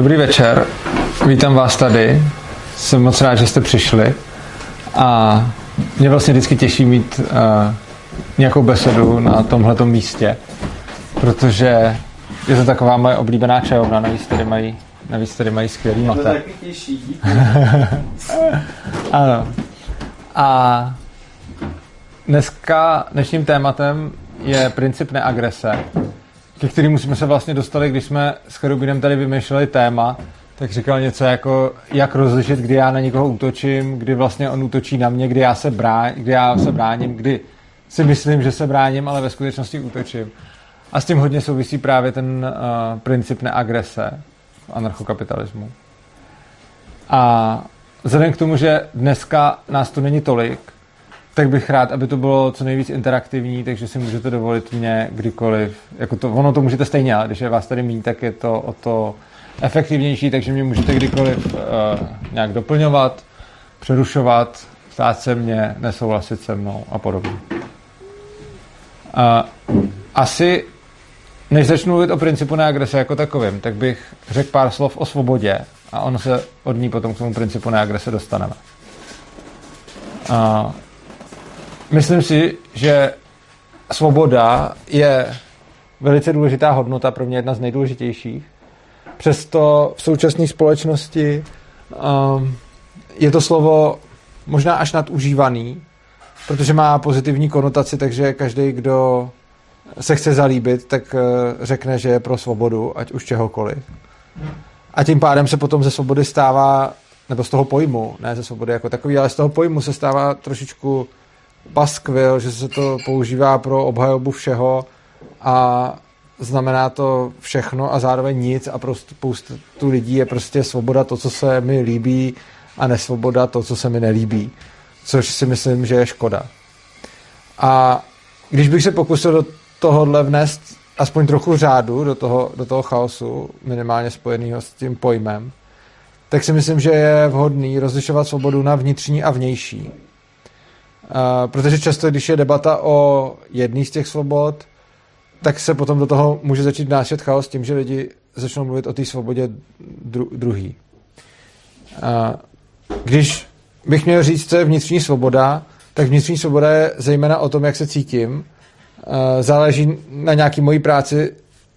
Dobrý večer, vítám vás tady. Jsem moc rád, že jste přišli. A mě vlastně vždycky těší mít uh, nějakou besedu na tomhletom místě, protože je to taková moje oblíbená čajovna, navíc tady mají, navíc tady mají skvělý mate. To taky těší. ano. A dneska, dnešním tématem je princip neagrese, ke kterému jsme se vlastně dostali, když jsme s Cherubinem tady vymýšleli téma, tak říkal něco jako, jak rozlišit, kdy já na někoho útočím, kdy vlastně on útočí na mě, kdy já se, brá, kdy já se bráním, kdy si myslím, že se bráním, ale ve skutečnosti útočím. A s tím hodně souvisí právě ten uh, princip neagrese v anarchokapitalismu. A vzhledem k tomu, že dneska nás tu není tolik, tak bych rád, aby to bylo co nejvíc interaktivní, takže si můžete dovolit mě kdykoliv. Jako to, ono to můžete stejně, ale když je vás tady méně, tak je to o to efektivnější, takže mě můžete kdykoliv uh, nějak doplňovat, přerušovat, ptát se mě, nesouhlasit se mnou a podobně. Uh, asi, než začnu mluvit o principu neagrese jako takovým, tak bych řekl pár slov o svobodě a ono se od ní potom k tomu principu neagrese dostaneme. Uh, myslím si, že svoboda je velice důležitá hodnota, pro mě jedna z nejdůležitějších. Přesto v současné společnosti um, je to slovo možná až nadužívaný, protože má pozitivní konotaci, takže každý, kdo se chce zalíbit, tak uh, řekne, že je pro svobodu, ať už čehokoliv. A tím pádem se potom ze svobody stává, nebo z toho pojmu, ne ze svobody jako takový, ale z toho pojmu se stává trošičku paskvil, že se to používá pro obhajobu všeho a znamená to všechno a zároveň nic a prostě spoustu lidí je prostě svoboda to, co se mi líbí a nesvoboda to, co se mi nelíbí. Což si myslím, že je škoda. A když bych se pokusil do tohohle vnést aspoň trochu řádu do toho, do toho chaosu, minimálně spojeného s tím pojmem, tak si myslím, že je vhodný rozlišovat svobodu na vnitřní a vnější. Uh, protože často, když je debata o jedné z těch svobod, tak se potom do toho může začít nášet chaos tím, že lidi začnou mluvit o té svobodě dru- druhý. Uh, když bych měl říct, co je vnitřní svoboda, tak vnitřní svoboda je zejména o tom, jak se cítím. Uh, záleží na nějaký mojí práci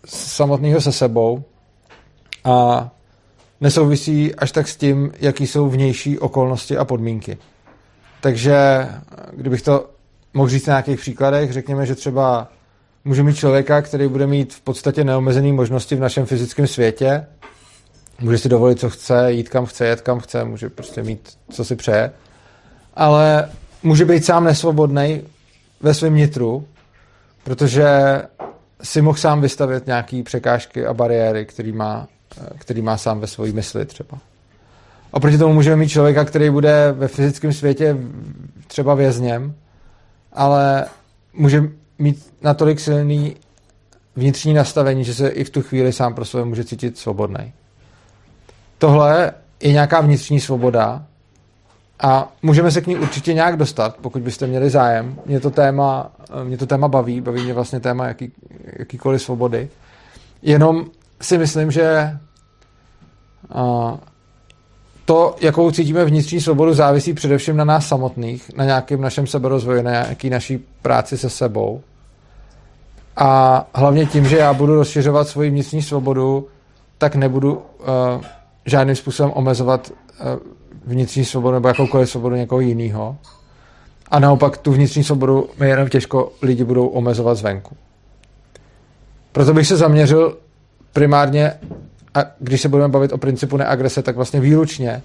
samotného se sebou a nesouvisí až tak s tím, jaký jsou vnější okolnosti a podmínky. Takže kdybych to mohl říct na nějakých příkladech, řekněme, že třeba může mít člověka, který bude mít v podstatě neomezené možnosti v našem fyzickém světě, může si dovolit, co chce, jít kam chce, jet kam chce, může prostě mít, co si přeje, ale může být sám nesvobodný ve svém nitru, protože si mohl sám vystavit nějaké překážky a bariéry, který má, který má sám ve své mysli třeba. Oproti tomu můžeme mít člověka, který bude ve fyzickém světě třeba vězněm, ale může mít natolik silný vnitřní nastavení, že se i v tu chvíli sám pro sebe může cítit svobodný. Tohle je nějaká vnitřní svoboda a můžeme se k ní určitě nějak dostat, pokud byste měli zájem. Mě to téma, mě to téma baví, baví mě vlastně téma jaký, jakýkoliv svobody. Jenom si myslím, že to, jakou cítíme vnitřní svobodu, závisí především na nás samotných, na nějakém našem seberozvoji, na nějaký naší práci se sebou. A hlavně tím, že já budu rozšiřovat svoji vnitřní svobodu, tak nebudu uh, žádným způsobem omezovat uh, vnitřní svobodu nebo jakoukoliv svobodu někoho jiného. A naopak tu vnitřní svobodu mi jenom těžko lidi budou omezovat zvenku. Proto bych se zaměřil primárně a když se budeme bavit o principu neagrese, tak vlastně výlučně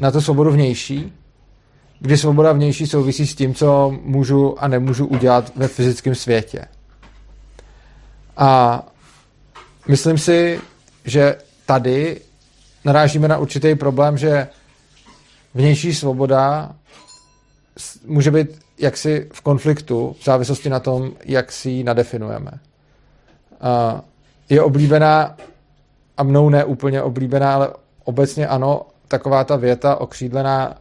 na tu svobodu vnější, kdy svoboda vnější souvisí s tím, co můžu a nemůžu udělat ve fyzickém světě. A myslím si, že tady narážíme na určitý problém, že vnější svoboda může být jaksi v konfliktu v závislosti na tom, jak si ji nadefinujeme. Je oblíbená a mnou ne úplně oblíbená, ale obecně ano, taková ta věta okřídlená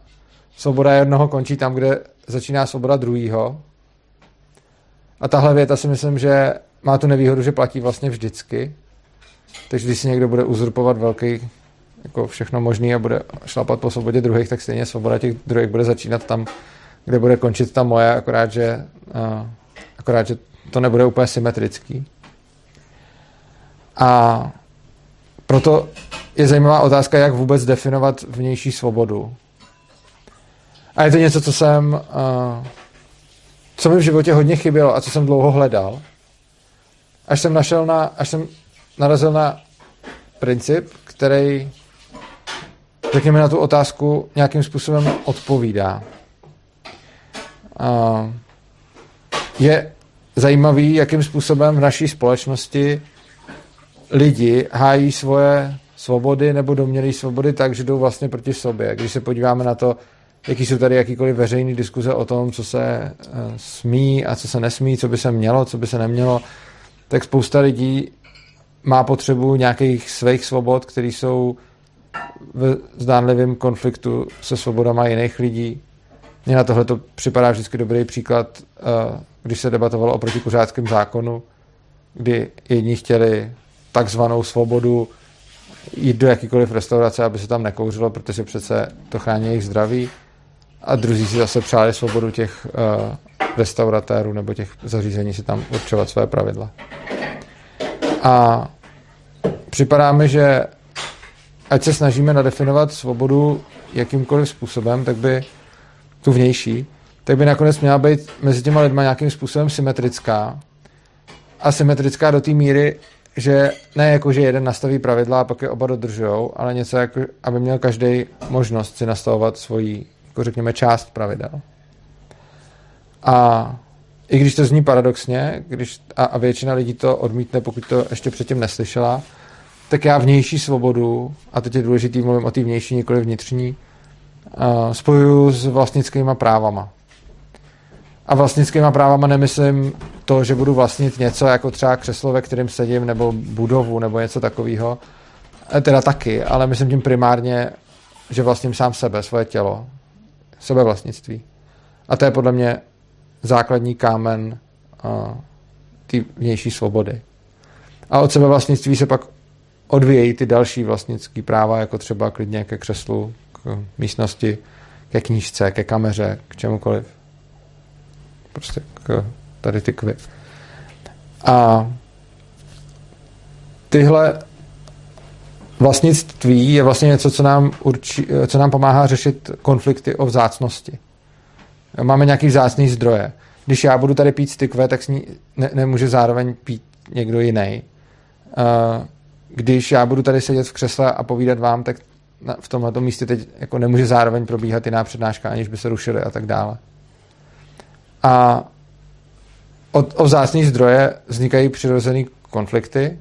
svoboda jednoho končí tam, kde začíná svoboda druhýho. A tahle věta si myslím, že má tu nevýhodu, že platí vlastně vždycky. Takže když si někdo bude uzurpovat velký jako všechno možný a bude šlapat po svobodě druhých, tak stejně svoboda těch druhých bude začínat tam, kde bude končit ta moje, akorát, že, uh, akorát, že to nebude úplně symetrický. A proto je zajímavá otázka, jak vůbec definovat vnější svobodu. A je to něco, co jsem, uh, co mi v životě hodně chybělo a co jsem dlouho hledal. Až jsem našel na, až jsem narazil na princip, který, řekněme, na tu otázku nějakým způsobem odpovídá. Uh, je zajímavý, jakým způsobem v naší společnosti lidi hájí svoje svobody nebo domělé svobody tak, že jdou vlastně proti sobě. Když se podíváme na to, jaký jsou tady jakýkoliv veřejný diskuze o tom, co se uh, smí a co se nesmí, co by se mělo, co by se nemělo, tak spousta lidí má potřebu nějakých svých svobod, které jsou v zdánlivém konfliktu se svobodama jiných lidí. Mně na tohle to připadá vždycky dobrý příklad, uh, když se debatovalo o protikuřáckém zákonu, kdy jedni chtěli takzvanou svobodu jít do jakýkoliv restaurace, aby se tam nekouřilo, protože přece to chrání jejich zdraví. A druzí si zase přáli svobodu těch uh, restauratérů nebo těch zařízení si tam určovat své pravidla. A připadá mi, že ať se snažíme nadefinovat svobodu jakýmkoliv způsobem, tak by tu vnější, tak by nakonec měla být mezi těma lidma nějakým způsobem symetrická. A symetrická do té míry, že ne jako, že jeden nastaví pravidla a pak je oba dodržujou, ale něco jako, aby měl každý možnost si nastavovat svoji, jako řekněme, část pravidel. A i když to zní paradoxně, když, a, a většina lidí to odmítne, pokud to ještě předtím neslyšela, tak já vnější svobodu, a teď je důležitý, mluvím o té vnější, nikoli vnitřní, uh, spojuju s vlastnickými právama. A vlastnickými právama nemyslím to, že budu vlastnit něco jako třeba křeslo, ve kterém sedím, nebo budovu, nebo něco takového. E, teda taky, ale myslím tím primárně, že vlastním sám sebe, svoje tělo. Sebevlastnictví. A to je podle mě základní kámen uh, té vnější svobody. A od sebevlastnictví se pak odvíjejí ty další vlastnické práva, jako třeba klidně ke křeslu, k místnosti, ke knížce, ke kameře, k čemukoliv. Prostě k tady ty kvy. A tyhle vlastnictví je vlastně něco, co nám, určí, co nám pomáhá řešit konflikty o vzácnosti. Máme nějaký vzácný zdroje. Když já budu tady pít stykve, tak s ní ne, nemůže zároveň pít někdo jiný. Když já budu tady sedět v křesle a povídat vám, tak v tomhle místě teď jako nemůže zároveň probíhat jiná přednáška, aniž by se rušily a tak dále. A od, o vzácný zdroje vznikají přirozené konflikty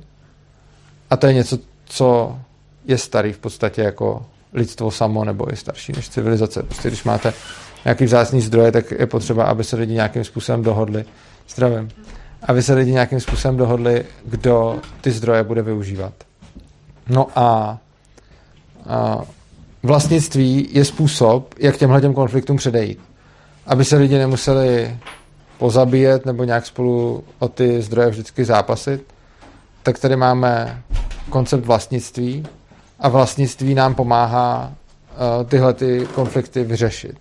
a to je něco, co je starý v podstatě jako lidstvo samo nebo je starší než civilizace. Prostě když máte nějaký vzácný zdroje, tak je potřeba, aby se lidi nějakým způsobem dohodli. Zdravím. Aby se lidi nějakým způsobem dohodli, kdo ty zdroje bude využívat. No a, a vlastnictví je způsob, jak těmhle těm konfliktům předejít. Aby se lidi nemuseli pozabíjet nebo nějak spolu o ty zdroje vždycky zápasit, tak tady máme koncept vlastnictví a vlastnictví nám pomáhá uh, tyhle ty konflikty vyřešit.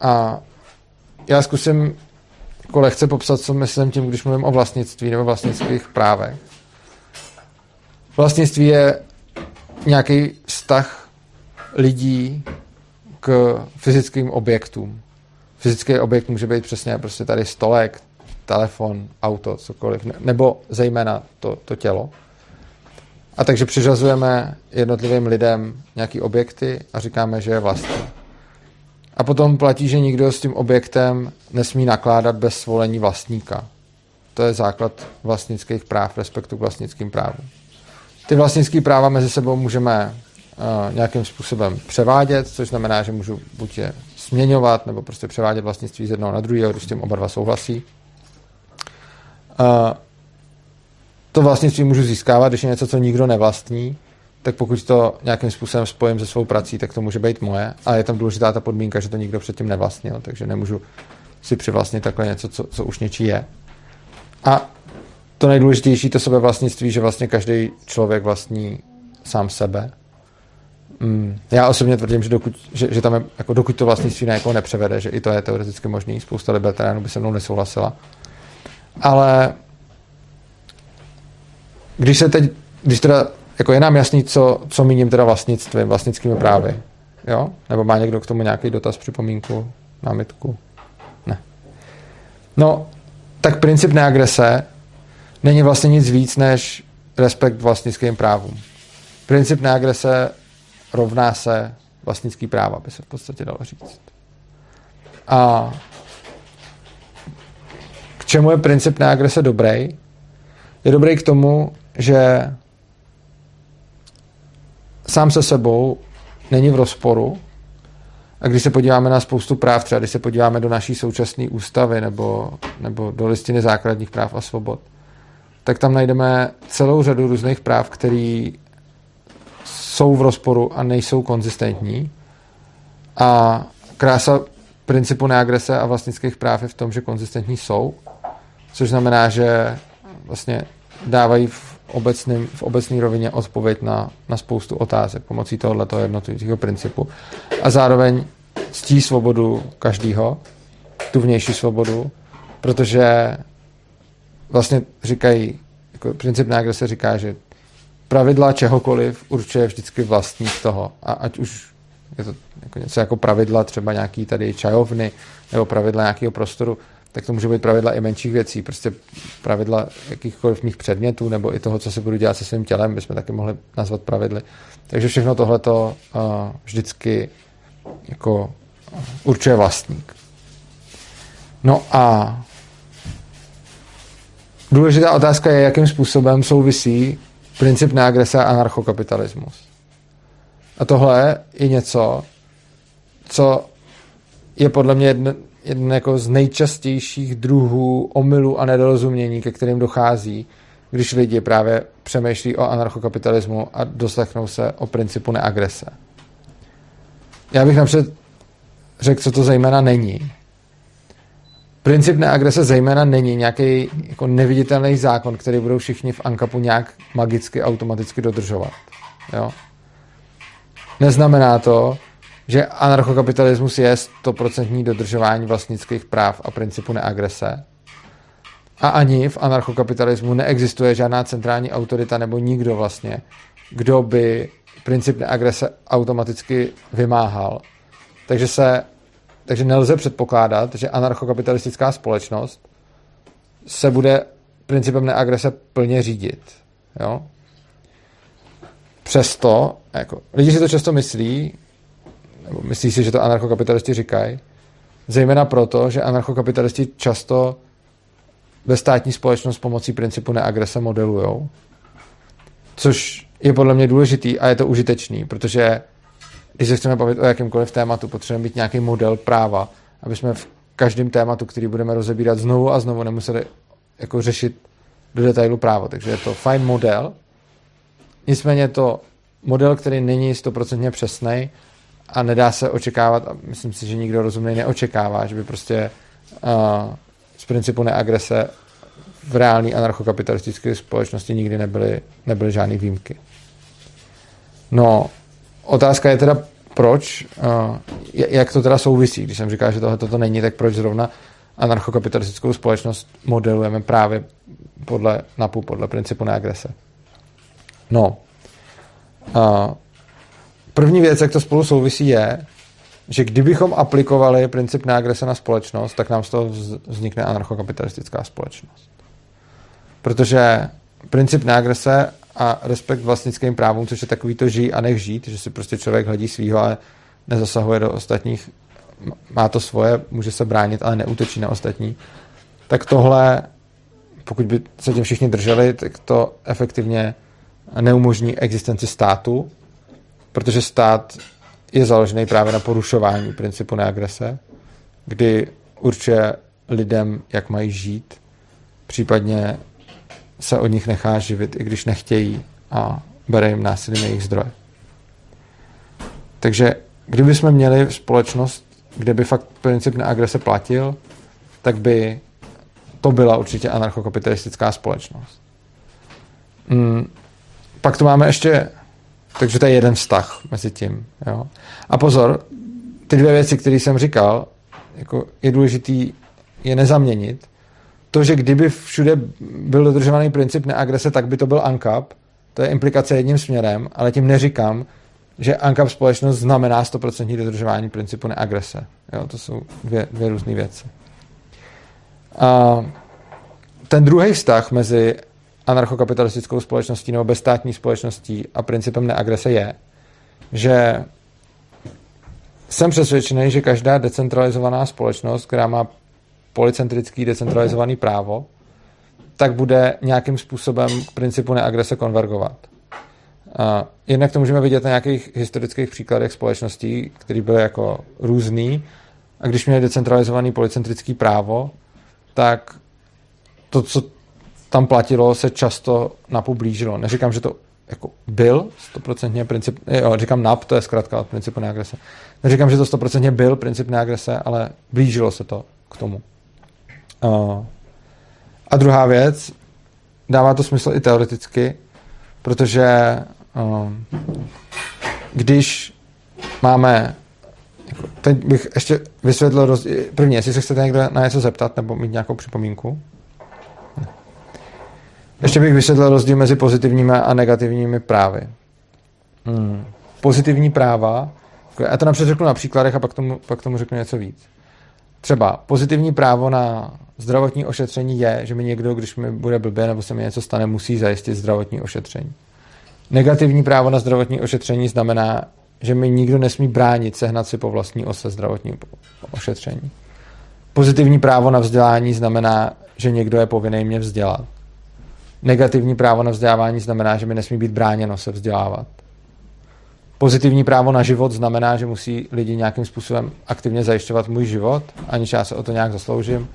A já zkusím jako lehce popsat, co myslím tím, když mluvím o vlastnictví nebo vlastnických právech. Vlastnictví je nějaký vztah lidí k fyzickým objektům. Fyzický objekt může být přesně prostě tady stolek, telefon, auto, cokoliv, nebo zejména to, to tělo. A takže přiřazujeme jednotlivým lidem nějaký objekty a říkáme, že je vlastní. A potom platí, že nikdo s tím objektem nesmí nakládat bez svolení vlastníka. To je základ vlastnických práv, respektu k vlastnickým právům. Ty vlastnické práva mezi sebou můžeme nějakým způsobem převádět, což znamená, že můžu buď je směňovat, nebo prostě převádět vlastnictví z jednoho na druhého, když s tím oba dva souhlasí. Uh, to vlastnictví můžu získávat, když je něco, co nikdo nevlastní, tak pokud to nějakým způsobem spojím se svou prací, tak to může být moje. A je tam důležitá ta podmínka, že to nikdo předtím nevlastnil, takže nemůžu si přivlastnit takhle něco, co, co už něčí je. A to nejdůležitější, to sebevlastnictví, že vlastně každý člověk vlastní sám sebe. Mm, já osobně tvrdím, že, dokud, že, že tam je, jako dokud to vlastnictví na někoho nepřevede, že i to je teoreticky možný, spousta libertariánů by se mnou nesouhlasila. Ale když se teď, když teda, jako je nám jasný, co, co míním teda vlastnictvím, vlastnickými právy, jo? Nebo má někdo k tomu nějaký dotaz, připomínku, námitku? Ne. No, tak princip neagrese není vlastně nic víc než respekt vlastnickým právům. Princip neagrese rovná se vlastnický práva, by se v podstatě dalo říct. A k čemu je princip neagrese dobrý? Je dobrý k tomu, že sám se sebou není v rozporu. A když se podíváme na spoustu práv, třeba když se podíváme do naší současné ústavy nebo, nebo do listiny základních práv a svobod, tak tam najdeme celou řadu různých práv, které jsou v rozporu a nejsou konzistentní. A krása principu neagrese a vlastnických práv je v tom, že konzistentní jsou, což znamená, že vlastně dávají v obecným, v obecné rovině odpověď na, na spoustu otázek pomocí tohoto jednotlivého principu. A zároveň ctí svobodu každého, tu vnější svobodu, protože vlastně říkají, jako princip kde se říká, že pravidla čehokoliv určuje vždycky vlastník toho. A ať už je to jako něco jako pravidla třeba nějaký tady čajovny nebo pravidla nějakého prostoru, tak to může být pravidla i menších věcí, prostě pravidla jakýchkoliv mých předmětů nebo i toho, co se budu dělat se svým tělem, bychom taky mohli nazvat pravidly. Takže všechno tohleto uh, vždycky jako určuje vlastník. No a důležitá otázka je, jakým způsobem souvisí princip neagrese a anarchokapitalismus. A tohle je něco, co je podle mě jedno, jeden jako z nejčastějších druhů omylů a nedorozumění, ke kterým dochází, když lidi právě přemýšlí o anarchokapitalismu a doslechnou se o principu neagrese. Já bych napřed řekl, co to zejména není. Princip neagrese zejména není nějaký jako neviditelný zákon, který budou všichni v ANKAPu nějak magicky, automaticky dodržovat. Jo? Neznamená to, že anarchokapitalismus je stoprocentní dodržování vlastnických práv a principu neagrese. A ani v anarchokapitalismu neexistuje žádná centrální autorita nebo nikdo vlastně, kdo by princip neagrese automaticky vymáhal. Takže se takže nelze předpokládat, že anarchokapitalistická společnost se bude principem neagrese plně řídit. Jo? Přesto, jako, lidi si to často myslí, nebo myslí si, že to anarchokapitalisti říkají, zejména proto, že anarchokapitalisti často ve státní společnost pomocí principu neagrese modelujou, což je podle mě důležitý a je to užitečný, protože když se chceme bavit o jakémkoliv tématu, potřebujeme mít nějaký model práva, aby jsme v každém tématu, který budeme rozebírat znovu a znovu, nemuseli jako řešit do detailu právo. Takže je to fajn model, nicméně je to model, který není stoprocentně přesný a nedá se očekávat, a myslím si, že nikdo rozumný neočekává, že by prostě uh, z principu neagrese v reální anarchokapitalistické společnosti nikdy nebyly, nebyly žádné výjimky. No, otázka je teda, proč, jak to teda souvisí, když jsem říkal, že tohle toto není, tak proč zrovna anarchokapitalistickou společnost modelujeme právě podle NAPu, podle principu neagrese. No, První věc, jak to spolu souvisí, je, že kdybychom aplikovali princip neagrese na společnost, tak nám z toho vznikne anarchokapitalistická společnost. Protože princip neagrese a respekt vlastnickým právům, což je takový to žij a nech žít, že si prostě člověk hledí svýho, ale nezasahuje do ostatních, má to svoje, může se bránit, ale neútočí na ostatní, tak tohle, pokud by se tím všichni drželi, tak to efektivně neumožní existenci státu, protože stát je založený právě na porušování principu neagrese, kdy určuje lidem, jak mají žít, případně se od nich nechá živit, i když nechtějí a bere jim násilím jejich zdroje. Takže kdyby jsme měli společnost, kde by fakt princip neagrese platil, tak by to byla určitě anarchokapitalistická společnost. Hmm. Pak tu máme ještě takže to je jeden vztah mezi tím. Jo. A pozor, ty dvě věci, které jsem říkal, jako je důležitý je nezaměnit. To, že kdyby všude byl dodržovaný princip neagrese, tak by to byl ANCAP, to je implikace jedním směrem, ale tím neříkám, že ANCAP společnost znamená 100% dodržování principu neagrese. Jo, to jsou dvě, dvě různé věci. A ten druhý vztah mezi anarchokapitalistickou společností nebo bezstátní společností a principem neagrese je, že jsem přesvědčený, že každá decentralizovaná společnost, která má policentrický decentralizovaný právo, tak bude nějakým způsobem k principu neagrese konvergovat. A jednak to můžeme vidět na nějakých historických příkladech společností, které byly jako různý. A když měli decentralizovaný policentrický právo, tak to, co tam platilo, se často napoblížilo. Neříkám, že to jako byl stoprocentně princip, jo, říkám NAP, to je zkrátka od principu neagrese. Neříkám, že to stoprocentně byl princip neagrese, ale blížilo se to k tomu. Uh, a druhá věc, dává to smysl i teoreticky, protože uh, když máme jako, teď bych ještě vysvětlil rozdíl. První, jestli se chcete někdo na něco zeptat nebo mít nějakou připomínku. Ještě bych vysvětlil rozdíl mezi pozitivními a negativními právy. Hmm. Pozitivní práva, já to napřed řeknu na příkladech a pak tomu, pak tomu řeknu něco víc. Třeba pozitivní právo na zdravotní ošetření je, že mi někdo, když mi bude blbě nebo se mi něco stane, musí zajistit zdravotní ošetření. Negativní právo na zdravotní ošetření znamená, že mi nikdo nesmí bránit sehnat si po vlastní ose zdravotní ošetření. Pozitivní právo na vzdělání znamená, že někdo je povinný mě vzdělat. Negativní právo na vzdělávání znamená, že mi nesmí být bráněno se vzdělávat. Pozitivní právo na život znamená, že musí lidi nějakým způsobem aktivně zajišťovat můj život, aniž já se o to nějak zasloužím.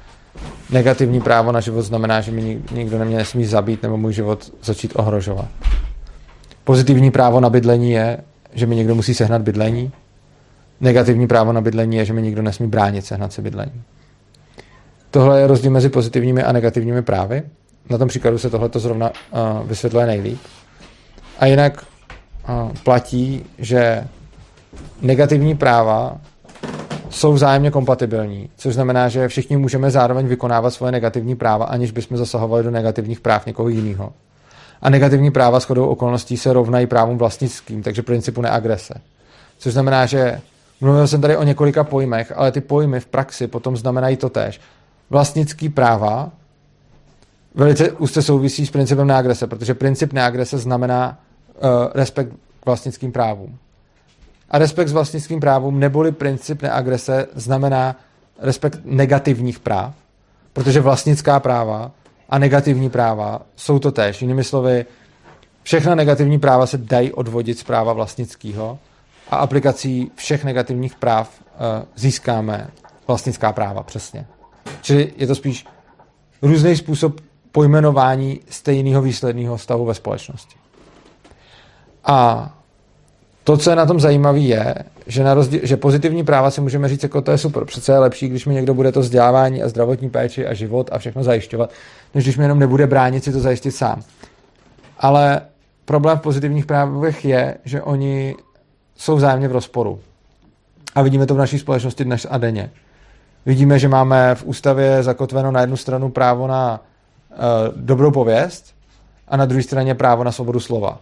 Negativní právo na život znamená, že mi nikdo nemě nesmí zabít nebo můj život začít ohrožovat. Pozitivní právo na bydlení je, že mi někdo musí sehnat bydlení. Negativní právo na bydlení je, že mi nikdo nesmí bránit sehnat si bydlení. Tohle je rozdíl mezi pozitivními a negativními právy. Na tom příkladu se tohle zrovna uh, vysvětluje nejlíp. A jinak platí, že negativní práva jsou vzájemně kompatibilní, což znamená, že všichni můžeme zároveň vykonávat svoje negativní práva, aniž bychom zasahovali do negativních práv někoho jiného. A negativní práva shodou okolností se rovnají právům vlastnickým, takže principu neagrese. Což znamená, že mluvil jsem tady o několika pojmech, ale ty pojmy v praxi potom znamenají to tež. Vlastnický práva velice úzce souvisí s principem neagrese, protože princip neagrese znamená respekt k vlastnickým právům. A respekt s vlastnickým právům neboli princip neagrese znamená respekt negativních práv, protože vlastnická práva a negativní práva jsou to též. Jinými slovy, všechna negativní práva se dají odvodit z práva vlastnického a aplikací všech negativních práv uh, získáme vlastnická práva, přesně. Čili je to spíš různý způsob pojmenování stejného výsledného stavu ve společnosti. A to, co je na tom zajímavé, je, že, na rozdíl, že pozitivní práva si můžeme říct, jako to je super, přece je lepší, když mi někdo bude to vzdělávání a zdravotní péči a život a všechno zajišťovat, než když mi jenom nebude bránit si to zajistit sám. Ale problém v pozitivních právech je, že oni jsou vzájemně v rozporu. A vidíme to v naší společnosti dnes a denně. Vidíme, že máme v ústavě zakotveno na jednu stranu právo na uh, dobrou pověst a na druhé straně právo na svobodu slova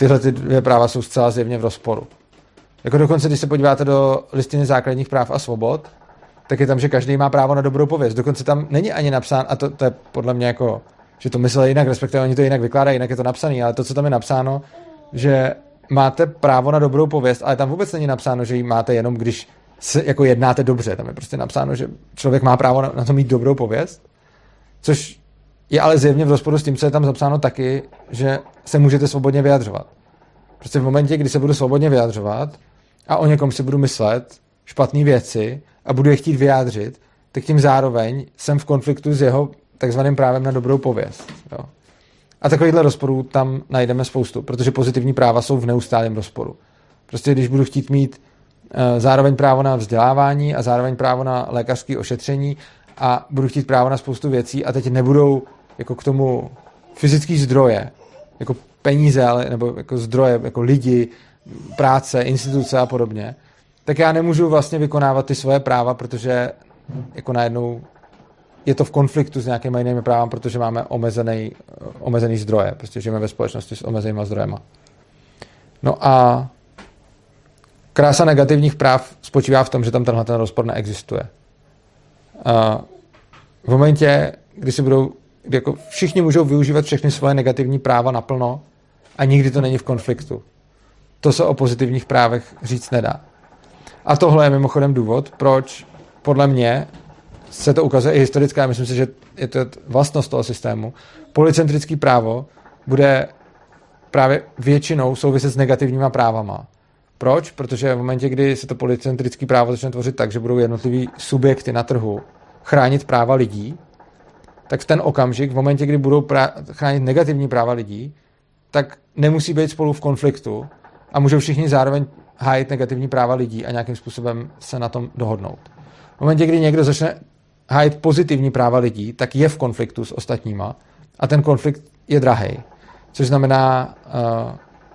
tyhle ty dvě práva jsou zcela zjevně v rozporu. Jako dokonce, když se podíváte do listiny základních práv a svobod, tak je tam, že každý má právo na dobrou pověst. Dokonce tam není ani napsán, a to, to je podle mě jako, že to mysleli jinak, respektive oni to jinak vykládají, jinak je to napsané, ale to, co tam je napsáno, že máte právo na dobrou pověst, ale tam vůbec není napsáno, že ji máte jenom, když se, jako jednáte dobře. Tam je prostě napsáno, že člověk má právo na, na to mít dobrou pověst, což je ale zjevně v rozporu s tím, co je tam zapsáno taky, že se můžete svobodně vyjadřovat. Prostě v momentě, kdy se budu svobodně vyjadřovat a o někom si budu myslet špatné věci a budu je chtít vyjádřit, tak tím zároveň jsem v konfliktu s jeho takzvaným právem na dobrou pověst. Jo. A takovýchhle rozporů tam najdeme spoustu, protože pozitivní práva jsou v neustálém rozporu. Prostě když budu chtít mít uh, zároveň právo na vzdělávání a zároveň právo na lékařské ošetření a budu chtít právo na spoustu věcí a teď nebudou jako k tomu fyzické zdroje, jako peníze, ale, nebo jako zdroje, jako lidi, práce, instituce a podobně, tak já nemůžu vlastně vykonávat ty svoje práva, protože jako najednou je to v konfliktu s nějakými jinými právami, protože máme omezený, omezený zdroje. Prostě žijeme ve společnosti s omezenýma zdrojema. No a krása negativních práv spočívá v tom, že tam tenhle ten rozpor neexistuje. A v momentě, kdy si budou, jako všichni můžou využívat všechny svoje negativní práva naplno a nikdy to není v konfliktu. To se o pozitivních právech říct nedá. A tohle je mimochodem důvod, proč podle mě se to ukazuje i historicky, a myslím si, že je to vlastnost toho systému. Policentrický právo bude právě většinou souviset s negativníma právama. Proč? Protože v momentě, kdy se to policentrické právo začne tvořit tak, že budou jednotlivý subjekty na trhu chránit práva lidí, tak v ten okamžik, v momentě, kdy budou pra- chránit negativní práva lidí, tak nemusí být spolu v konfliktu a můžou všichni zároveň hájit negativní práva lidí a nějakým způsobem se na tom dohodnout. V momentě, kdy někdo začne hájit pozitivní práva lidí, tak je v konfliktu s ostatníma a ten konflikt je drahý. Což znamená, uh,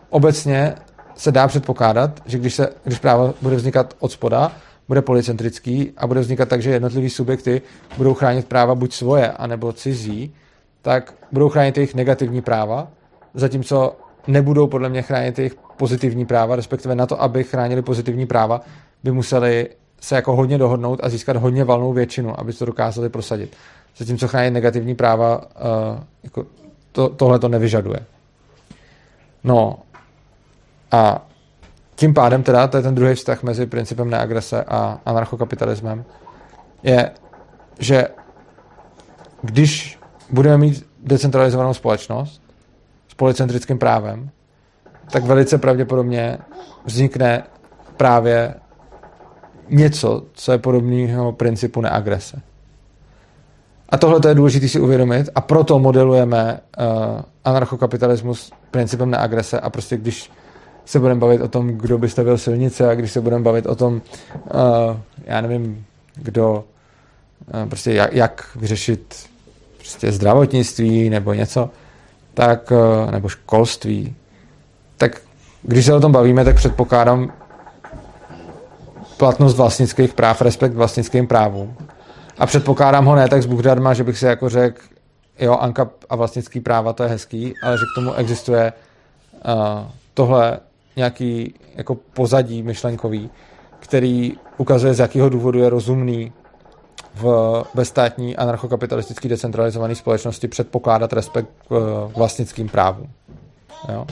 obecně se dá předpokládat, že když, se, když právo bude vznikat od spoda, bude policentrický a bude vznikat tak, že jednotlivý subjekty budou chránit práva buď svoje, anebo cizí, tak budou chránit jejich negativní práva, zatímco nebudou podle mě chránit jejich pozitivní práva, respektive na to, aby chránili pozitivní práva, by museli se jako hodně dohodnout a získat hodně valnou většinu, aby to dokázali prosadit. Zatímco chránit negativní práva, uh, jako to, tohle to nevyžaduje. No a tím pádem teda, to je ten druhý vztah mezi principem neagrese a anarchokapitalismem, je, že když budeme mít decentralizovanou společnost s policentrickým právem, tak velice pravděpodobně vznikne právě něco, co je podobného principu neagrese. A tohle je důležité si uvědomit a proto modelujeme uh, anarchokapitalismus principem neagrese a prostě když se budeme bavit o tom, kdo by stavil silnice a když se budeme bavit o tom, uh, já nevím, kdo, uh, prostě jak, jak vyřešit prostě zdravotnictví nebo něco, tak, uh, nebo školství, tak když se o tom bavíme, tak předpokládám platnost vlastnických práv, respekt vlastnickým právům. A předpokládám ho ne tak s Buchdarma, že bych si jako řekl, jo, Anka a vlastnický práva, to je hezký, ale že k tomu existuje uh, tohle nějaký jako pozadí myšlenkový, který ukazuje, z jakého důvodu je rozumný v bezstátní anarchokapitalistický decentralizované společnosti předpokládat respekt k vlastnickým právům. Jo?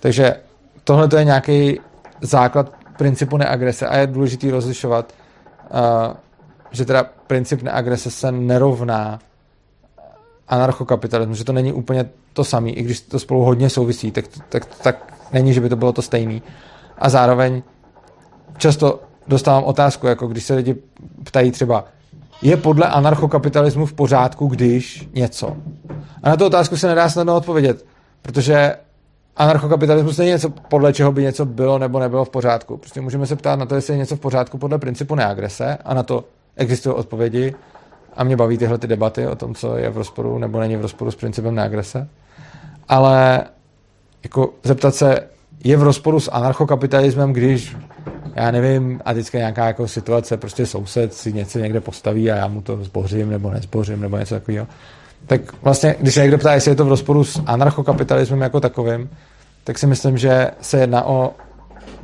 Takže tohle to je nějaký základ principu neagrese a je důležité rozlišovat, uh, že teda princip neagrese se nerovná anarchokapitalismu, že to není úplně to samé, i když to spolu hodně souvisí, tak, tak, tak není, že by to bylo to stejný. A zároveň často dostávám otázku, jako když se lidi ptají třeba, je podle anarchokapitalismu v pořádku, když něco? A na tu otázku se nedá snadno odpovědět, protože anarchokapitalismus není něco, podle čeho by něco bylo nebo nebylo v pořádku. Prostě můžeme se ptát na to, jestli je něco v pořádku podle principu neagrese a na to existují odpovědi a mě baví tyhle ty debaty o tom, co je v rozporu nebo není v rozporu s principem neagrese. Ale jako zeptat se, je v rozporu s anarchokapitalismem, když já nevím, a teďka nějaká jako situace, prostě soused si něco někde postaví a já mu to zbořím nebo nezbořím nebo něco takového tak vlastně, když se někdo ptá, jestli je to v rozporu s anarchokapitalismem jako takovým, tak si myslím, že se jedná o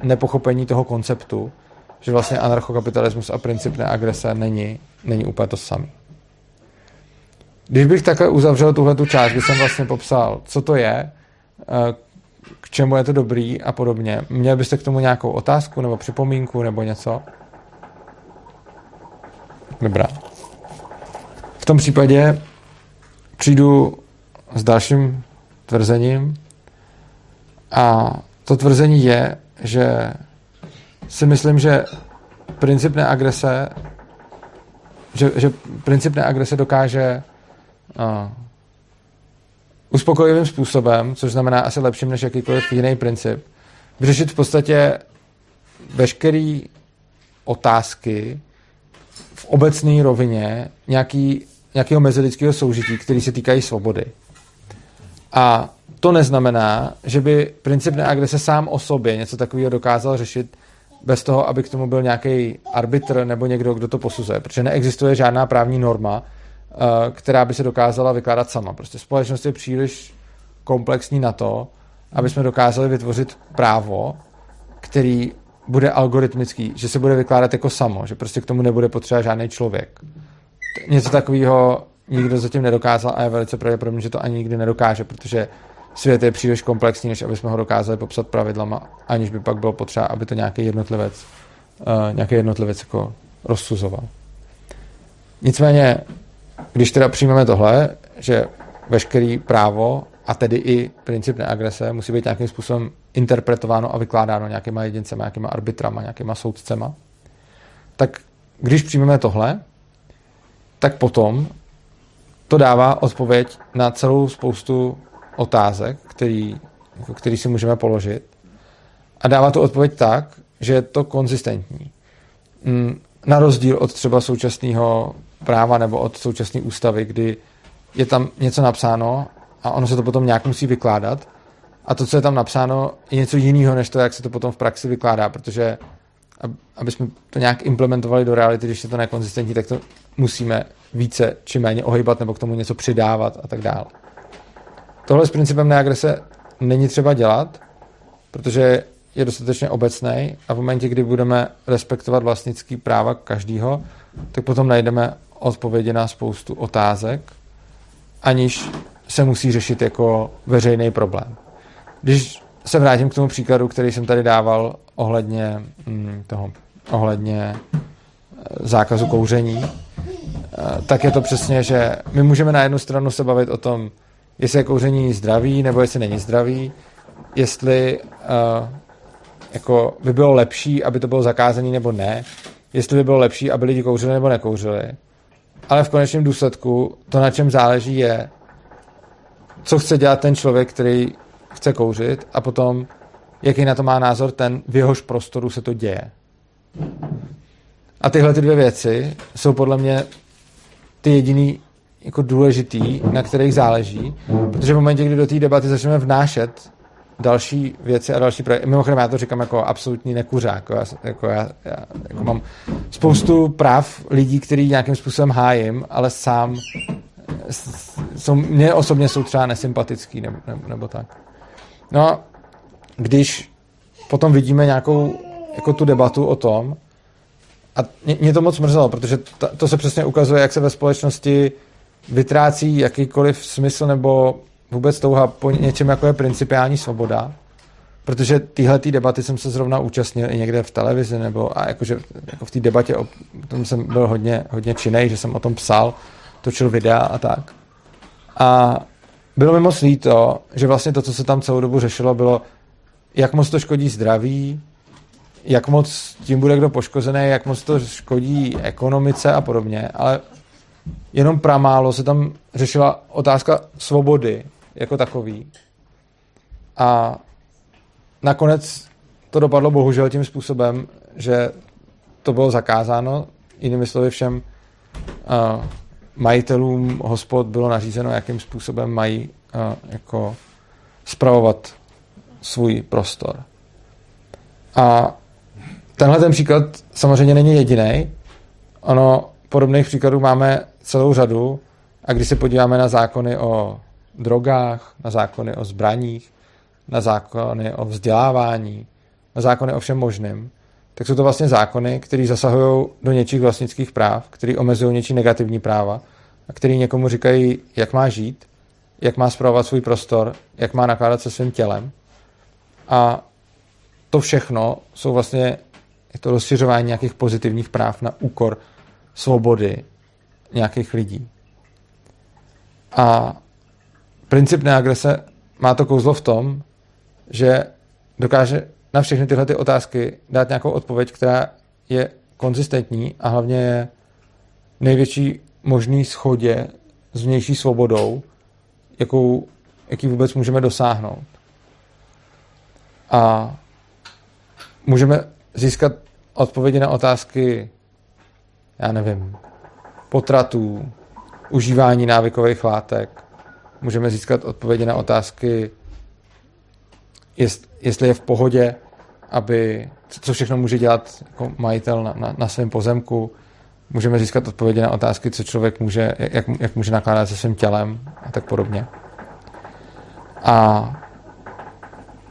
nepochopení toho konceptu, že vlastně anarchokapitalismus a princip neagrese není, není úplně to samý. Když bych takhle uzavřel tuhle tu část, kdy jsem vlastně popsal, co to je, eh, k čemu je to dobrý a podobně, měl byste k tomu nějakou otázku nebo připomínku nebo něco? Dobrá. V tom případě přijdu s dalším tvrzením a to tvrzení je, že si myslím, že princip neagrese že, že princip neagrese dokáže uh, uspokojivým způsobem, což znamená asi lepším než jakýkoliv jiný princip, vyřešit v podstatě veškeré otázky v obecné rovině nějaký nějakého mezilidského soužití, který se týkají svobody. A to neznamená, že by princip neagrese sám o sobě něco takového dokázal řešit bez toho, aby k tomu byl nějaký arbitr nebo někdo, kdo to posuzuje. Protože neexistuje žádná právní norma, která by se dokázala vykládat sama. Prostě společnost je příliš komplexní na to, aby jsme dokázali vytvořit právo, který bude algoritmický, že se bude vykládat jako samo, že prostě k tomu nebude potřeba žádný člověk. Něco takového nikdo zatím nedokázal a je velice pravděpodobné, že to ani nikdy nedokáže, protože svět je příliš komplexní, než aby jsme ho dokázali popsat pravidlama, aniž by pak bylo potřeba, aby to nějaký jednotlivec, uh, nějaký jednotlivec jako rozsuzoval. Nicméně, když teda přijmeme tohle, že veškerý právo a tedy i princip neagrese musí být nějakým způsobem interpretováno a vykládáno nějakýma jedincema, nějakýma arbitrama, nějakýma soudcema, tak když přijmeme tohle, tak potom to dává odpověď na celou spoustu otázek, který, který si můžeme položit. A dává to odpověď tak, že je to konzistentní. Mm, na rozdíl od třeba současného práva nebo od současné ústavy, kdy je tam něco napsáno a ono se to potom nějak musí vykládat. A to, co je tam napsáno, je něco jiného, než to, jak se to potom v praxi vykládá, protože aby jsme to nějak implementovali do reality, když je to nekonzistentní, tak to musíme více či méně ohybat nebo k tomu něco přidávat a tak dále. Tohle s principem neagrese není třeba dělat, protože je dostatečně obecný a v momentě, kdy budeme respektovat vlastnický práva každýho, tak potom najdeme odpovědi na spoustu otázek, aniž se musí řešit jako veřejný problém. Když se vrátím k tomu příkladu, který jsem tady dával ohledně mm, toho, ohledně eh, zákazu kouření, eh, tak je to přesně, že my můžeme na jednu stranu se bavit o tom, jestli je kouření zdravý nebo jestli není zdravý, jestli uh, jako by bylo lepší, aby to bylo zakázané nebo ne, jestli by bylo lepší, aby lidi kouřili nebo nekouřili. Ale v konečném důsledku to, na čem záleží, je, co chce dělat ten člověk, který chce kouřit a potom, jaký na to má názor ten, v jehož prostoru se to děje. A tyhle ty dvě věci jsou podle mě ty jediný jako důležitý, na kterých záleží, protože v momentě, kdy do té debaty začneme vnášet další věci a další projekty. Mimochodem, já to říkám jako absolutní nekuřák. Jako já, jako já, já jako mám spoustu práv lidí, který nějakým způsobem hájím, ale sám jsou, mě osobně jsou třeba nesympatický nebo, nebo, nebo tak. No, když potom vidíme nějakou jako tu debatu o tom, a mě, to moc mrzelo, protože to, to se přesně ukazuje, jak se ve společnosti vytrácí jakýkoliv smysl nebo vůbec touha po něčem, jako je principiální svoboda, protože tyhle tý debaty jsem se zrovna účastnil i někde v televizi, nebo a jakože jako v té debatě o tom jsem byl hodně, hodně činej, že jsem o tom psal, točil videa a tak. A bylo mi moc líto, že vlastně to, co se tam celou dobu řešilo, bylo, jak moc to škodí zdraví, jak moc tím bude kdo poškozený, jak moc to škodí ekonomice a podobně, ale jenom pramálo se tam řešila otázka svobody jako takový. A nakonec to dopadlo bohužel tím způsobem, že to bylo zakázáno, jinými slovy všem uh, majitelům hospod bylo nařízeno, jakým způsobem mají uh, jako spravovat svůj prostor. A tenhle ten příklad samozřejmě není jediný. Ono podobných příkladů máme celou řadu a když se podíváme na zákony o drogách, na zákony o zbraních, na zákony o vzdělávání, na zákony o všem možným, tak jsou to vlastně zákony, které zasahují do něčích vlastnických práv, které omezují něčí negativní práva a které někomu říkají, jak má žít, jak má zpravovat svůj prostor, jak má nakládat se svým tělem. A to všechno jsou vlastně je to rozšiřování nějakých pozitivních práv na úkor svobody nějakých lidí. A princip neagrese má to kouzlo v tom, že dokáže na všechny tyhle ty otázky dát nějakou odpověď, která je konzistentní a hlavně je největší možný schodě s vnější svobodou, jakou, jaký vůbec můžeme dosáhnout. A můžeme získat odpovědi na otázky, já nevím, potratů, užívání návykových látek. Můžeme získat odpovědi na otázky jest, jestli je v pohodě, aby, co všechno může dělat jako majitel na, na, na svém pozemku, můžeme získat odpovědi na otázky, co člověk může, jak, jak může nakládat se svým tělem a tak podobně. A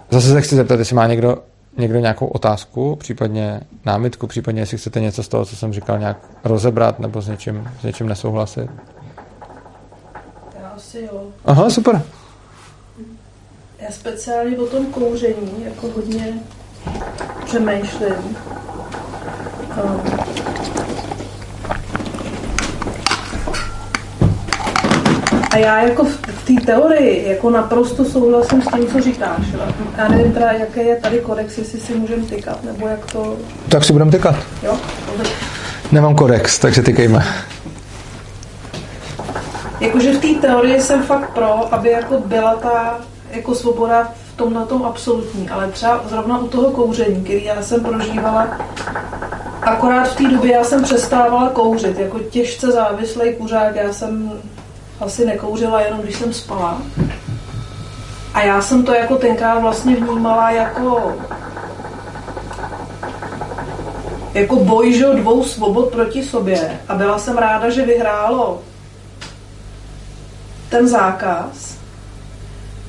zase se chci zeptat, jestli má někdo, někdo nějakou otázku, případně námitku, případně jestli chcete něco z toho, co jsem říkal, nějak rozebrat nebo s něčím, s něčím nesouhlasit. Asi jo. Aha, super. Já speciálně o tom kouření jako hodně přemýšlím. Um, A já jako v té teorii jako naprosto souhlasím s tím, co říkáš. Já nevím teda, jaké je tady kodex, jestli si můžeme tykat, nebo jak to... Tak si budeme tykat. Jo? Nemám kodex, takže tykejme. Jakože v té teorii jsem fakt pro, aby jako byla ta jako svoboda v tom na tom absolutní, ale třeba zrovna u toho kouření, který já jsem prožívala, akorát v té době já jsem přestávala kouřit, jako těžce závislý kuřák, já jsem asi nekouřila jenom, když jsem spala. A já jsem to jako tenkrát vlastně vnímala jako jako boj že, dvou svobod proti sobě a byla jsem ráda, že vyhrálo ten zákaz,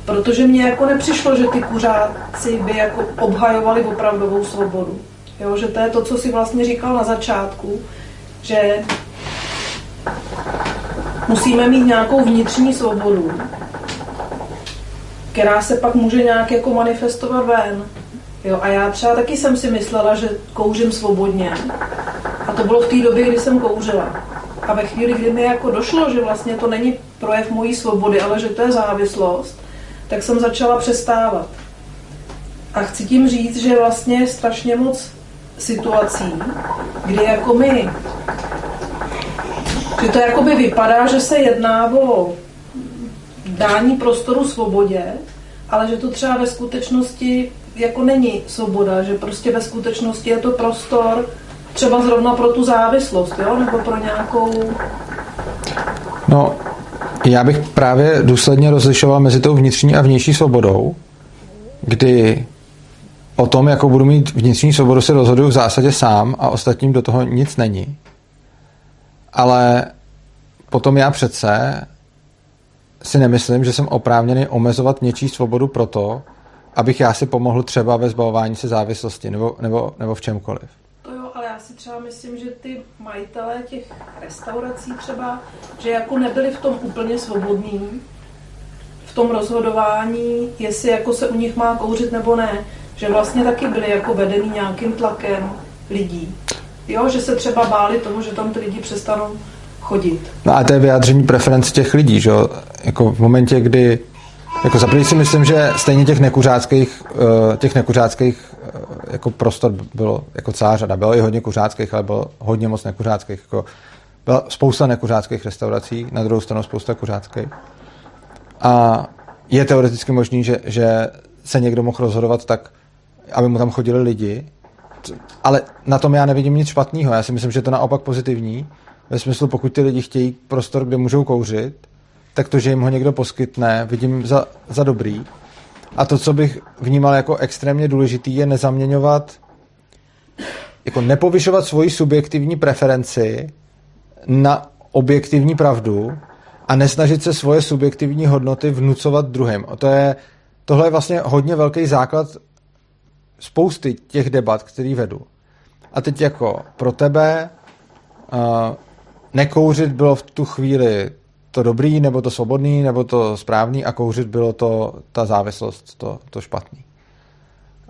protože mně jako nepřišlo, že ty kuřáci by jako obhajovali opravdovou svobodu. Jo, že to je to, co si vlastně říkal na začátku, že musíme mít nějakou vnitřní svobodu, která se pak může nějak jako manifestovat ven. Jo, a já třeba taky jsem si myslela, že kouřím svobodně. A to bylo v té době, kdy jsem kouřila. A ve chvíli, kdy mi jako došlo, že vlastně to není projev mojí svobody, ale že to je závislost, tak jsem začala přestávat. A chci tím říct, že vlastně je strašně moc situací, kdy jako my že to jakoby vypadá, že se jedná o dání prostoru svobodě, ale že to třeba ve skutečnosti jako není svoboda, že prostě ve skutečnosti je to prostor třeba zrovna pro tu závislost, jo? nebo pro nějakou... No, já bych právě důsledně rozlišoval mezi tou vnitřní a vnější svobodou, kdy o tom, jakou budu mít vnitřní svobodu, se rozhoduju v zásadě sám a ostatním do toho nic není ale potom já přece si nemyslím, že jsem oprávněný omezovat něčí svobodu proto, abych já si pomohl třeba ve zbavování se závislosti nebo, nebo, nebo v čemkoliv. Jo, ale já si třeba myslím, že ty majitelé těch restaurací třeba, že jako nebyli v tom úplně svobodní, v tom rozhodování, jestli jako se u nich má kouřit nebo ne, že vlastně taky byli jako vedený nějakým tlakem lidí. Jo, že se třeba báli toho, že tam ty lidi přestanou chodit. No a to je vyjádření preference těch lidí, že Jako v momentě, kdy jako zaprvé si myslím, že stejně těch nekuřáckých, eh, těch nekuřáckých eh, jako prostor bylo jako celá řada. Bylo i hodně kuřáckých, ale bylo hodně moc nekuřáckých. Jako byla spousta nekuřáckých restaurací, na druhou stranu spousta kuřáckých. A je teoreticky možný, že, že se někdo mohl rozhodovat tak, aby mu tam chodili lidi, ale na tom já nevidím nic špatného. Já si myslím, že to naopak pozitivní. Ve smyslu, pokud ty lidi chtějí prostor, kde můžou kouřit, tak to, že jim ho někdo poskytne, vidím za, za dobrý. A to, co bych vnímal jako extrémně důležitý, je nezaměňovat, jako nepovyšovat svoji subjektivní preferenci na objektivní pravdu a nesnažit se svoje subjektivní hodnoty vnucovat druhým. To je, tohle je vlastně hodně velký základ spousty těch debat, který vedu. A teď jako pro tebe uh, nekouřit bylo v tu chvíli to dobrý, nebo to svobodný, nebo to správný a kouřit bylo to ta závislost, to, to špatný.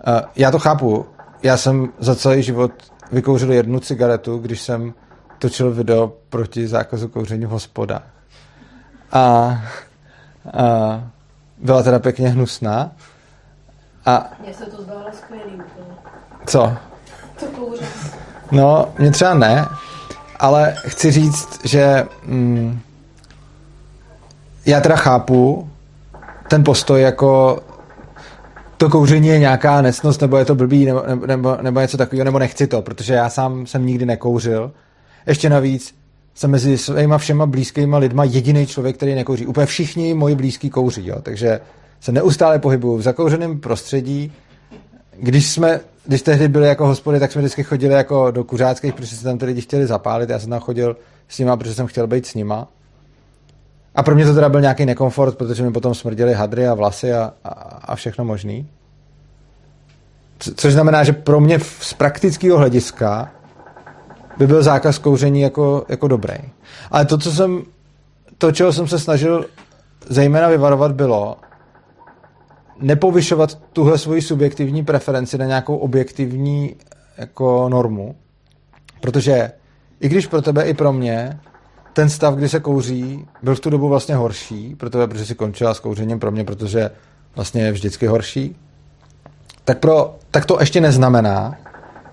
Uh, já to chápu. Já jsem za celý život vykouřil jednu cigaretu, když jsem točil video proti zákazu kouření v hospodách. A, a byla teda pěkně hnusná, a... Mně se to zdálo skvělý úplně. Co? To kouře. No, mě třeba ne, ale chci říct, že mm, já teda chápu ten postoj jako to kouření je nějaká necnost, nebo je to blbý, nebo, nebo, nebo něco takového, nebo nechci to, protože já sám jsem nikdy nekouřil. Ještě navíc jsem mezi svýma všema blízkýma lidma jediný člověk, který nekouří. Úplně všichni moji blízký kouří, jo? takže se neustále pohybuju v zakouřeném prostředí. Když jsme, když tehdy byli jako hospody, tak jsme vždycky chodili jako do kuřáckých, protože se tam ty lidi chtěli zapálit. Já jsem tam chodil s nima, protože jsem chtěl být s nima. A pro mě to teda byl nějaký nekomfort, protože mi potom smrděly hadry a vlasy a, a, a všechno možný. Což znamená, že pro mě z praktického hlediska by byl zákaz kouření jako, jako dobrý. Ale to, co jsem, to, čeho jsem se snažil zejména vyvarovat, bylo nepovyšovat tuhle svoji subjektivní preferenci na nějakou objektivní jako normu. Protože i když pro tebe, i pro mě ten stav, kdy se kouří, byl v tu dobu vlastně horší, pro tebe, protože si končila s kouřením, pro mě, protože vlastně je vždycky horší, tak, pro, tak to ještě neznamená,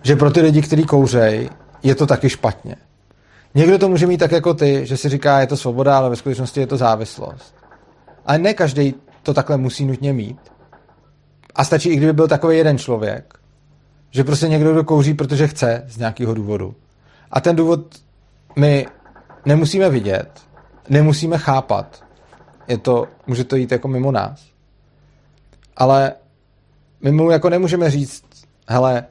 že pro ty lidi, kteří kouřej, je to taky špatně. Někdo to může mít tak jako ty, že si říká, je to svoboda, ale ve skutečnosti je to závislost. Ale ne každý to takhle musí nutně mít. A stačí, i kdyby byl takový jeden člověk, že prostě někdo kdo kouří, protože chce z nějakého důvodu. A ten důvod my nemusíme vidět, nemusíme chápat. Je to, může to jít jako mimo nás. Ale my mu jako nemůžeme říct, hele,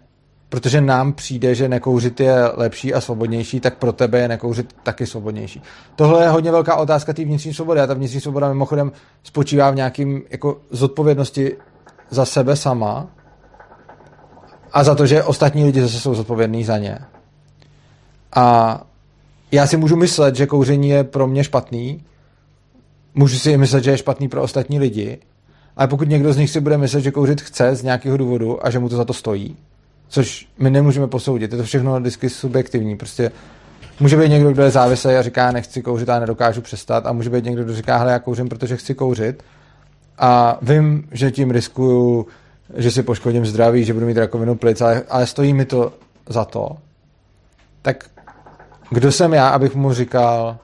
protože nám přijde, že nekouřit je lepší a svobodnější, tak pro tebe je nekouřit taky svobodnější. Tohle je hodně velká otázka té vnitřní svobody a ta vnitřní svoboda mimochodem spočívá v nějakým jako zodpovědnosti za sebe sama a za to, že ostatní lidi zase jsou zodpovědní za ně. A já si můžu myslet, že kouření je pro mě špatný, můžu si myslet, že je špatný pro ostatní lidi, ale pokud někdo z nich si bude myslet, že kouřit chce z nějakého důvodu a že mu to za to stojí, což my nemůžeme posoudit, je to všechno vždycky subjektivní, prostě může být někdo, kdo je závislý a říká, nechci kouřit a nedokážu přestat. A může být někdo, kdo říká, hele, já kouřím, protože chci kouřit. A vím, že tím riskuju, že si poškodím zdraví, že budu mít rakovinu plic, ale, ale stojí mi to za to, tak kdo jsem já, abych mu říkal,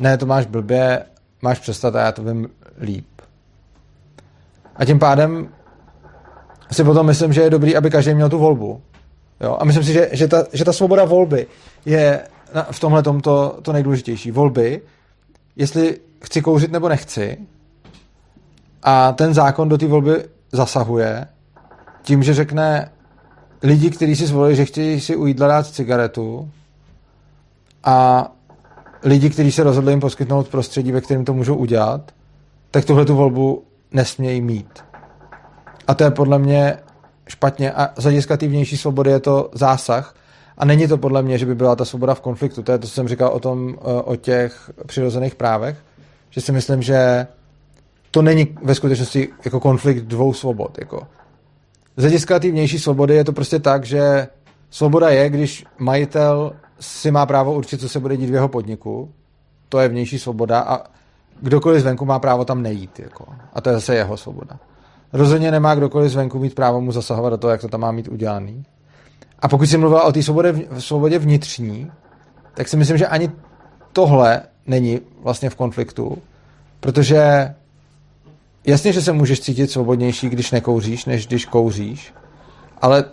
ne, to máš blbě, máš přestat a já to vím líp. A tím pádem si potom myslím, že je dobrý, aby každý měl tu volbu. Jo? A myslím si, že, že, ta, že ta svoboda volby je v tomhle to, to nejdůležitější. Volby, jestli chci kouřit nebo nechci, a ten zákon do té volby zasahuje tím, že řekne lidi, kteří si zvolili, že chtějí si u jídla dát cigaretu a lidi, kteří se rozhodli jim poskytnout prostředí, ve kterém to můžou udělat, tak tuhle tu volbu nesmějí mít. A to je podle mě špatně. A z hlediska vnější svobody je to zásah. A není to podle mě, že by byla ta svoboda v konfliktu. To je to, co jsem říkal o tom, eh, o těch přirozených právech. Že si myslím, že to není ve skutečnosti jako konflikt dvou svobod. Jako. Z hlediska vnější svobody je to prostě tak, že svoboda je, když majitel si má právo určit, co se bude dít v jeho podniku. To je vnější svoboda a kdokoliv zvenku má právo tam nejít. Jako. A to je zase jeho svoboda. Rozhodně nemá kdokoliv zvenku mít právo mu zasahovat do toho, jak to tam má mít udělaný. A pokud si mluvila o té svobodě, svobodě vnitřní, tak si myslím, že ani tohle není vlastně v konfliktu, protože jasně, že se můžeš cítit svobodnější, když nekouříš, než když kouříš, ale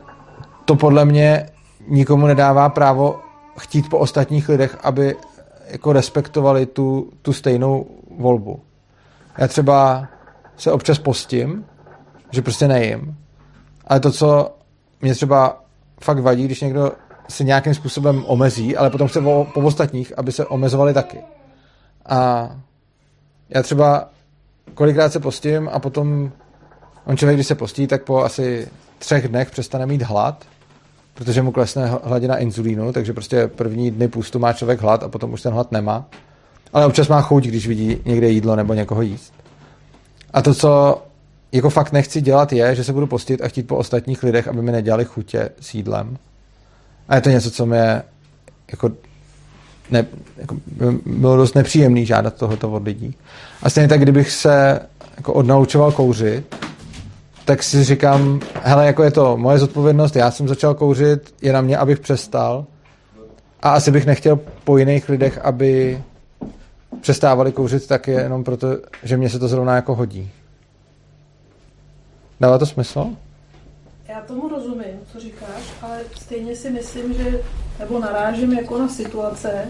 to podle mě nikomu nedává právo chtít po ostatních lidech, aby jako respektovali tu, tu stejnou volbu. Já třeba se občas postím, že prostě nejím. Ale to, co mě třeba fakt vadí, když někdo se nějakým způsobem omezí, ale potom chce po, po ostatních, aby se omezovali taky. A já třeba kolikrát se postím a potom on člověk, když se postí, tak po asi třech dnech přestane mít hlad, protože mu klesne hladina inzulínu, takže prostě první dny půstu má člověk hlad a potom už ten hlad nemá. Ale občas má chuť, když vidí někde jídlo nebo někoho jíst. A to, co jako fakt nechci dělat, je, že se budu postit a chtít po ostatních lidech, aby mi nedělali chutě s jídlem. A je to něco, co mě jako, ne, jako bylo dost nepříjemný žádat tohoto od lidí. A stejně tak, kdybych se jako odnaučoval kouřit, tak si říkám, hele, jako je to moje zodpovědnost, já jsem začal kouřit, je na mě, abych přestal. A asi bych nechtěl po jiných lidech, aby přestávali kouřit tak jenom proto, že mě se to zrovna jako hodí. Dává to smysl? Já tomu rozumím, co říkáš, ale stejně si myslím, že nebo narážím jako na situace,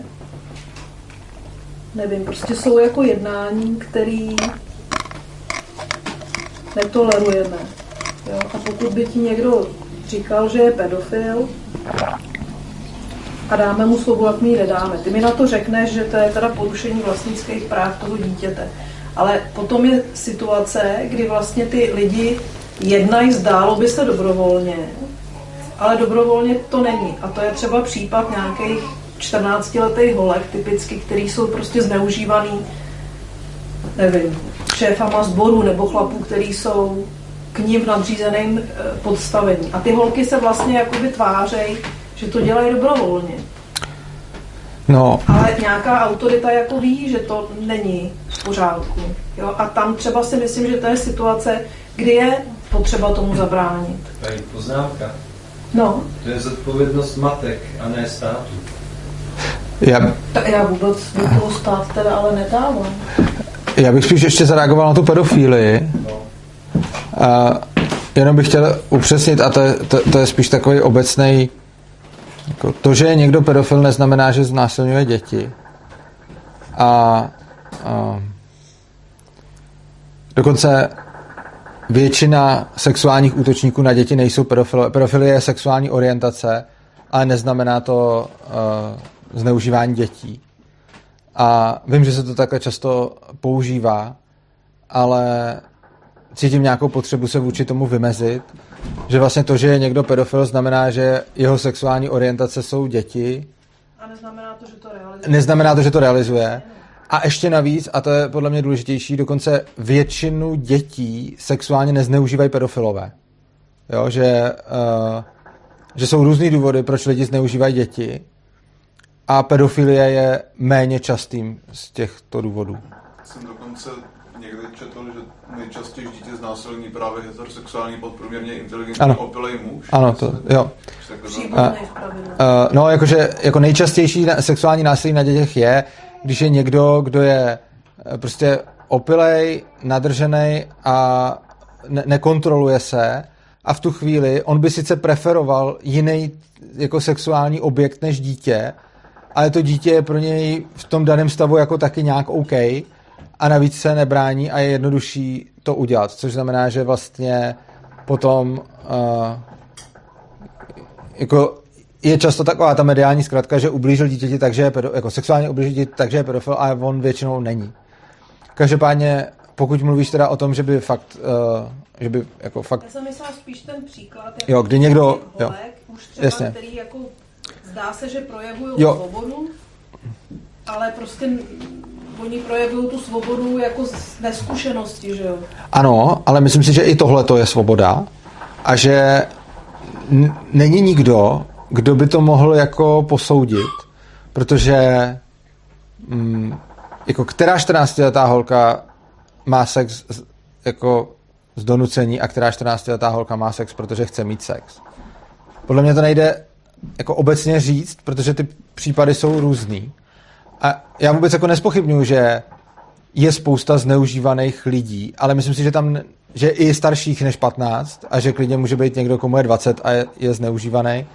nevím, prostě jsou jako jednání, který netolerujeme. Jo? A pokud by ti někdo říkal, že je pedofil a dáme mu svobodu, jak my nedáme. Ty mi na to řekneš, že to je teda porušení vlastnických práv toho dítěte. Ale potom je situace, kdy vlastně ty lidi jednají, zdálo by se dobrovolně, ale dobrovolně to není. A to je třeba případ nějakých 14-letých holek typicky, který jsou prostě zneužívaný, nevím, šéfama sboru nebo chlapů, který jsou k ním v nadřízeném eh, podstavení. A ty holky se vlastně jakoby tvářejí, že to dělají dobrovolně. No. Ale nějaká autorita jako ví, že to není v pořádku. Jo? A tam třeba si myslím, že to je situace, kdy je potřeba tomu zabránit. Tady poznámka. No. To je zodpovědnost matek a ne státu. Já, Ta, já vůbec do toho stát teda ale nedávám. Já bych spíš ještě zareagoval na tu pedofílii. A jenom bych chtěl upřesnit, a to je, to, to je spíš takový obecný. Jako to, že je někdo pedofil, neznamená, že znásilňuje děti. A, a dokonce většina sexuálních útočníků na děti nejsou pedofilové. Pedofilie je sexuální orientace, ale neznamená to uh, zneužívání dětí. A vím, že se to takhle často používá, ale cítím nějakou potřebu se vůči tomu vymezit, že vlastně to, že je někdo pedofil, znamená, že jeho sexuální orientace jsou děti, A neznamená to, že to realizuje. neznamená to, že to realizuje. A ještě navíc, a to je podle mě důležitější, dokonce většinu dětí sexuálně nezneužívají pedofilové. Jo, že, uh, že jsou různý důvody, proč lidi zneužívají děti a pedofilie je méně častým z těchto důvodů. Jsem dokonce někdy četl, že nejčastěji dítě znásilní právě heterosexuální podprůměrně inteligentní Ano. opilej muž. Ano, to, jo. Takhle Příbuzný v pravidle. Uh, no, jakože jako nejčastější na- sexuální násilí na dětech je, když je někdo, kdo je eh, prostě opilej, nadržený a ne- nekontroluje se a v tu chvíli on by sice preferoval jiný jako sexuální objekt než dítě, ale to dítě je pro něj v tom daném stavu jako taky nějak OK a navíc se nebrání a je jednodušší to udělat, což znamená, že vlastně potom uh, jako je často taková ta mediální zkratka, že ublížil dítěti tak, že je pedo, jako sexuálně ublížil dítěti tak, že je pedofil, ale on většinou není. Každopádně, pokud mluvíš teda o tom, že by fakt, uh, že by jako fakt Já jsem myslela spíš ten příklad, jako Jo, kdy někdo- těch jo. holek, už třeba, Jasně. který jako zdá se, že projevují svobodu, ale prostě oni projevují tu svobodu jako z neskušenosti, že jo. Ano, ale myslím si, že i tohle to je svoboda a že n- není nikdo, kdo by to mohl jako posoudit, protože mm, jako která 14-letá holka má sex z- jako z donucení a která 14-letá holka má sex, protože chce mít sex. Podle mě to nejde jako obecně říct, protože ty případy jsou různý. A já vůbec jako nespochybnuju, že je spousta zneužívaných lidí, ale myslím si, že tam že i starších než 15 a že klidně může být někdo, komu je 20 a je, je zneužívaný.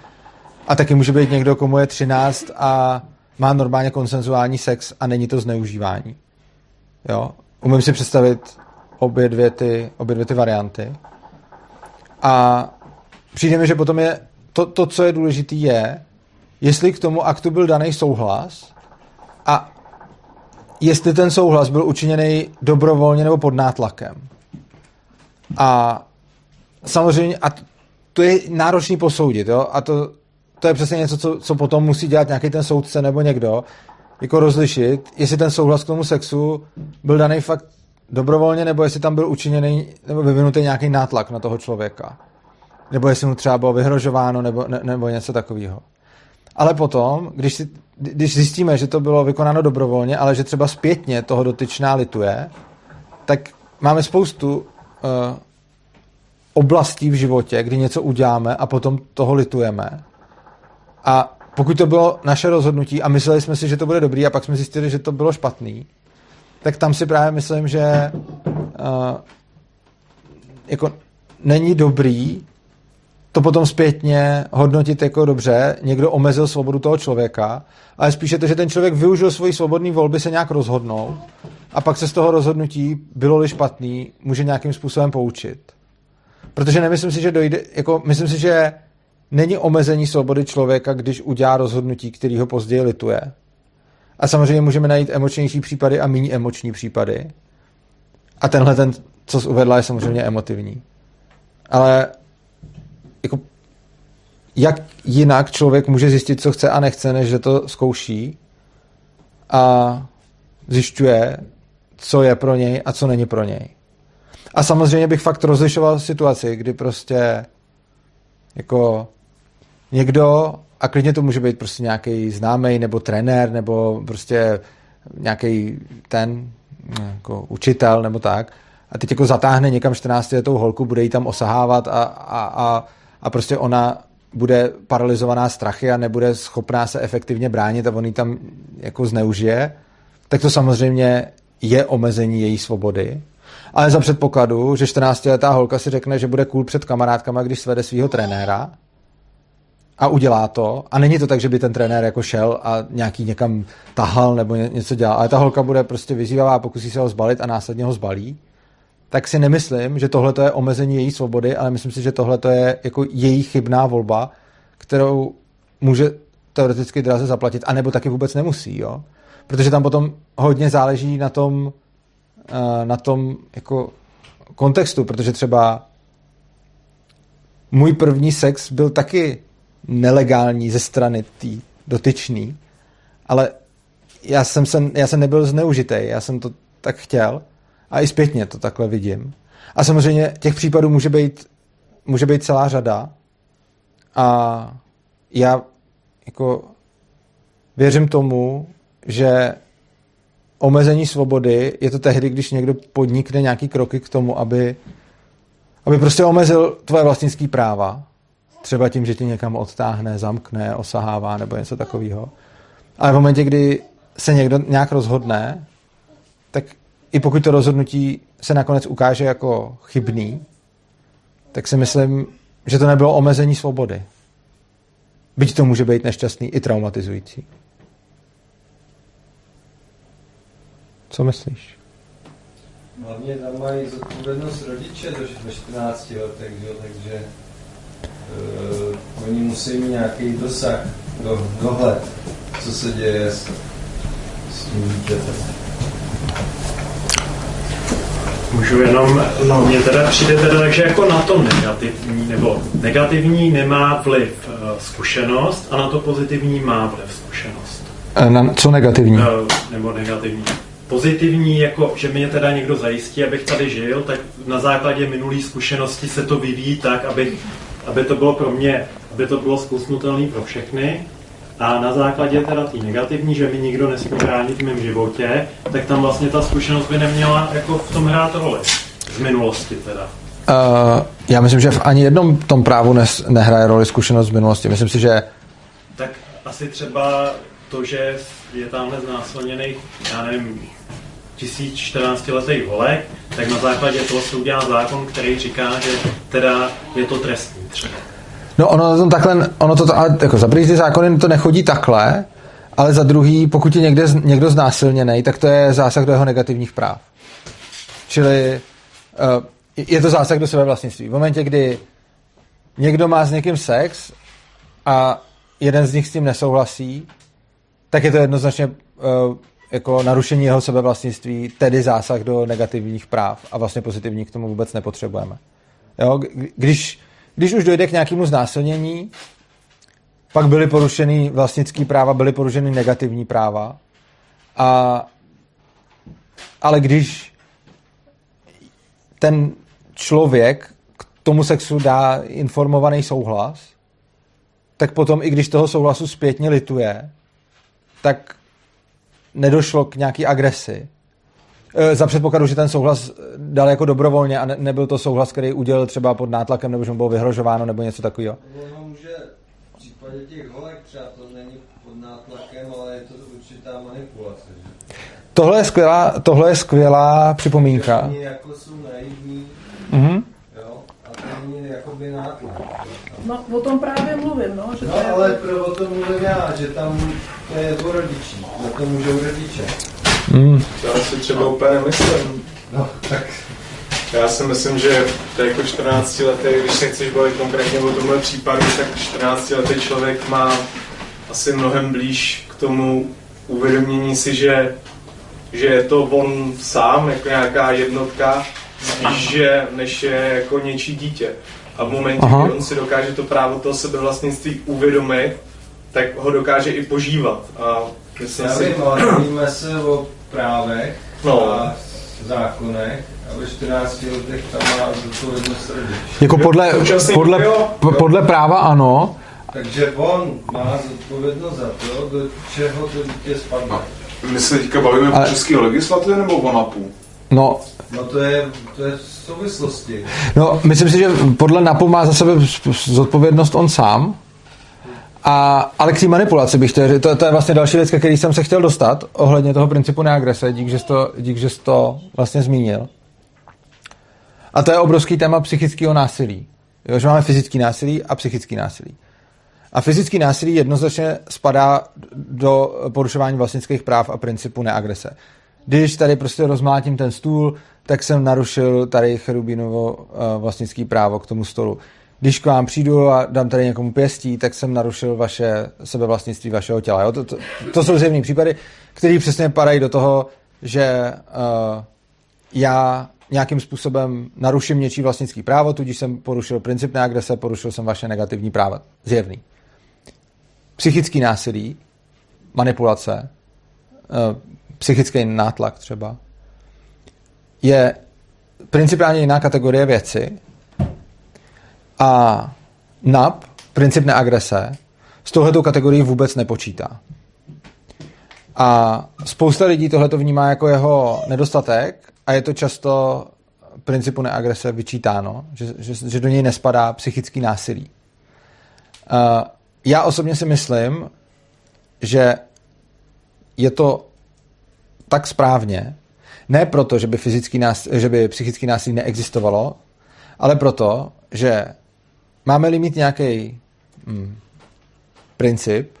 A taky může být někdo, komu je 13 a má normálně konsenzuální sex a není to zneužívání. Jo? Umím si představit obě dvě ty, obě dvě ty varianty. A přijde mi, že potom je to, to, co je důležité, je, jestli k tomu aktu byl daný souhlas a jestli ten souhlas byl učiněný dobrovolně nebo pod nátlakem. A samozřejmě, a to je náročný posoudit, jo? a to, to je přesně něco, co, co potom musí dělat nějaký ten soudce nebo někdo, jako rozlišit, jestli ten souhlas k tomu sexu byl daný fakt dobrovolně, nebo jestli tam byl učiněný nebo vyvinutý nějaký nátlak na toho člověka. Nebo jestli mu třeba bylo vyhrožováno, nebo, ne, nebo něco takového. Ale potom, když, si, když zjistíme, že to bylo vykonáno dobrovolně, ale že třeba zpětně toho dotyčná lituje, tak máme spoustu uh, oblastí v životě, kdy něco uděláme a potom toho litujeme. A pokud to bylo naše rozhodnutí a mysleli jsme si, že to bude dobrý a pak jsme zjistili, že to bylo špatný, tak tam si právě myslím, že uh, jako není dobrý to potom zpětně hodnotit jako dobře, někdo omezil svobodu toho člověka, ale spíše to, že ten člověk využil svoji svobodné volby se nějak rozhodnout a pak se z toho rozhodnutí, bylo-li špatný, může nějakým způsobem poučit. Protože nemyslím si, že dojde, jako, myslím si, že není omezení svobody člověka, když udělá rozhodnutí, který ho později lituje. A samozřejmě můžeme najít emočnější případy a méně emoční případy. A tenhle ten, co jsi uvedla, je samozřejmě emotivní. Ale jako, jak jinak člověk může zjistit, co chce a nechce, než že to zkouší a zjišťuje, co je pro něj a co není pro něj. A samozřejmě bych fakt rozlišoval situaci, kdy prostě jako někdo, a klidně to může být prostě nějaký známý nebo trenér, nebo prostě nějaký ten jako učitel nebo tak, a teď jako zatáhne někam 14 letou holku, bude jí tam osahávat a, a, a, a prostě ona bude paralizovaná strachy a nebude schopná se efektivně bránit a on ji tam jako zneužije, tak to samozřejmě je omezení její svobody. Ale za předpokladu, že 14-letá holka si řekne, že bude cool před kamarádkama, když svede svého trenéra a udělá to. A není to tak, že by ten trenér jako šel a nějaký někam tahal nebo něco dělal. Ale ta holka bude prostě vyzývavá pokusí se ho zbalit a následně ho zbalí. Tak si nemyslím, že tohle je omezení její svobody, ale myslím si, že tohle je jako její chybná volba, kterou může teoreticky draze zaplatit, anebo taky vůbec nemusí, jo? Protože tam potom hodně záleží na tom, eh, na tom jako kontextu, protože třeba můj první sex byl taky nelegální ze strany té dotyčný, ale já jsem, se, já jsem nebyl zneužitý, já jsem to tak chtěl a i zpětně to takhle vidím. A samozřejmě těch případů může být, může být celá řada a já jako věřím tomu, že omezení svobody je to tehdy, když někdo podnikne nějaký kroky k tomu, aby, aby prostě omezil tvoje vlastnické práva. Třeba tím, že tě někam odtáhne, zamkne, osahává nebo něco takového. Ale v momentě, kdy se někdo nějak rozhodne, tak i pokud to rozhodnutí se nakonec ukáže jako chybný, tak si myslím, že to nebylo omezení svobody. Byť to může být nešťastný i traumatizující. Co myslíš? Hlavně tam mají zodpovědnost rodiče do 14 letech, jo, takže uh, oni musí mít nějaký dosah, do, dohled, co se děje s, s tím dítětem. Můžu jenom, no mně teda přijde teda takže jako na to negativní, nebo negativní nemá vliv uh, zkušenost a na to pozitivní má vliv zkušenost. Na, co negativní? Uh, nebo negativní pozitivní, jako že mě teda někdo zajistí, abych tady žil, tak na základě minulé zkušenosti se to vyvíjí tak, aby, aby to bylo pro mě, aby to bylo zkousnutelné pro všechny. A na základě teda té negativní, že mi nikdo nesmí bránit v mém životě, tak tam vlastně ta zkušenost by neměla jako v tom hrát roli. Z minulosti teda. Uh, já myslím, že v ani jednom tom právu nes, nehraje roli zkušenost z minulosti. Myslím si, že... Tak asi třeba to, že je tamhle znásilněný, já nevím, 1014 letý volek, tak na základě toho se udělá zákon, který říká, že teda je to trestný třeba. No ono to takhle, ono to, ale jako za první zákony to nechodí takhle, ale za druhý, pokud je někde, někdo znásilněný, tak to je zásah do jeho negativních práv. Čili uh, je to zásah do sebe vlastnictví. V momentě, kdy někdo má s někým sex a jeden z nich s tím nesouhlasí, tak je to jednoznačně uh, jako narušení jeho sebevlastnictví, tedy zásah do negativních práv a vlastně pozitivní k tomu vůbec nepotřebujeme. Jo? Když, když už dojde k nějakému znásilnění, pak byly porušeny vlastnické práva, byly porušeny negativní práva. A, ale když ten člověk k tomu sexu dá informovaný souhlas, tak potom, i když toho souhlasu zpětně lituje, tak nedošlo k nějaký agresi. E, za předpokladu, že ten souhlas dal jako dobrovolně a ne, nebyl to souhlas, který udělal třeba pod nátlakem, nebo že mu bylo vyhrožováno, nebo něco takového. Ono může v případě těch holek třeba to není pod nátlakem, ale je to určitá manipulace. Že? Tohle je skvělá, tohle je skvělá připomínka. Oni jako jsou naivní, Mhm. jo, a to není jakoby nátlak. No, o tom právě mluvím, no. Že to No je ale pro o tom mluvím já, že tam to je o rodičích, za to můžou rodiče. Mm. Já si třeba úplně nemyslím. No, tak Já si myslím, že to jako 14 letý, když nechceš bavit konkrétně o tomhle případu, tak 14 letý člověk má asi mnohem blíž k tomu uvědomění si, že, že je to on sám, jako nějaká jednotka, spíš, že, než je jako něčí dítě. A v momentě, Aha. kdy on si dokáže to právo toho sebevlastnictví uvědomit, tak ho dokáže i požívat. A myslím já si, vím, ale bavíme se o právech No. a zákonech a ve 14 letech tam má zodpovědnost rodič. Jako podle, podle, jo. podle práva ano, Takže on má zodpovědnost za to, do čeho to dítě spadne. My se teďka bavíme Ale- o české legislativě nebo o NAPu? No, No to je, to je v souvislosti. no, myslím si, že podle NAPu má za sebe zodpovědnost on sám, a, ale k té manipulaci bych chtěl, to, to je vlastně další věc, ke který jsem se chtěl dostat, ohledně toho principu neagrese, dík, že jsi to, dík, že jsi to vlastně zmínil. A to je obrovský téma psychického násilí. Jo, že máme fyzický násilí a psychický násilí. A fyzický násilí jednoznačně spadá do porušování vlastnických práv a principu neagrese. Když tady prostě rozmlátím ten stůl, tak jsem narušil tady Cherubinovo uh, vlastnický právo k tomu stolu. Když k vám přijdu a dám tady někomu pěstí, tak jsem narušil vaše sebevlastnictví vašeho těla. Jo? To, to, to jsou zjevné případy, které přesně padají do toho, že uh, já nějakým způsobem naruším něčí vlastnický právo, tudíž jsem porušil princip neagrese, porušil jsem vaše negativní práva. Zjevný. Psychický násilí, manipulace, eh, psychický nátlak třeba, je principiálně jiná kategorie věci a NAP, princip neagrese, s touhletou kategorií vůbec nepočítá. A spousta lidí tohleto vnímá jako jeho nedostatek a je to často principu neagrese vyčítáno, že, že, že do něj nespadá psychický násilí. Uh, já osobně si myslím, že je to tak správně, ne proto, že by, fyzický nás, že by psychický násilí neexistovalo, ale proto, že máme-li mít nějaký hmm, princip,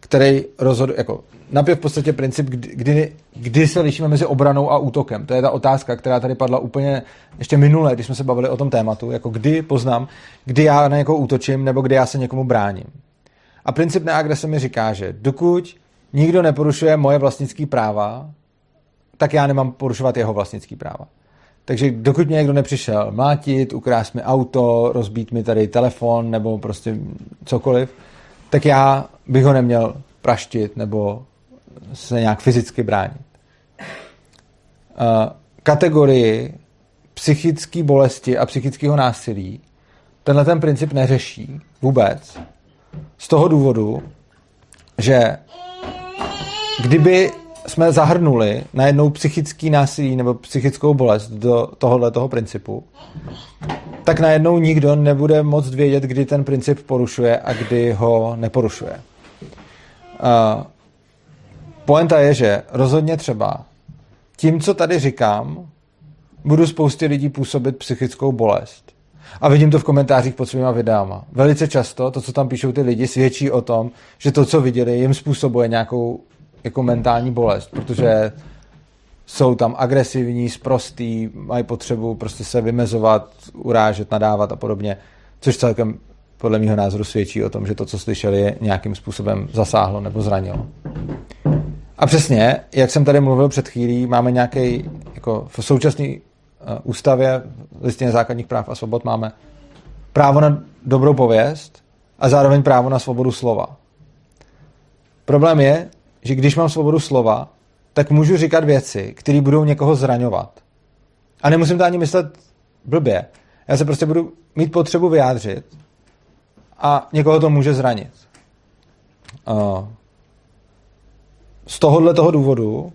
který rozhoduje, jako napěv v podstatě princip, kdy, kdy, kdy se lišíme mezi obranou a útokem. To je ta otázka, která tady padla úplně ještě minule, když jsme se bavili o tom tématu, jako kdy poznám, kdy já na někoho útočím, nebo kdy já se někomu bráním. A princip neagrese mi říká, že dokud nikdo neporušuje moje vlastnické práva, tak já nemám porušovat jeho vlastnické práva. Takže dokud mě někdo nepřišel mlátit, ukrást mi auto, rozbít mi tady telefon nebo prostě cokoliv, tak já bych ho neměl praštit nebo se nějak fyzicky bránit. Uh, kategorii psychické bolesti a psychického násilí tenhle ten princip neřeší vůbec. Z toho důvodu, že kdyby jsme zahrnuli najednou psychický násilí nebo psychickou bolest do tohohle toho principu, tak najednou nikdo nebude moct vědět, kdy ten princip porušuje a kdy ho neporušuje. Uh, poenta je, že rozhodně třeba tím, co tady říkám, budu spoustě lidí působit psychickou bolest. A vidím to v komentářích pod svýma videama. Velice často to, co tam píšou ty lidi, svědčí o tom, že to, co viděli, jim způsobuje nějakou jako mentální bolest, protože jsou tam agresivní, sprostý, mají potřebu prostě se vymezovat, urážet, nadávat a podobně, což celkem podle mého názoru svědčí o tom, že to, co slyšeli, je nějakým způsobem zasáhlo nebo zranilo. A přesně, jak jsem tady mluvil před chvílí, máme nějaký, jako v současné uh, ústavě, listině základních práv a svobod máme právo na dobrou pověst a zároveň právo na svobodu slova. Problém je, že když mám svobodu slova, tak můžu říkat věci, které budou někoho zraňovat. A nemusím to ani myslet blbě. Já se prostě budu mít potřebu vyjádřit a někoho to může zranit. Z tohohle toho důvodu,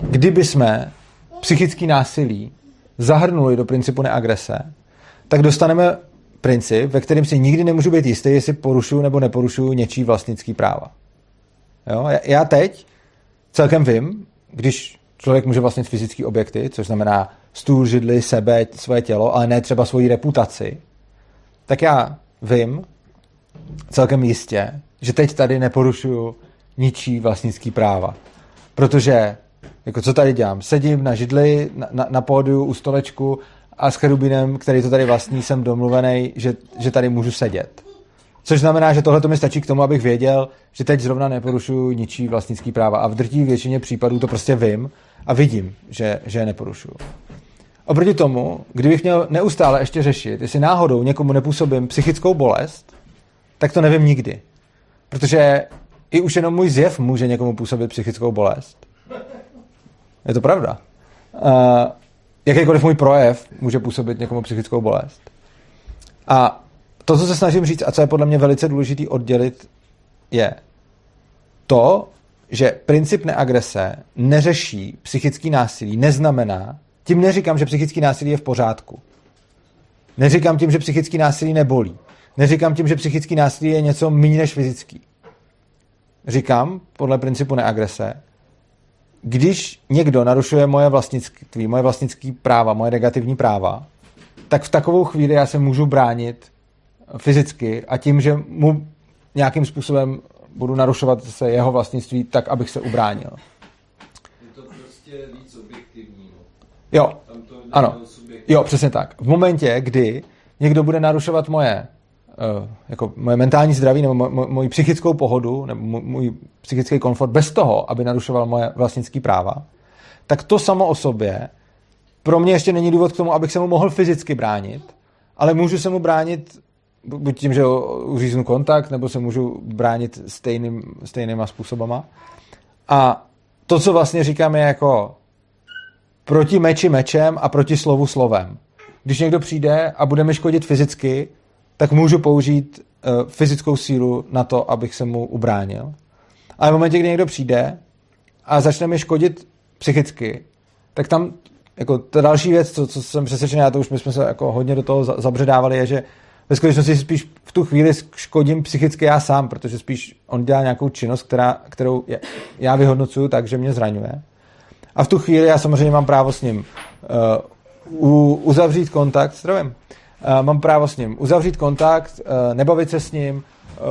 kdyby jsme psychický násilí zahrnuli do principu neagrese, tak dostaneme princip, ve kterém si nikdy nemůžu být jistý, jestli porušuju nebo neporušuju něčí vlastnický práva. Jo? Já teď celkem vím, když člověk může vlastnit fyzické objekty, což znamená stůl, židli, sebe, svoje tělo, ale ne třeba svoji reputaci, tak já vím celkem jistě, že teď tady neporušuju ničí vlastnický práva. Protože Jako co tady dělám? Sedím na židli, na, na, na pódiu, u stolečku a s Cherubinem, který to tady vlastní, jsem domluvený, že, že tady můžu sedět. Což znamená, že tohle to mi stačí k tomu, abych věděl, že teď zrovna neporušuju ničí vlastnický práva. A v drtí většině případů to prostě vím a vidím, že, že je neporušuju. Oproti tomu, kdybych měl neustále ještě řešit, jestli náhodou někomu nepůsobím psychickou bolest, tak to nevím nikdy. Protože i už jenom můj zjev může někomu působit psychickou bolest. Je to pravda. Uh, jakýkoliv můj projev může působit někomu psychickou bolest. A to, co se snažím říct, a co je podle mě velice důležitý oddělit, je to, že princip neagrese neřeší psychický násilí, neznamená, tím neříkám, že psychický násilí je v pořádku. Neříkám tím, že psychický násilí nebolí. Neříkám tím, že psychický násilí je něco méně než fyzický. Říkám, podle principu neagrese, když někdo narušuje moje vlastnictví, moje vlastnické práva, moje negativní práva, tak v takovou chvíli já se můžu bránit fyzicky a tím, že mu nějakým způsobem budu narušovat se jeho vlastnictví tak, abych se ubránil. Je to prostě víc objektivní. No. Jo, ano. Jo, přesně tak. V momentě, kdy někdo bude narušovat moje, uh, jako moje mentální zdraví nebo mo- mo- moji psychickou pohodu nebo můj psychický komfort bez toho, aby narušoval moje vlastnické práva, tak to samo o sobě pro mě ještě není důvod k tomu, abych se mu mohl fyzicky bránit, ale můžu se mu bránit buď tím, že uříznu kontakt, nebo se můžu bránit stejným, stejnýma způsobama. A to, co vlastně říkám, je jako proti meči mečem a proti slovu slovem. Když někdo přijde a bude mi škodit fyzicky, tak můžu použít uh, fyzickou sílu na to, abych se mu ubránil. Ale v momentě, kdy někdo přijde a začne mi škodit psychicky, tak tam jako ta další věc, co, co jsem přesvědčený, a to už my jsme se jako hodně do toho za- zabředávali, je, že ve skutečnosti spíš v tu chvíli škodím psychicky já sám, protože spíš on dělá nějakou činnost, která, kterou já vyhodnocuju tak, že mě zraňuje. A v tu chvíli já samozřejmě mám právo s ním uh, uzavřít kontakt, zdravím, uh, mám právo s ním uzavřít kontakt, uh, nebavit se s ním,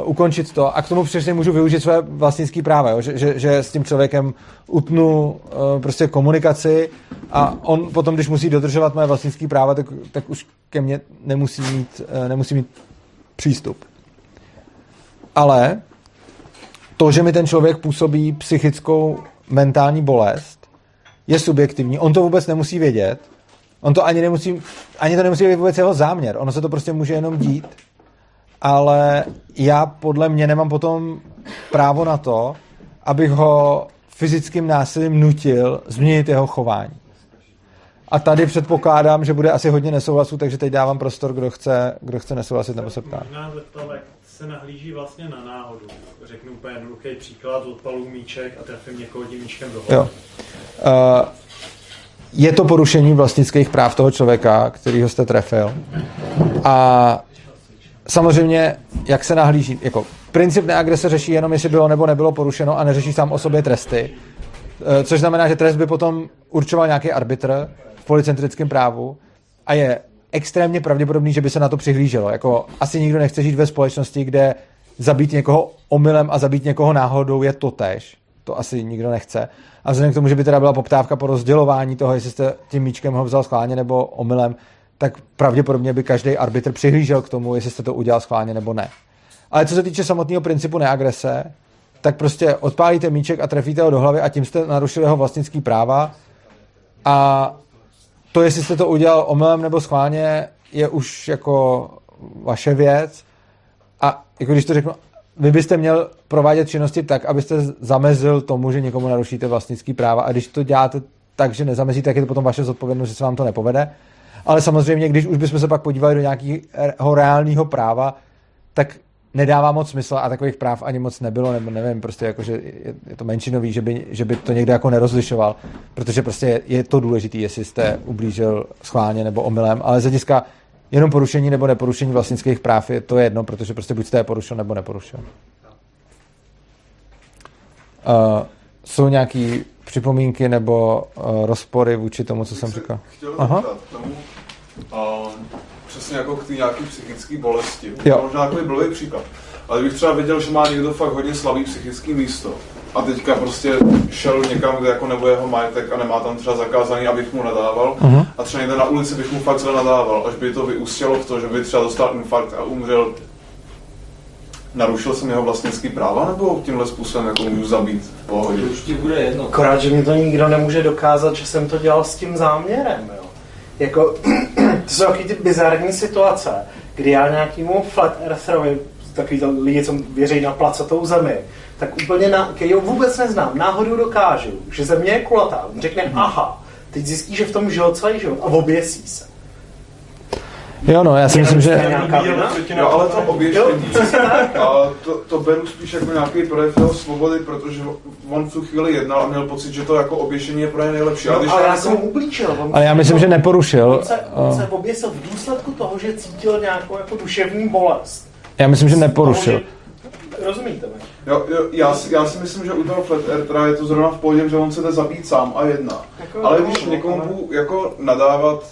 ukončit to a k tomu přesně můžu využít své vlastnické práva, jo? Že, že, že s tím člověkem utnu uh, prostě komunikaci a on potom, když musí dodržovat moje vlastnické práva, tak, tak už ke mně nemusí mít, uh, nemusí mít přístup. Ale to, že mi ten člověk působí psychickou mentální bolest, je subjektivní. On to vůbec nemusí vědět. On to ani nemusí, ani to nemusí být vůbec jeho záměr. Ono se to prostě může jenom dít. Ale já podle mě nemám potom právo na to, abych ho fyzickým násilím nutil změnit jeho chování. A tady předpokládám, že bude asi hodně nesouhlasů, takže teď dávám prostor, kdo chce, kdo chce nesouhlasit nebo se ptát. Možná zeptal, jak se nahlíží vlastně na náhodu. Řeknu úplně jednoduchý příklad, odpalu míček a trefím někoho tím míčkem do hlavy. Jo. Uh, je to porušení vlastnických práv toho člověka, kterýho jste trefil. A samozřejmě, jak se nahlíží, jako princip neagrese řeší jenom, jestli bylo nebo nebylo porušeno a neřeší sám o sobě tresty. Eh, Což znamená, že trest by potom určoval nějaký arbitr v policentrickém právu a je extrémně pravděpodobný, že by se na to přihlíželo. Jako asi nikdo nechce žít ve společnosti, kde zabít někoho omylem a zabít někoho náhodou je to tež. To asi nikdo nechce. A vzhledem k tomu, že by teda byla poptávka po rozdělování toho, jestli jste tím míčkem ho vzal schválně nebo omylem, tak pravděpodobně by každý arbitr přihlížel k tomu, jestli jste to udělal schválně nebo ne. Ale co se týče samotného principu neagrese, tak prostě odpálíte míček a trefíte ho do hlavy a tím jste narušili jeho vlastnický práva. A to, jestli jste to udělal omylem nebo schválně, je už jako vaše věc. A jako když to řeknu, vy byste měl provádět činnosti tak, abyste zamezil tomu, že někomu narušíte vlastnický práva. A když to děláte tak, že nezamezíte, tak je to potom vaše zodpovědnost, že se vám to nepovede. Ale samozřejmě, když už bychom se pak podívali do nějakého reálného práva, tak nedává moc smysl a takových práv ani moc nebylo, nebo nevím, prostě jako, že je, je to menšinový, že by, že by to někdo jako nerozlišoval, protože prostě je, je to důležité, jestli jste ublížil schválně nebo omylem, ale z hlediska jenom porušení nebo neporušení vlastnických práv je to jedno, protože prostě buď jste je porušil nebo neporušil. Uh, jsou nějaké připomínky nebo uh, rozpory vůči tomu, co jsem říkal? Chtěl Aha. Tomu, a přesně jako k té nějaké psychické bolesti. Jo. Možná takový blbý příklad. Ale kdybych třeba věděl, že má někdo fakt hodně slabý psychický místo a teďka prostě šel někam, kde jako nebo jeho majetek a nemá tam třeba zakázaný, abych mu nadával Mhm. a třeba někde na ulici bych mu fakt zle nadával, až by to vyústilo v to, že by třeba dostal infarkt a umřel. Narušil jsem jeho vlastnický práva nebo tímhle způsobem jako můžu zabít v pohodě? To už ti bude jedno. Akorát, že mi to nikdo nemůže dokázat, že jsem to dělal s tím záměrem. Jako, to jsou takový ty bizarní situace, kdy já nějakýmu flat eartherovi, takový to lidi, co věří na placatou zemi, tak úplně, na, který ho vůbec neznám, náhodou dokážu, že země je kulatá. On řekne, aha, teď zjistí, že v tom žil celý život a oběsí se. Jo, no, já si myslím, že... Jo, ale to a to, to beru spíš jako nějaký projev jeho svobody, protože on v tu chvíli jednal a měl pocit, že to jako oběšení je pro ně nejlepší. Ale No, když ale já jako- jsem mu ublížil. On Ale já myslím, že neporušil. On se, on se oběsil v důsledku toho, že cítil nějakou jako duševní bolest. Já myslím, že neporušil. Rozumíte mi? Jo, jo, já, si, já si myslím, že u toho Flat Earthera je to zrovna v pohodě, že on se jde zabít sám a jedna. Jako, Ale když někomu jako nadávat,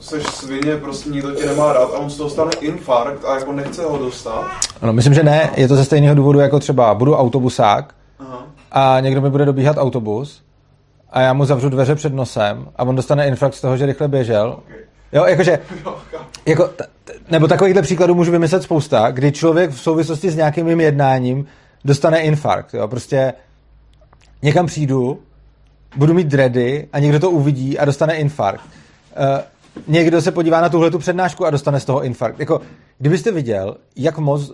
seš svině, prostě nikdo tě nemá rád a on z toho stane infarkt a jako nechce ho dostat. No, myslím, že ne. Je to ze stejného důvodu, jako třeba budu autobusák Aha. a někdo mi bude dobíhat autobus a já mu zavřu dveře před nosem a on dostane infarkt z toho, že rychle běžel. Jo, jakože, jako, t- nebo takovýchhle příkladů můžu vymyslet spousta, kdy člověk v souvislosti s nějakým mým jednáním dostane infarkt. Jo? Prostě někam přijdu, budu mít dready a někdo to uvidí a dostane infarkt. Uh, někdo se podívá na tuhle tu přednášku a dostane z toho infarkt. Jako, kdybyste viděl, jak moc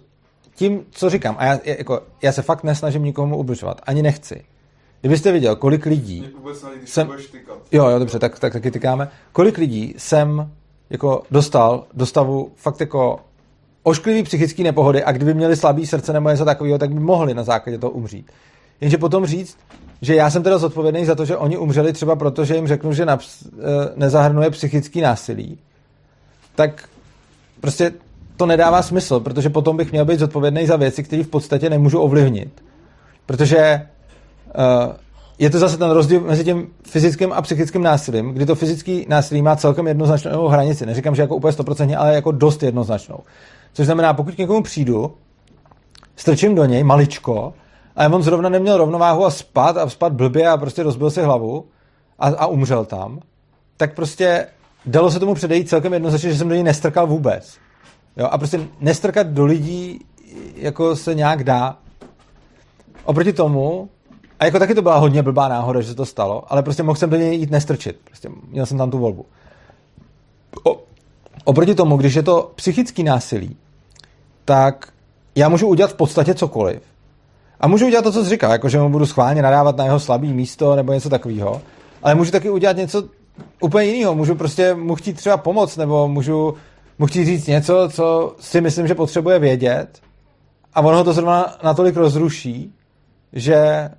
tím, co říkám, a já, jako, já se fakt nesnažím nikomu ubližovat, ani nechci. Kdybyste viděl, kolik lidí když Jsem-. Jo, jo, dobře, tak, tak taky tykáme. Kolik lidí jsem jako dostal do stavu fakt jako ošklivý psychický nepohody a kdyby měli slabý srdce nebo něco takového, tak by mohli na základě toho umřít. Jenže potom říct, že já jsem teda zodpovědný za to, že oni umřeli třeba proto, že jim řeknu, že naps, eh, nezahrnuje psychický násilí, tak prostě to nedává smysl, protože potom bych měl být zodpovědný za věci, které v podstatě nemůžu ovlivnit. Protože uh, je to zase ten rozdíl mezi tím fyzickým a psychickým násilím, kdy to fyzické násilí má celkem jednoznačnou hranici. Neříkám, že jako úplně 100%, ale jako dost jednoznačnou. Což znamená, pokud k někomu přijdu, strčím do něj maličko, a on zrovna neměl rovnováhu a spad a spad blbě a prostě rozbil si hlavu a, a umřel tam, tak prostě dalo se tomu předejít celkem jednoznačně, že jsem do něj nestrkal vůbec. Jo, a prostě nestrkat do lidí jako se nějak dá. Oproti tomu, a jako taky to byla hodně blbá náhoda, že se to stalo, ale prostě mohl jsem do něj jít nestrčit. Prostě měl jsem tam tu volbu. O, oproti tomu, když je to psychický násilí, tak já můžu udělat v podstatě cokoliv. A můžu udělat to, co jsi říkal, jako že mu budu schválně nadávat na jeho slabý místo nebo něco takového. Ale můžu taky udělat něco úplně jiného. Můžu prostě mu chtít třeba pomoct, nebo můžu mu chtít říct něco, co si myslím, že potřebuje vědět. A ono ho to zrovna natolik rozruší, že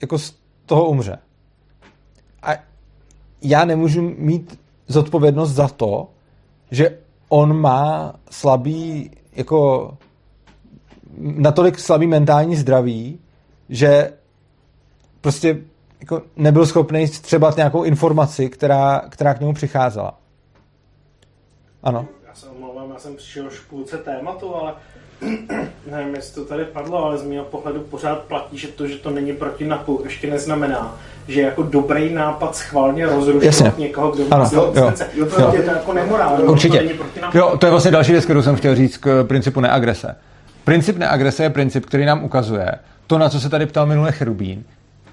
jako z toho umře. A já nemůžu mít zodpovědnost za to, že on má slabý, jako natolik slabý mentální zdraví, že prostě jako nebyl schopný střebat nějakou informaci, která, která k němu přicházela. Ano. Já se omlouvám, já jsem přišel už v půlce tématu, ale nevím, jestli to tady padlo, ale z mého pohledu pořád platí, že to, že to není proti napu, ještě neznamená, že jako dobrý nápad schválně rozrušit Jasně. někoho, kdo má jo, jo, jo. jo. Je to jako nemorální. Určitě. To není proti napu. Jo, to je vlastně další věc, kterou jsem chtěl říct k principu neagrese. Princip neagrese je princip, který nám ukazuje to, na co se tady ptal minule Cherubín,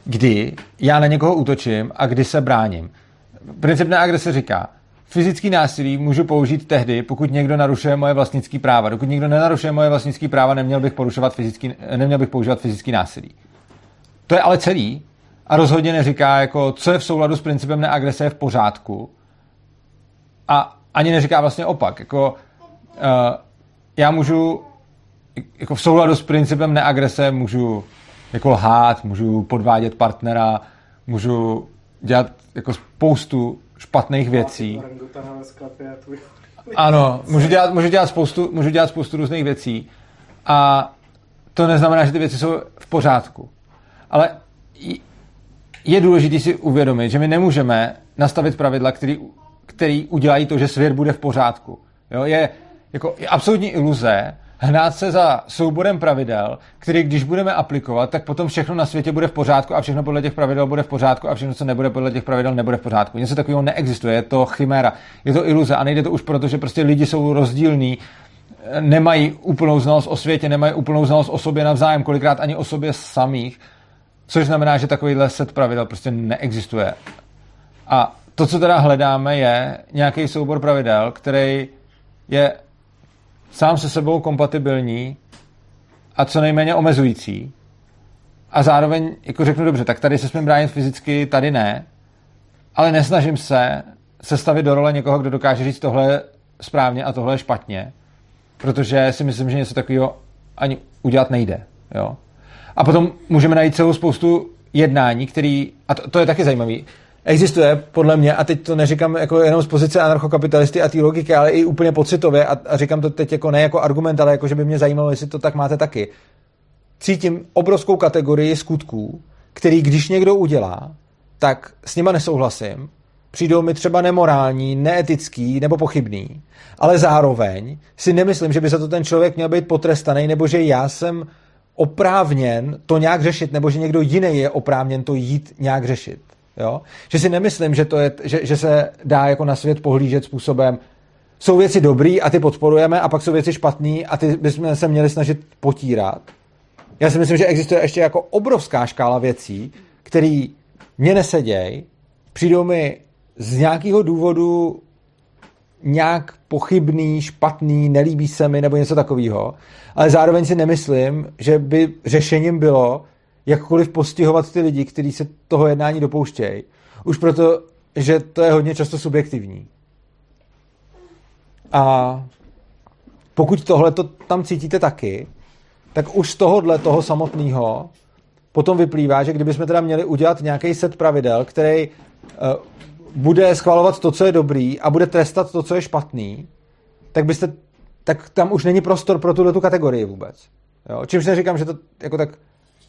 kdy já na někoho útočím a kdy se bráním. Princip neagrese říká, fyzický násilí můžu použít tehdy, pokud někdo narušuje moje vlastnické práva. Dokud někdo nenarušuje moje vlastnické práva, neměl bych, porušovat fyzický, neměl bych používat fyzický násilí. To je ale celý a rozhodně neříká, jako, co je v souladu s principem neagrese je v pořádku, a ani neříká vlastně opak. Jako, uh, já můžu jako v souladu s principem neagrese můžu jako lhát, můžu podvádět partnera, můžu dělat jako spoustu špatných věcí. Ano, můžu dělat, můžu dělat, spoustu, můžu dělat spoustu různých věcí a to neznamená, že ty věci jsou v pořádku. Ale je důležité si uvědomit, že my nemůžeme nastavit pravidla, který, který udělají to, že svět bude v pořádku. Jo? Je, jako, je absolutní iluze hnát se za souborem pravidel, který když budeme aplikovat, tak potom všechno na světě bude v pořádku a všechno podle těch pravidel bude v pořádku a všechno, co nebude podle těch pravidel, nebude v pořádku. Něco takového neexistuje, je to chiméra, je to iluze a nejde to už proto, že prostě lidi jsou rozdílní, nemají úplnou znalost o světě, nemají úplnou znalost o sobě navzájem, kolikrát ani o sobě samých, což znamená, že takovýhle set pravidel prostě neexistuje. A to, co teda hledáme, je nějaký soubor pravidel, který je sám se sebou kompatibilní a co nejméně omezující. A zároveň jako řeknu dobře, tak tady se smím bránit fyzicky, tady ne, ale nesnažím se sestavit do role někoho, kdo dokáže říct tohle správně a tohle špatně, protože si myslím, že něco takového ani udělat nejde. Jo? A potom můžeme najít celou spoustu jednání, který, a to, to je taky zajímavý, existuje podle mě, a teď to neříkám jako jenom z pozice anarchokapitalisty a té logiky, ale i úplně pocitově, a, a říkám to teď jako ne jako argument, ale jako, že by mě zajímalo, jestli to tak máte taky. Cítím obrovskou kategorii skutků, který když někdo udělá, tak s nima nesouhlasím, přijdou mi třeba nemorální, neetický nebo pochybný, ale zároveň si nemyslím, že by za to ten člověk měl být potrestaný, nebo že já jsem oprávněn to nějak řešit, nebo že někdo jiný je oprávněn to jít nějak řešit. Jo? Že si nemyslím, že, to je, že, že se dá jako na svět pohlížet způsobem, jsou věci dobrý a ty podporujeme a pak jsou věci špatný a ty bychom se měli snažit potírat. Já si myslím, že existuje ještě jako obrovská škála věcí, které mě neseděj, přijdou mi z nějakého důvodu nějak pochybný, špatný, nelíbí se mi nebo něco takového, ale zároveň si nemyslím, že by řešením bylo jakkoliv postihovat ty lidi, kteří se toho jednání dopouštějí. Už proto, že to je hodně často subjektivní. A pokud tohle to tam cítíte taky, tak už z tohohle toho samotného potom vyplývá, že kdybychom teda měli udělat nějaký set pravidel, který uh, bude schvalovat to, co je dobrý a bude trestat to, co je špatný, tak byste tak tam už není prostor pro tuto tu kategorii vůbec. Jo? Čímž neříkám, že to jako tak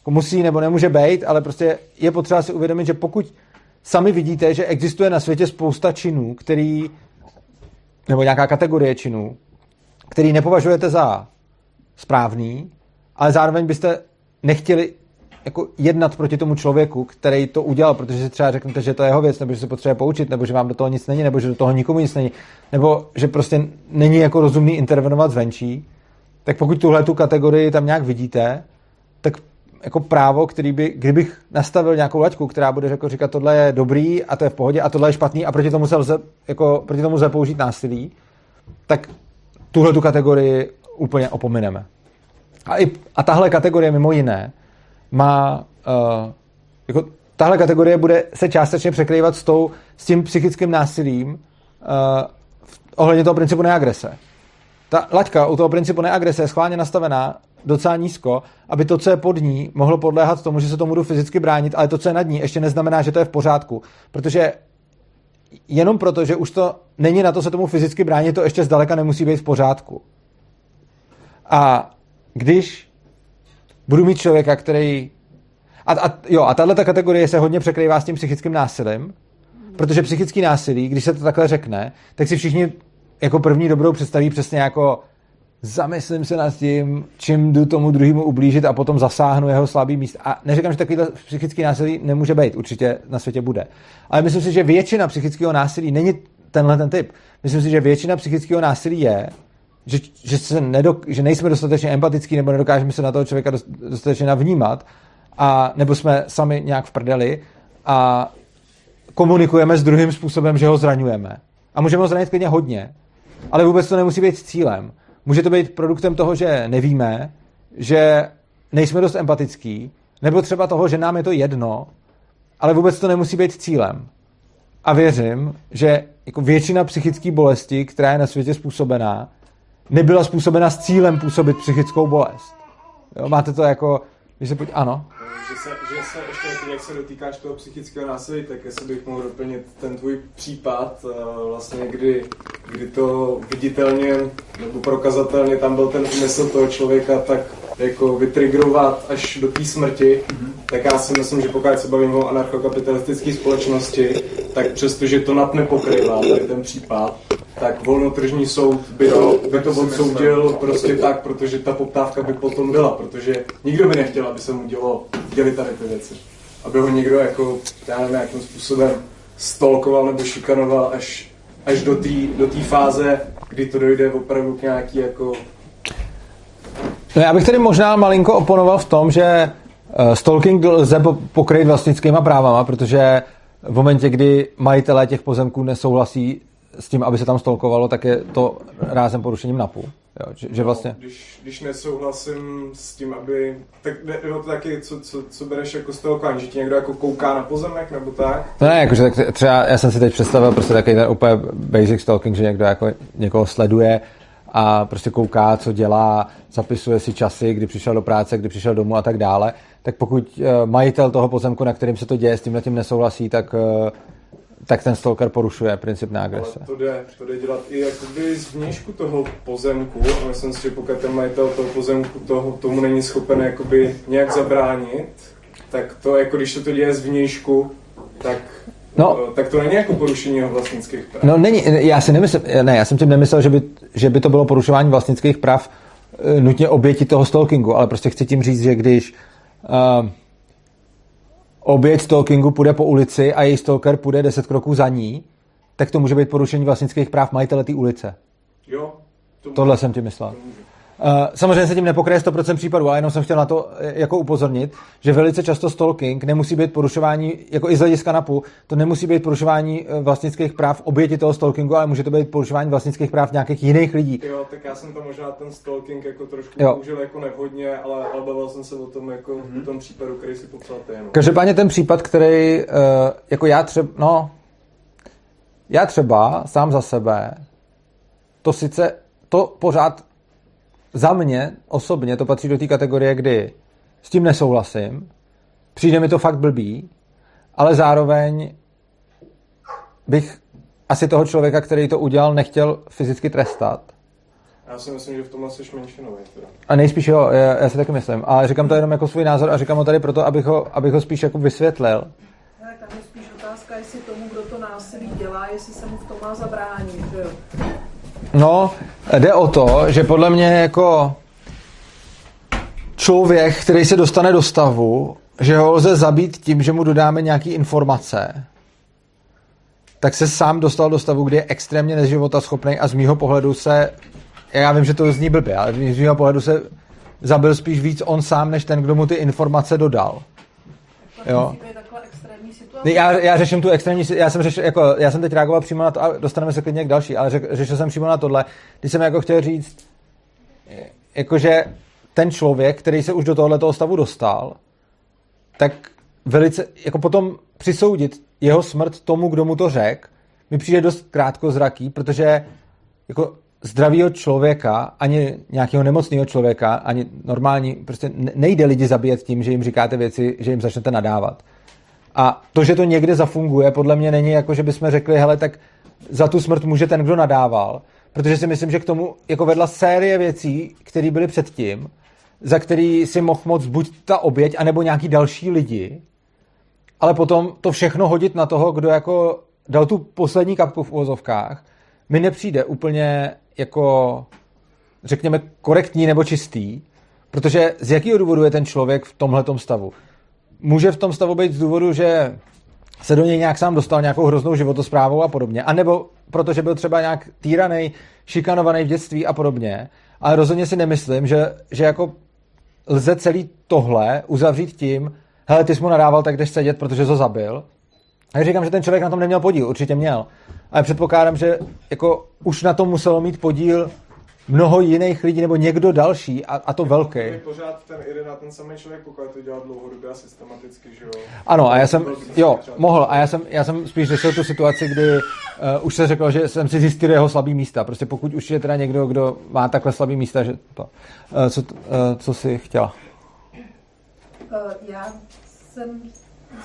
jako musí nebo nemůže být, ale prostě je potřeba si uvědomit, že pokud sami vidíte, že existuje na světě spousta činů, který, nebo nějaká kategorie činů, který nepovažujete za správný, ale zároveň byste nechtěli jako jednat proti tomu člověku, který to udělal, protože si třeba řeknete, že to je jeho věc, nebo že se potřebuje poučit, nebo že vám do toho nic není, nebo že do toho nikomu nic není, nebo že prostě není jako rozumný intervenovat zvenčí, tak pokud tuhle tu kategorii tam nějak vidíte, jako právo, který by, kdybych nastavil nějakou laťku, která bude jako říkat, tohle je dobrý a to je v pohodě a tohle je špatný a proti tomu se lze, jako, proti tomu lze použít násilí, tak tuhle tu kategorii úplně opomineme. A, i, a tahle kategorie mimo jiné má, uh, jako tahle kategorie bude se částečně překrývat s, tou, s tím psychickým násilím uh, ohledně toho principu neagrese. Ta laťka u toho principu neagrese je schválně nastavená docela nízko, aby to, co je pod ní, mohlo podléhat tomu, že se tomu budu fyzicky bránit, ale to, co je nad ní, ještě neznamená, že to je v pořádku. Protože jenom proto, že už to není na to se tomu fyzicky bránit, to ještě zdaleka nemusí být v pořádku. A když budu mít člověka, který... A, a, jo, a tahle kategorie se hodně překrývá s tím psychickým násilím, protože psychický násilí, když se to takhle řekne, tak si všichni jako první dobrou představí přesně jako zamyslím se nad tím, čím jdu tomu druhému ublížit a potom zasáhnu jeho slabý míst. A neříkám, že takovýhle psychický násilí nemůže být, určitě na světě bude. Ale myslím si, že většina psychického násilí není tenhle ten typ. Myslím si, že většina psychického násilí je, že, že, se nedok, že nejsme dostatečně empatický nebo nedokážeme se na toho člověka dostatečně navnímat a nebo jsme sami nějak v prdeli a komunikujeme s druhým způsobem, že ho zraňujeme. A můžeme ho zranit klidně hodně, ale vůbec to nemusí být cílem. Může to být produktem toho, že nevíme, že nejsme dost empatický, nebo třeba toho, že nám je to jedno, ale vůbec to nemusí být cílem. A věřím, že jako většina psychické bolesti, která je na světě způsobená, nebyla způsobena s cílem působit psychickou bolest. Jo, máte to jako, když se pojď, ano. Že se, že se ještě, jak se dotýkáš toho psychického násilí, tak jestli bych mohl doplnit ten tvůj případ, eh, vlastně kdy, kdy to viditelně nebo prokazatelně tam byl ten úmysl toho člověka tak jako vytrigrovat až do té smrti, mm-hmm. tak já si myslím, že pokud se bavím o anarchokapitalistické společnosti, tak přestože to NAP nepokrývá tady ten případ, tak volnotržní soud by to, by to odsoudil prostě tak, protože ta poptávka by potom byla, protože nikdo by nechtěl, aby se mu dělo, děli tady ty věci. Aby ho někdo jako, já nevím, jakým způsobem stolkoval nebo šikanoval až, až do té do tý fáze, kdy to dojde opravdu k nějaký jako No já bych tedy možná malinko oponoval v tom, že uh, stalking lze pokryt vlastnickýma právama, protože v momentě, kdy majitelé těch pozemků nesouhlasí s tím, aby se tam stolkovalo, tak je to rázem porušením NAPu. Jo, že, že vlastně... Když, když nesouhlasím s tím, aby... Tak jde to taky, co, co, co bereš jako stalkování, že ti někdo jako kouká na pozemek, nebo tak? To ne, jakože tak třeba já jsem si teď představil prostě takový ten úplně basic stalking, že někdo jako někoho sleduje a prostě kouká, co dělá, zapisuje si časy, kdy přišel do práce, kdy přišel domů a tak dále, tak pokud eh, majitel toho pozemku, na kterým se to děje, s tímhle tím nesouhlasí, tak eh, tak ten stalker porušuje princip neagrese. Ale to jde, to jde dělat i jakoby z vnějšku toho pozemku a myslím si, že pokud ten majitel toho pozemku toho, tomu není schopen jakoby nějak zabránit, tak to jako když se to děje z vnějšku, tak No, tak to není jako porušení jeho vlastnických práv. No není, já si nemyslím, ne, já jsem tím nemyslel, že by, že by to bylo porušování vlastnických práv eh, nutně oběti toho stalkingu, ale prostě chci tím říct, že když uh, oběť stalkingu půjde po ulici a její stalker půjde 10 kroků za ní, tak to může být porušení vlastnických práv majitele té ulice. Jo. To Tohle jsem ti myslel. Uh, samozřejmě se tím nepokryje 100% případů, ale jenom jsem chtěl na to eh, jako upozornit, že velice často stalking nemusí být porušování, jako i z hlediska NAPu, to nemusí být porušování eh, vlastnických práv oběti toho stalkingu, ale může to být porušování vlastnických práv nějakých jiných lidí. Jo, tak já jsem to možná ten stalking jako trošku jo. použil jako nevhodně, ale, ale bavil jsem se o tom jako mm-hmm. v tom případu, který si popsal ty. No. Každopádně ten případ, který, uh, jako já třeba, no, já třeba sám za sebe, to sice, to pořád za mě osobně to patří do té kategorie, kdy s tím nesouhlasím, přijde mi to fakt blbý, ale zároveň bych asi toho člověka, který to udělal, nechtěl fyzicky trestat. Já si myslím, že v tomhle jsi menšinový. A nejspíš jo, já, já si taky myslím. Ale říkám to jenom jako svůj názor a říkám ho tady proto, abych ho, abych ho spíš jako vysvětlil. Tak tam je spíš otázka, jestli tomu, kdo to násilí dělá, jestli se mu v tom má zabránit. Že jo? No, jde o to, že podle mě jako člověk, který se dostane do stavu, že ho lze zabít tím, že mu dodáme nějaké informace, tak se sám dostal do stavu, kdy je extrémně neživota schopný a z mýho pohledu se, já vím, že to zní blbě, ale z mýho pohledu se zabil spíš víc on sám, než ten, kdo mu ty informace dodal. Jo. Já, já řeším tu extrémní, já jsem řešil, jako, já jsem teď reagoval přímo na to a dostaneme se klidně k další, ale řek, řešil jsem přímo na tohle, když jsem jako chtěl říct, jakože ten člověk, který se už do tohoto stavu dostal, tak velice, jako potom přisoudit jeho smrt tomu, kdo mu to řekl, mi přijde dost krátkozraký, protože jako zdravého člověka, ani nějakého nemocného člověka, ani normální, prostě nejde lidi zabíjet tím, že jim říkáte věci, že jim začnete nadávat. A to, že to někde zafunguje, podle mě není jako, že bychom řekli, hele, tak za tu smrt může ten, kdo nadával. Protože si myslím, že k tomu jako vedla série věcí, které byly předtím, za který si mohl moc buď ta oběť, anebo nějaký další lidi, ale potom to všechno hodit na toho, kdo jako dal tu poslední kapku v uvozovkách, mi nepřijde úplně jako, řekněme, korektní nebo čistý, protože z jakého důvodu je ten člověk v tomhletom stavu? Může v tom stavu být z důvodu, že se do něj nějak sám dostal nějakou hroznou životosprávou a podobně. A nebo protože byl třeba nějak týraný, šikanovaný v dětství a podobně. Ale rozhodně si nemyslím, že, že jako lze celý tohle uzavřít tím, hele, ty jsi mu nadával, tak jdeš sedět, protože to zabil. A já říkám, že ten člověk na tom neměl podíl, určitě měl. Ale předpokládám, že jako už na tom muselo mít podíl mnoho jiných lidí nebo někdo další a, a to velký. Je pořád ten jeden a ten samý člověk, pokud to dělá dlouhodobě a systematicky, že jo? Ano, a já jsem, jo, mohl, a já jsem, já jsem spíš řešil tu situaci, kdy uh, už se řekl, že jsem si zjistil jeho slabý místa. Prostě pokud už je teda někdo, kdo má takhle slabý místa, že to. Uh, co, uh, co jsi chtěla? Uh, já jsem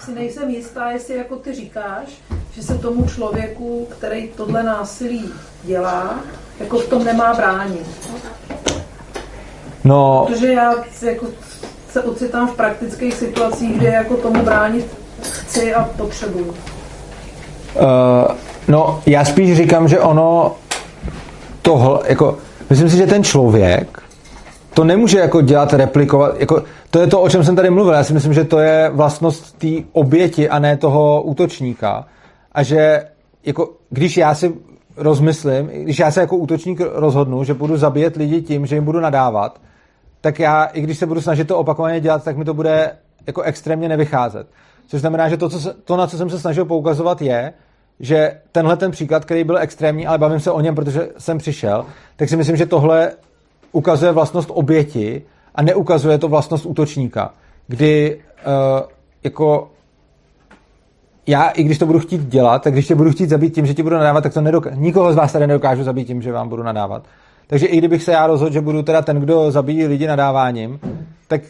si nejsem jistá, jestli jako ty říkáš, že se tomu člověku, který tohle násilí dělá, jako v tom nemá bránit. No. Protože já jako se ocitám v praktických situacích, kde jako tomu bránit chci a potřebuju. Uh, no, já spíš říkám, že ono tohle, jako, myslím si, že ten člověk to nemůže jako dělat, replikovat, jako, to je to, o čem jsem tady mluvil. Já si myslím, že to je vlastnost té oběti a ne toho útočníka. A že jako, když já si rozmyslím, když já se jako útočník rozhodnu, že budu zabíjet lidi tím, že jim budu nadávat, tak já, i když se budu snažit to opakovaně dělat, tak mi to bude jako extrémně nevycházet. Což znamená, že to, co se, to, na co jsem se snažil poukazovat, je, že tenhle ten příklad, který byl extrémní, ale bavím se o něm, protože jsem přišel, tak si myslím, že tohle ukazuje vlastnost oběti a neukazuje to vlastnost útočníka. Kdy uh, jako já, i když to budu chtít dělat, tak když tě budu chtít zabít tím, že ti budu nadávat, tak to nedokážu. Nikoho z vás tady nedokážu zabít tím, že vám budu nadávat. Takže i kdybych se já rozhodl, že budu teda ten, kdo zabíjí lidi nadáváním, tak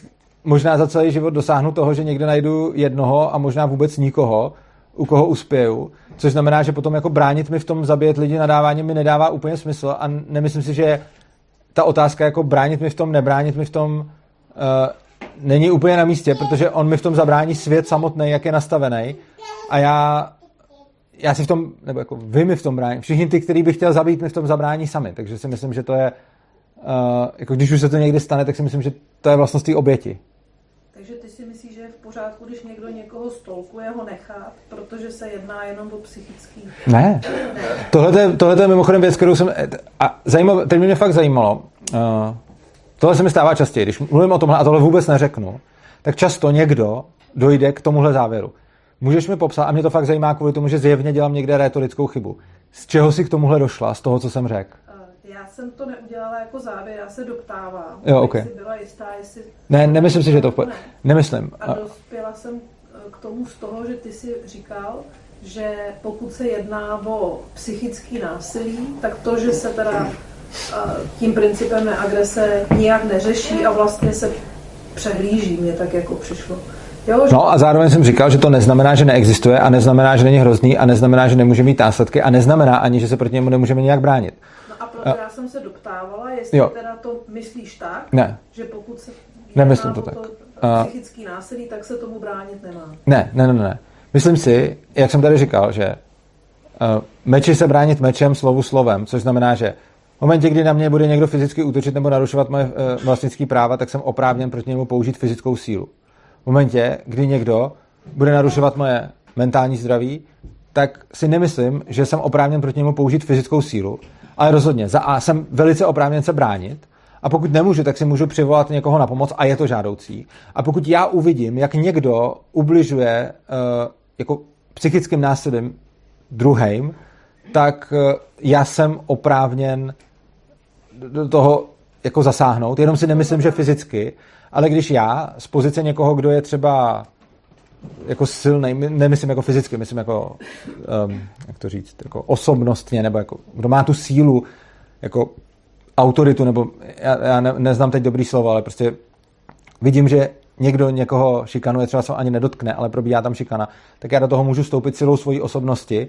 možná za celý život dosáhnu toho, že někde najdu jednoho a možná vůbec nikoho, u koho uspěju, což znamená, že potom jako bránit mi v tom zabíjet lidi nadáváním mi nedává úplně smysl a nemyslím si, že ta otázka jako bránit mi v tom, nebránit mi v tom uh, není úplně na místě, protože on mi v tom zabrání svět samotný, jak je nastavený a já já si v tom, nebo jako vy mi v tom brání, všichni ty, který bych chtěl zabít, mi v tom zabrání sami, takže si myslím, že to je, uh, jako když už se to někdy stane, tak si myslím, že to je vlastnost té oběti. Takže ty si myslíš, že je v pořádku, když někdo někoho stolkuje, ho nechat, protože se jedná jenom o psychický... Ne. ne. Tohle, je, mimochodem věc, kterou jsem... A zajímavé, teď mě fakt zajímalo, uh, tohle se mi stává častěji, když mluvím o tomhle a tohle vůbec neřeknu, tak často někdo dojde k tomuhle závěru. Můžeš mi popsat, a mě to fakt zajímá kvůli tomu, že zjevně dělám někde retorickou chybu. Z čeho si k tomuhle došla, z toho, co jsem řekl? Jsem to neudělala jako závěr, já se doptávám. Jo, okay. Jsi byla jistá, jestli... Ne, nemyslím si, že to... Ne. Nemyslím. A dospěla jsem eh, k tomu z toho, že ty si říkal, že pokud se jedná o psychický násilí, tak to, že se teda eh, tím principem neagrese nijak neřeší a vlastně se přehlíží, mě tak jako přišlo. Jo, že... No a zároveň jsem říkal, že to neznamená, že neexistuje a neznamená, že není hrozný a neznamená, že nemůže mít následky a neznamená ani, že se proti němu nemůžeme nějak bránit. Já jsem se doptávala, jestli jo. teda to myslíš tak, ne. že pokud se Nemyslím to tak. To psychický násilí, tak se tomu bránit nemá. Ne, ne, ne, ne. Myslím si, jak jsem tady říkal, že uh, meči se bránit mečem, slovu slovem, což znamená, že v momentě, kdy na mě bude někdo fyzicky útočit nebo narušovat moje uh, vlastnické práva, tak jsem oprávněn proti němu použít fyzickou sílu v momentě, kdy někdo bude narušovat moje mentální zdraví, tak si nemyslím, že jsem oprávněn proti němu použít fyzickou sílu, ale rozhodně za A jsem velice oprávněn se bránit a pokud nemůžu, tak si můžu přivolat někoho na pomoc a je to žádoucí. A pokud já uvidím, jak někdo ubližuje uh, jako psychickým násilím druhým, tak uh, já jsem oprávněn do toho jako zasáhnout, jenom si nemyslím, že fyzicky, ale když já z pozice někoho, kdo je třeba jako silný, nemyslím jako fyzicky, myslím jako, um, jak to říct, jako osobnostně, nebo jako, kdo má tu sílu, jako autoritu, nebo já, já ne, neznám teď dobrý slovo, ale prostě vidím, že někdo někoho šikanuje, třeba se ani nedotkne, ale probíhá tam šikana, tak já do toho můžu stoupit silou svojí osobnosti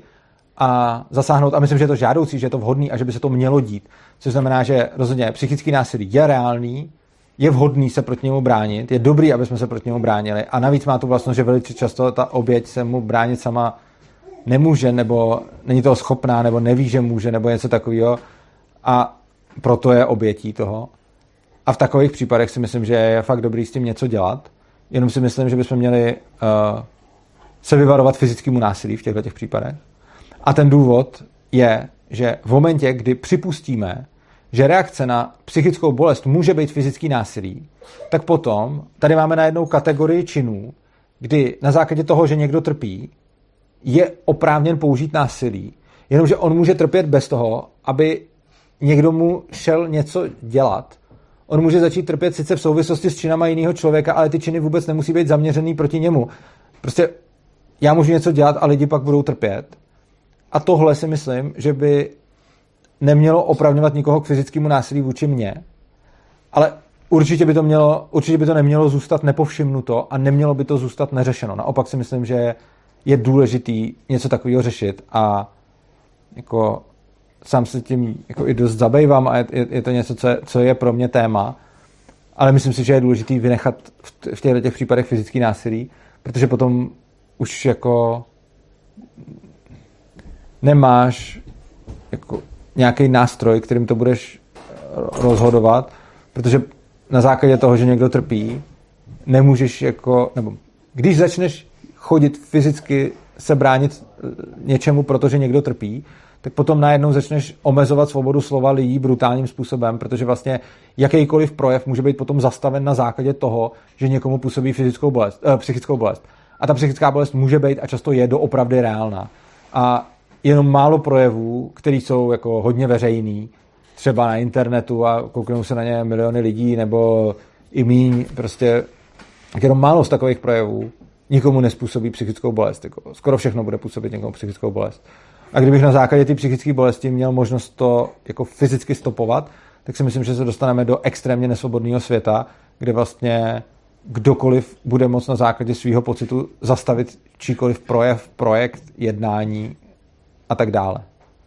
a zasáhnout. A myslím, že je to žádoucí, že je to vhodný a že by se to mělo dít. Což znamená, že rozhodně psychický násilí je reálný, je vhodný se proti němu bránit, je dobrý, aby jsme se proti němu bránili a navíc má tu vlastnost, že velice často ta oběť se mu bránit sama nemůže, nebo není toho schopná, nebo neví, že může, nebo něco takového a proto je obětí toho. A v takových případech si myslím, že je fakt dobrý s tím něco dělat, jenom si myslím, že bychom měli uh, se vyvarovat fyzickému násilí v těchto těch případech. A ten důvod je, že v momentě, kdy připustíme, že reakce na psychickou bolest může být fyzický násilí, tak potom tady máme najednou kategorii činů, kdy na základě toho, že někdo trpí, je oprávněn použít násilí, jenomže on může trpět bez toho, aby někdo mu šel něco dělat. On může začít trpět sice v souvislosti s činama jiného člověka, ale ty činy vůbec nemusí být zaměřený proti němu. Prostě já můžu něco dělat a lidi pak budou trpět. A tohle si myslím, že by nemělo opravňovat nikoho k fyzickému násilí vůči mně, ale určitě by to, mělo, určitě by to nemělo zůstat nepovšimnuto a nemělo by to zůstat neřešeno. Naopak si myslím, že je důležitý něco takového řešit a jako sám se tím jako i dost zabývám a je, je to něco, co je, co je pro mě téma. ale myslím si, že je důležité vynechat v v těchto těch případech fyzický násilí, protože potom už jako nemáš jako nějaký nástroj, kterým to budeš eh, rozhodovat, protože na základě toho, že někdo trpí, nemůžeš jako, nebo když začneš chodit fyzicky se bránit eh, něčemu, protože někdo trpí, tak potom najednou začneš omezovat svobodu slova lidí brutálním způsobem, protože vlastně jakýkoliv projev může být potom zastaven na základě toho, že někomu působí fyzickou bolest, eh, psychickou bolest. A ta psychická bolest může být a často je doopravdy reálná. A jenom málo projevů, které jsou jako hodně veřejný, třeba na internetu a kouknou se na ně miliony lidí, nebo i míň, prostě jenom málo z takových projevů nikomu nespůsobí psychickou bolest. Jako skoro všechno bude působit někomu psychickou bolest. A kdybych na základě té psychické bolesti měl možnost to jako fyzicky stopovat, tak si myslím, že se dostaneme do extrémně nesvobodného světa, kde vlastně kdokoliv bude moct na základě svého pocitu zastavit číkoliv projev, projekt, jednání a tak dále.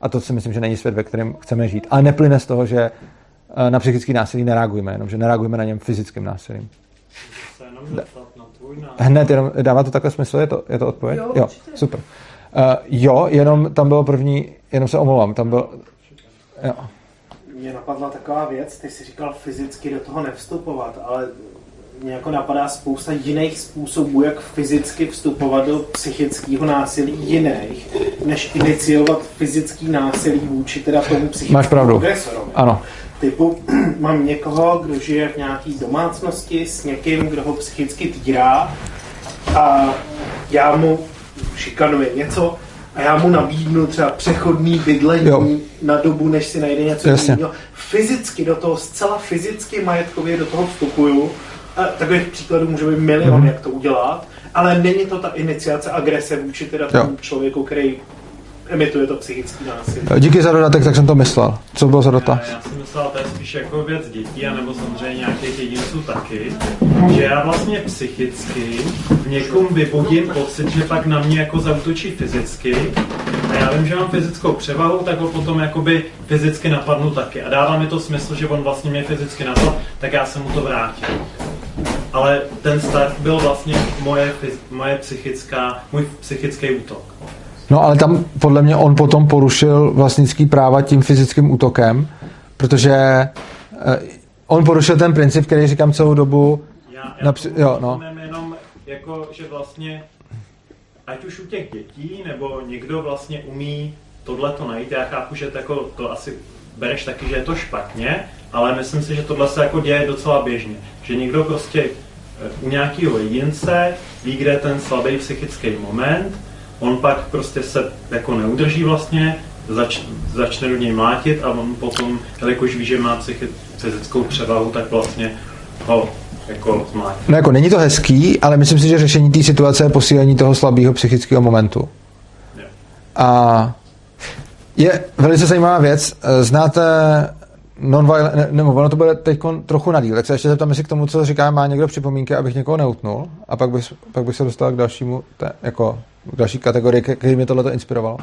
A to si myslím, že není svět, ve kterém chceme žít. Ale neplyne z toho, že eh, na psychický násilí nereagujeme, jenom že nereagujeme na něm fyzickým násilím. Názor. Hned, jenom, dává to takhle smysl? Je to, je to odpověď? Jo, jo určitě. super. Uh, jo, jenom tam bylo první, jenom se omlouvám, tam byl, jo. Mě napadla taková věc, ty jsi říkal fyzicky do toho nevstupovat, ale mě jako napadá spousta jiných způsobů, jak fyzicky vstupovat do psychického násilí jiných, než iniciovat fyzický násilí vůči teda tomu psychickému Máš pravdu. agresorovi. Ano. Typu, mám někoho, kdo žije v nějaký domácnosti s někým, kdo ho psychicky týrá a já mu šikanuje něco a já mu nabídnu třeba přechodný bydlení Jo. na dobu, než si najde něco jiného. Fyzicky do toho, zcela fyzicky majetkově do toho vstupuju. A takových příkladů může být milion, Mhm. mm. jak to udělat, ale není to ta iniciace agrese vůči teda Jo. tomu člověku, který emituje to psychický násilí. Díky za dodatek, tak jsem to myslel. Co bylo za dotaz? Já, já jsem myslel, to je spíš jako věc dětí, anebo samozřejmě nějakých jedinců taky, že já vlastně psychicky v někom vybudím pocit, že pak na mě jako zautočí fyzicky a já vím, že mám fyzickou převahu, tak ho potom jakoby fyzicky napadnu taky. A dává mi to smysl, že on vlastně mě fyzicky napadl, tak já jsem mu to vrátil. Ale ten start byl vlastně moje, moje psychická, můj psychický útok. No ale tam podle mě on potom porušil vlastnický práva tím fyzickým útokem, protože eh, on porušil ten princip, který říkám celou dobu. Já, já Napři- jo, no. jenom jako, že vlastně ať už u těch dětí, nebo někdo vlastně umí tohle to najít, já chápu, že to, jako, to asi bereš taky, že je to špatně, ale myslím si, že tohle se jako děje docela běžně. Že někdo prostě eh, u nějakého jedince ví, kde je ten slabý psychický moment, on pak prostě se jako neudrží vlastně, zač, začne do něj mlátit a on potom, jelikož ví, že má psychi, fyzickou převahu, tak vlastně ho jako zmlátí. No jako není to hezký, ale myslím si, že řešení té situace je posílení toho slabého psychického momentu. Jo. A je velice zajímavá věc. Eh, Znáte non-violent, ne, nebo ono to bude teď trochu na díl, tak se ještě zeptám, jestli k tomu, co říká, má někdo připomínky, abych někoho neutnul a pak bych, pak bych se dostal k dalšímu, te, jako, k další kategorii, který mě tohle inspirovalo.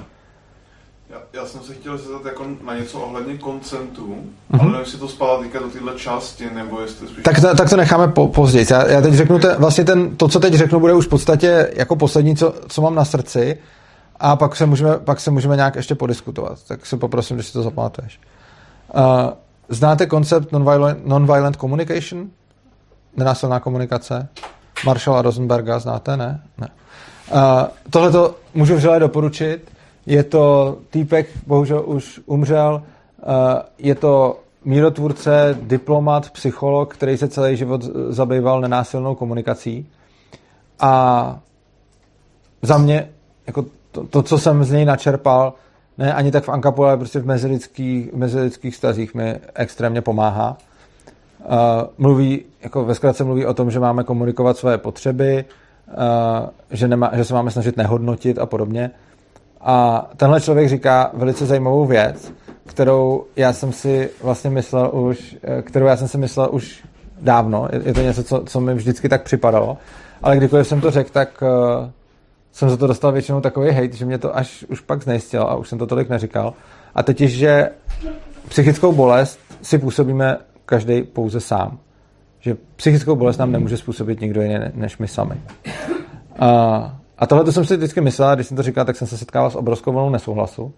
Já, já jsem se chtěl zeptat jako na něco ohledně koncentu, Mhm. mm-hmm. ale nevím, jestli to spadá teďka do téhle části, nebo jestli spíš... Tak to, tak to necháme po, později. Já, já teď řeknu, te, vlastně ten, to, co teď řeknu, bude už v podstatě jako poslední, co, co mám na srdci a pak se, můžeme, pak se můžeme nějak ještě podiskutovat. Tak se poprosím, že si to zapamatuješ. Uh, znáte koncept nonviolent, nonviolent communication? Nenásilná komunikace? Marshalla Rosenberga znáte, ne? Ne. Uh, Tohle to můžu vřele doporučit. Je to týpek, bohužel už umřel, uh, je to mírotvůrce, diplomat, psycholog, který se celý život zabýval nenásilnou komunikací. A za mě, jako to, to, co jsem z něj načerpal, ne ani tak v Ankapu, ale prostě v mezilidských, mezilidských stazích mi extrémně pomáhá. Uh, mluví, jako ve zkratce mluví o tom, že máme komunikovat své potřeby, uh, že, nemá, že se máme snažit nehodnotit a podobně. A tenhle člověk říká velice zajímavou věc, kterou já jsem si vlastně myslel už, eh, kterou já jsem si myslel už dávno. Je, je to něco, co, co mi vždycky tak připadalo. Ale kdykoliv jsem to řekl, tak uh, jsem za to dostal většinou takový hate, že mě to až už pak znejistil a už jsem to tolik neříkal. A totiž, že psychickou bolest si působíme každý pouze sám. Že psychickou bolest nám nemůže způsobit nikdo jiný než my sami. A, a tohle to jsem si vždycky myslel, když jsem to říkal, tak jsem se setkával s obrovskou vlnou nesouhlasu.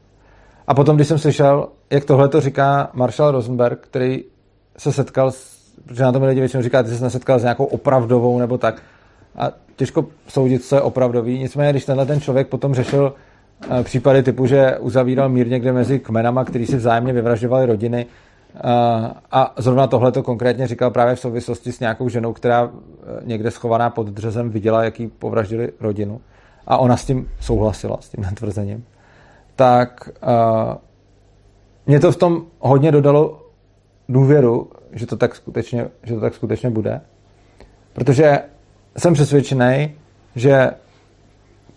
A potom, když jsem slyšel, jak tohle to říká Marshall Rosenberg, který se setkal, s, protože na tom lidi většinou říká, ty jsi se nesetkal s nějakou opravdovou nebo tak. A těžko soudit, co je opravdový. Nicméně, když tenhle ten člověk potom řešil uh, případy typu, že uzavíral mír někde mezi kmenama, který si vzájemně vyvražďovali rodiny, uh, a zrovna tohle to konkrétně říkal právě v souvislosti s nějakou ženou, která uh, někde schovaná pod dřezem viděla, jaký povraždili rodinu. A ona s tím souhlasila, s tím tvrzením tak mě to v tom hodně dodalo důvěru, že to tak skutečně, že to tak skutečně bude. Protože jsem přesvědčený, že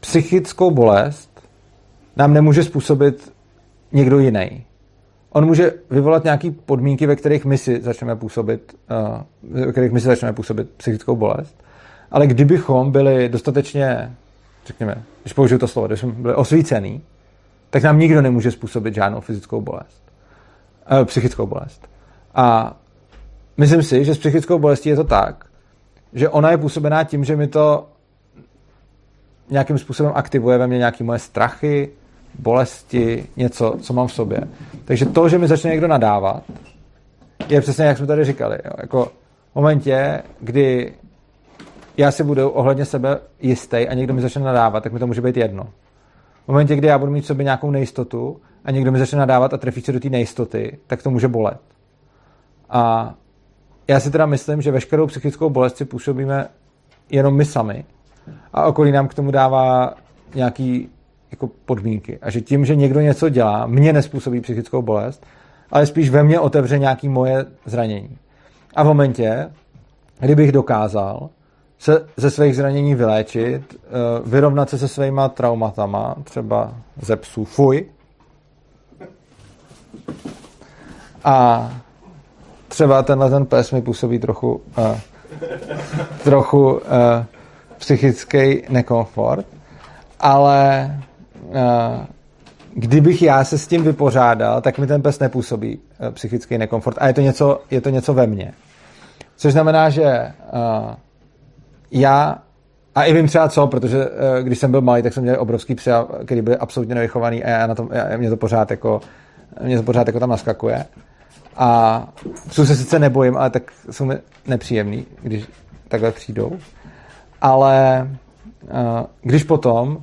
psychickou bolest nám nemůže způsobit někdo jiný. On může vyvolat nějaké podmínky, ve kterých my si začneme působit, uh, ve kterých my si začneme působit psychickou bolest. Ale kdybychom byli dostatečně, řekněme, když použiju to slovo, když jsme byli osvícený, tak nám nikdo nemůže způsobit žádnou fyzickou bolest. E, psychickou bolest. A myslím si, že s psychickou bolestí je to tak, že ona je působená tím, že mi to nějakým způsobem aktivuje ve mně nějaké moje strachy, bolesti, něco, co mám v sobě. Takže to, že mi začne někdo nadávat, je přesně, jak jsme tady říkali. Jo. Jako v momentě, kdy já si budu ohledně sebe jistý a někdo mi začne nadávat, tak mi to může být jedno. V momentě, kdy já budu mít v sobě nějakou nejistotu a někdo mi začne nadávat a trefí se do té nejistoty, tak to může bolet. A já si teda myslím, že veškerou psychickou bolest si působíme jenom my sami a okolí nám k tomu dává nějaký jako podmínky. A že tím, že někdo něco dělá, mě nespůsobí psychickou bolest, ale spíš ve mně otevře nějaký moje zranění. A v momentě, kdybych dokázal se ze svých zranění vyléčit, eh, vyrovnat se se svýma traumatama, třeba ze psů, fuj. A třeba tenhle ten pes mi působí trochu, uh, trochu uh, psychický nekomfort, ale uh, kdybych já se s tím vypořádal, tak mi ten pes nepůsobí uh, psychický nekomfort a je to něco, je to něco ve mně. Což znamená, že uh, já, a i vím třeba co, protože když jsem byl malý, tak jsem měl obrovský psy, který byly absolutně nevychovaný a já na tom, já, mě to pořád jako, mě to pořád jako tam naskakuje. A psů se sice nebojím, ale tak jsou nepříjemný, když takhle přijdou. Ale uh, když potom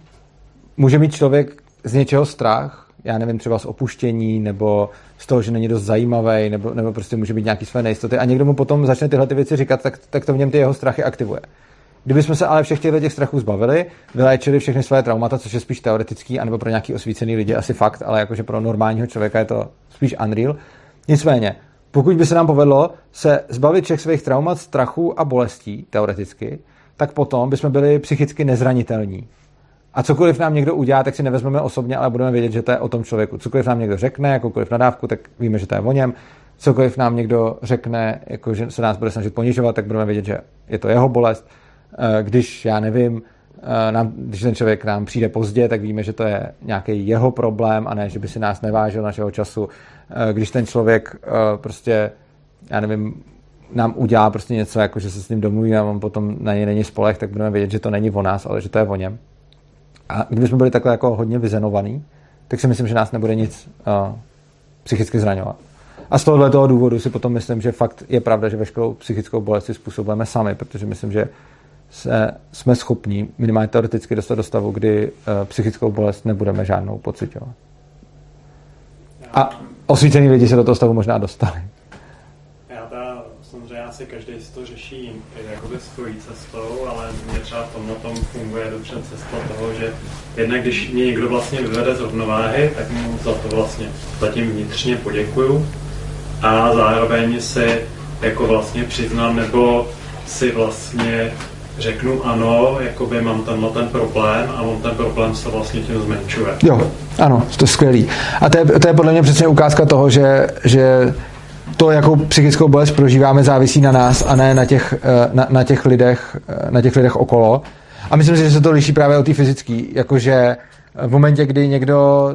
může mít člověk z něčeho strach, já nevím, třeba z opuštění, nebo z toho, že není dost zajímavý, nebo, nebo prostě může být nějaký své nejistoty a někdo mu potom začne tyhle ty věci říkat, tak, tak to v něm ty jeho strachy aktivuje. Kdybychom se ale všech těch strachů zbavili, vyléčili všechny své traumata, což je spíš teoretický, anebo pro nějaký osvícený lidi asi fakt, ale jakože pro normálního člověka je to spíš unreal. Nicméně, pokud by se nám povedlo se zbavit všech svých traumat, strachů a bolestí, teoreticky, tak potom bychom byli psychicky nezranitelní. A cokoliv nám někdo udělá, tak si nevezmeme osobně, ale budeme vědět, že to je o tom člověku. Cokoliv nám někdo řekne, jakoukoliv nadávku, tak víme, že to je o něm. Cokoliv nám někdo řekne, jako že se nás bude snažit ponižovat, tak budeme vědět, že je to jeho bolest. Eh, když, já nevím, nám, když ten člověk nám přijde pozdě, tak víme, že to je nějaký jeho problém a ne, že by si nás nevážil našeho času. Eh, když ten člověk prostě, já nevím, nám udělá prostě něco, jako že se s ním domluví a on potom na něj není spolech, tak budeme vědět, že to není o nás, ale že to je o něm. A kdybychom byli takhle jako hodně vyzenovaný, tak si myslím, že nás nebude nic uh, psychicky zraňovat. A z tohohle toho důvodu si potom myslím, že fakt je pravda, že veškerou psychickou bolest si způsobujeme sami, protože myslím, že se, jsme schopni minimálně teoreticky dostat do stavu, kdy uh, psychickou bolest nebudeme žádnou pocitovat. A osvícený lidi se do toho stavu možná dostali. Já ta, samozřejmě asi každý si to řeší jakoby svojí cestou, ale mě třeba v tomhle tom funguje dobře cesta toho, že jednak když mě někdo vlastně vyvede z rovnováhy, tak mu za to vlastně zatím vnitřně poděkuju a zároveň si jako vlastně přiznám nebo si vlastně řeknu ano, jakoby mám tenhle ten problém a on ten problém se vlastně tím zmenšuje. Jo, ano, to je skvělý. A to je, to je podle mě přesně ukázka toho, že, že to, jakou psychickou bolest prožíváme, závisí na nás a ne na těch, eh, na, na těch, lidech, eh, na těch lidech okolo. A myslím si, že se to liší právě od té fyzické. Jakože v momentě, kdy někdo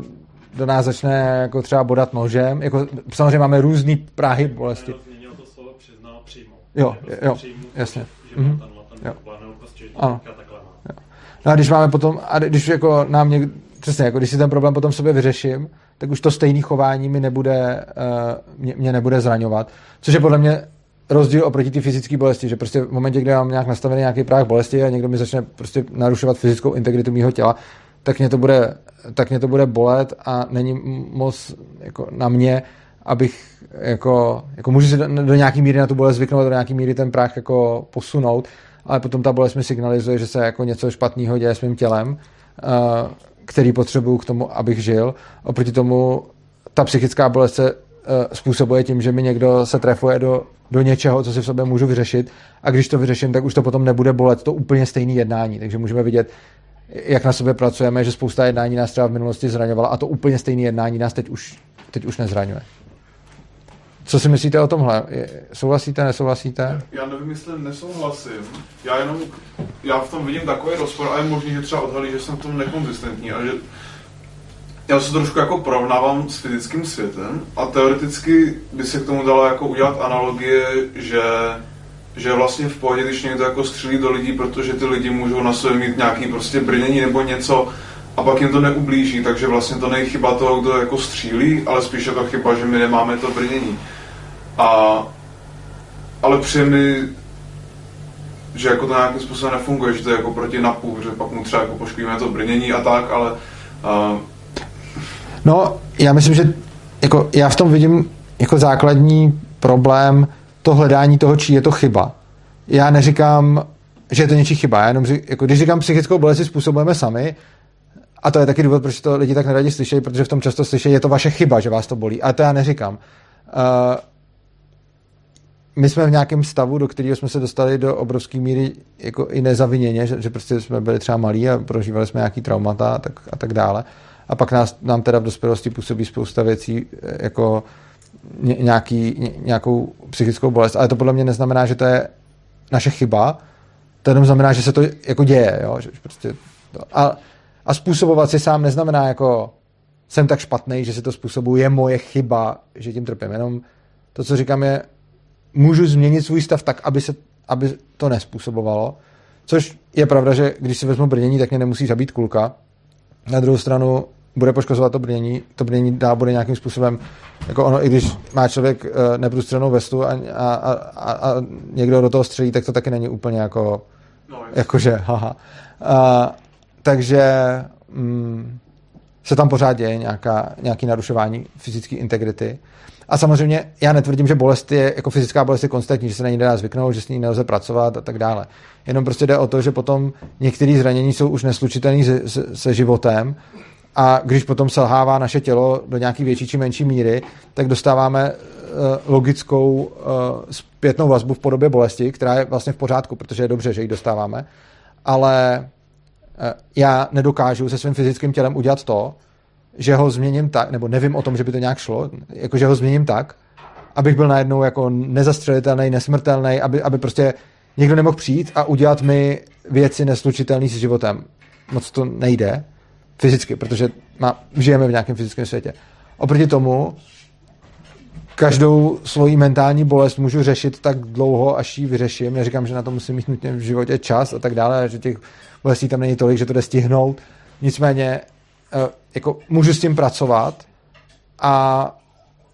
do nás začne jako třeba bodat nožem, jako samozřejmě máme různý práhy bolesti. Změnil to slovo přiznal přijmout. Jo, prostě jo, jasně. Že Mhm. ten Jo. prostě, že Ano. No a když máme potom, a když jako nám někdo, přesně, jako když si ten problém potom sobě vyřeším, tak už to stejné chování mi nebude, uh, mě, mě nebude zraňovat. Což je podle mě rozdíl oproti té fyzické bolesti, že prostě v momentě, kdy mám nějak nastavený nějaký práh bolesti a někdo mi začne prostě narušovat fyzickou integritu mého těla, tak mě to bude, tak mě to bude bolet a není moc jako na mě, abych jako, jako můžu si do, do nějaký míry na tu bolest zvyknout, do nějaký míry ten práh jako posunout, ale potom ta bolest mi signalizuje, že se jako něco špatného děje s mým tělem, eh, který potřebuju k tomu, abych žil. Oproti tomu ta psychická bolest se eh, způsobuje tím, že mi někdo se trefuje do, do něčeho, co si v sobě můžu vyřešit a když to vyřeším, tak už to potom nebude bolet to úplně stejné jednání. Takže můžeme vidět, jak na sobě pracujeme, že spousta jednání nás třeba v minulosti zraňovala a to úplně stejné jednání nás teď už, teď už nezraňuje. Co si myslíte o tomhle? Souhlasíte, nesouhlasíte? Já nevím, jestli nesouhlasím. Já jenom, já v tom vidím takový rozpor a je možný, že třeba odhalí, že jsem v tom nekonzistentní a že já se trošku jako porovnávám s fyzickým světem a teoreticky by se k tomu dalo jako udělat analogie, že že vlastně v pohodě, když někdo jako střílí do lidí, protože ty lidi můžou na sobě mít nějaký prostě brnění nebo něco a pak jim to neublíží, takže vlastně to není chyba toho, kdo jako střílí, ale spíš je to chyba, že my nemáme to brnění. A, ale přijde mi, že jako to nějakým způsobem nefunguje, že to je jako proti napu, že pak mu třeba jako poškodíme to brnění a tak, ale uh, No, já myslím, že jako já v tom vidím jako základní problém to hledání toho, čí je to chyba. Já neříkám, že je to něčí chyba. Já jenom jako když říkám psychickou bolest způsobujeme sami, a to je taky důvod, proč to lidi tak neradi slyšejí, protože v tom často slyšejí, je to vaše chyba, že vás to bolí. A to já neříkám. Uh, my jsme v nějakém stavu, do kterého jsme se dostali do obrovské míry jako i nezaviněně, že, že prostě jsme byli třeba malí a prožívali jsme nějaký traumata a tak, a tak dále. A pak nás, nám teda v dospělosti působí spousta věcí eh, jako ně, nějaký, ně, nějakou psychickou bolest. Ale to podle mě neznamená, že to je naše chyba. To jenom znamená, že se to jako děje. Jo? Že prostě to, a, a způsobovat si sám neznamená jako jsem tak špatný, že si to způsobuje, je moje chyba, že tím trpím. Jenom to, co říkám, je, můžu změnit svůj stav tak, aby, se, aby to nespůsobovalo. Což je pravda, že když si vezmu brnění, tak mě nemusí zabít kulka. Na druhou stranu bude poškozovat to brnění, to brnění dá bude nějakým způsobem, jako ono, i když má člověk uh, neprůstřelnou vestu a, a, a, a, a někdo do toho střelí, tak to taky není úplně jako, no, jakože, haha. Uh, takže mm, se tam pořád děje nějaká, nějaký narušování fyzické integrity. A samozřejmě já netvrdím, že bolest je, jako fyzická bolest je konstantní, že se na ní nedá zvyknout, že s ní nelze pracovat a tak dále. Jenom prostě jde o to, že potom některé zranění jsou už neslučitelné se, se, se životem a když potom selhává naše tělo do nějaký větší či menší míry, tak dostáváme uh, logickou uh, zpětnou vazbu v podobě bolesti, která je vlastně v pořádku, protože je dobře, že ji dostáváme, ale já nedokážu se svým fyzickým tělem udělat to, že ho změním tak, nebo nevím o tom, že by to nějak šlo, jako že ho změním tak, abych byl najednou jako nezastřelitelný, nesmrtelný, aby, aby prostě někdo nemohl přijít a udělat mi věci neslučitelné s životem. Moc to nejde fyzicky, protože má, žijeme v nějakém fyzickém světě. Oproti tomu každou svoji mentální bolest můžu řešit tak dlouho, až ji vyřeším. Neříkám, že na to musím mít nutně v životě čas a tak dále, že těch bolestí tam není tolik, že to jde stihnout. Nicméně eh, jako můžu s tím pracovat a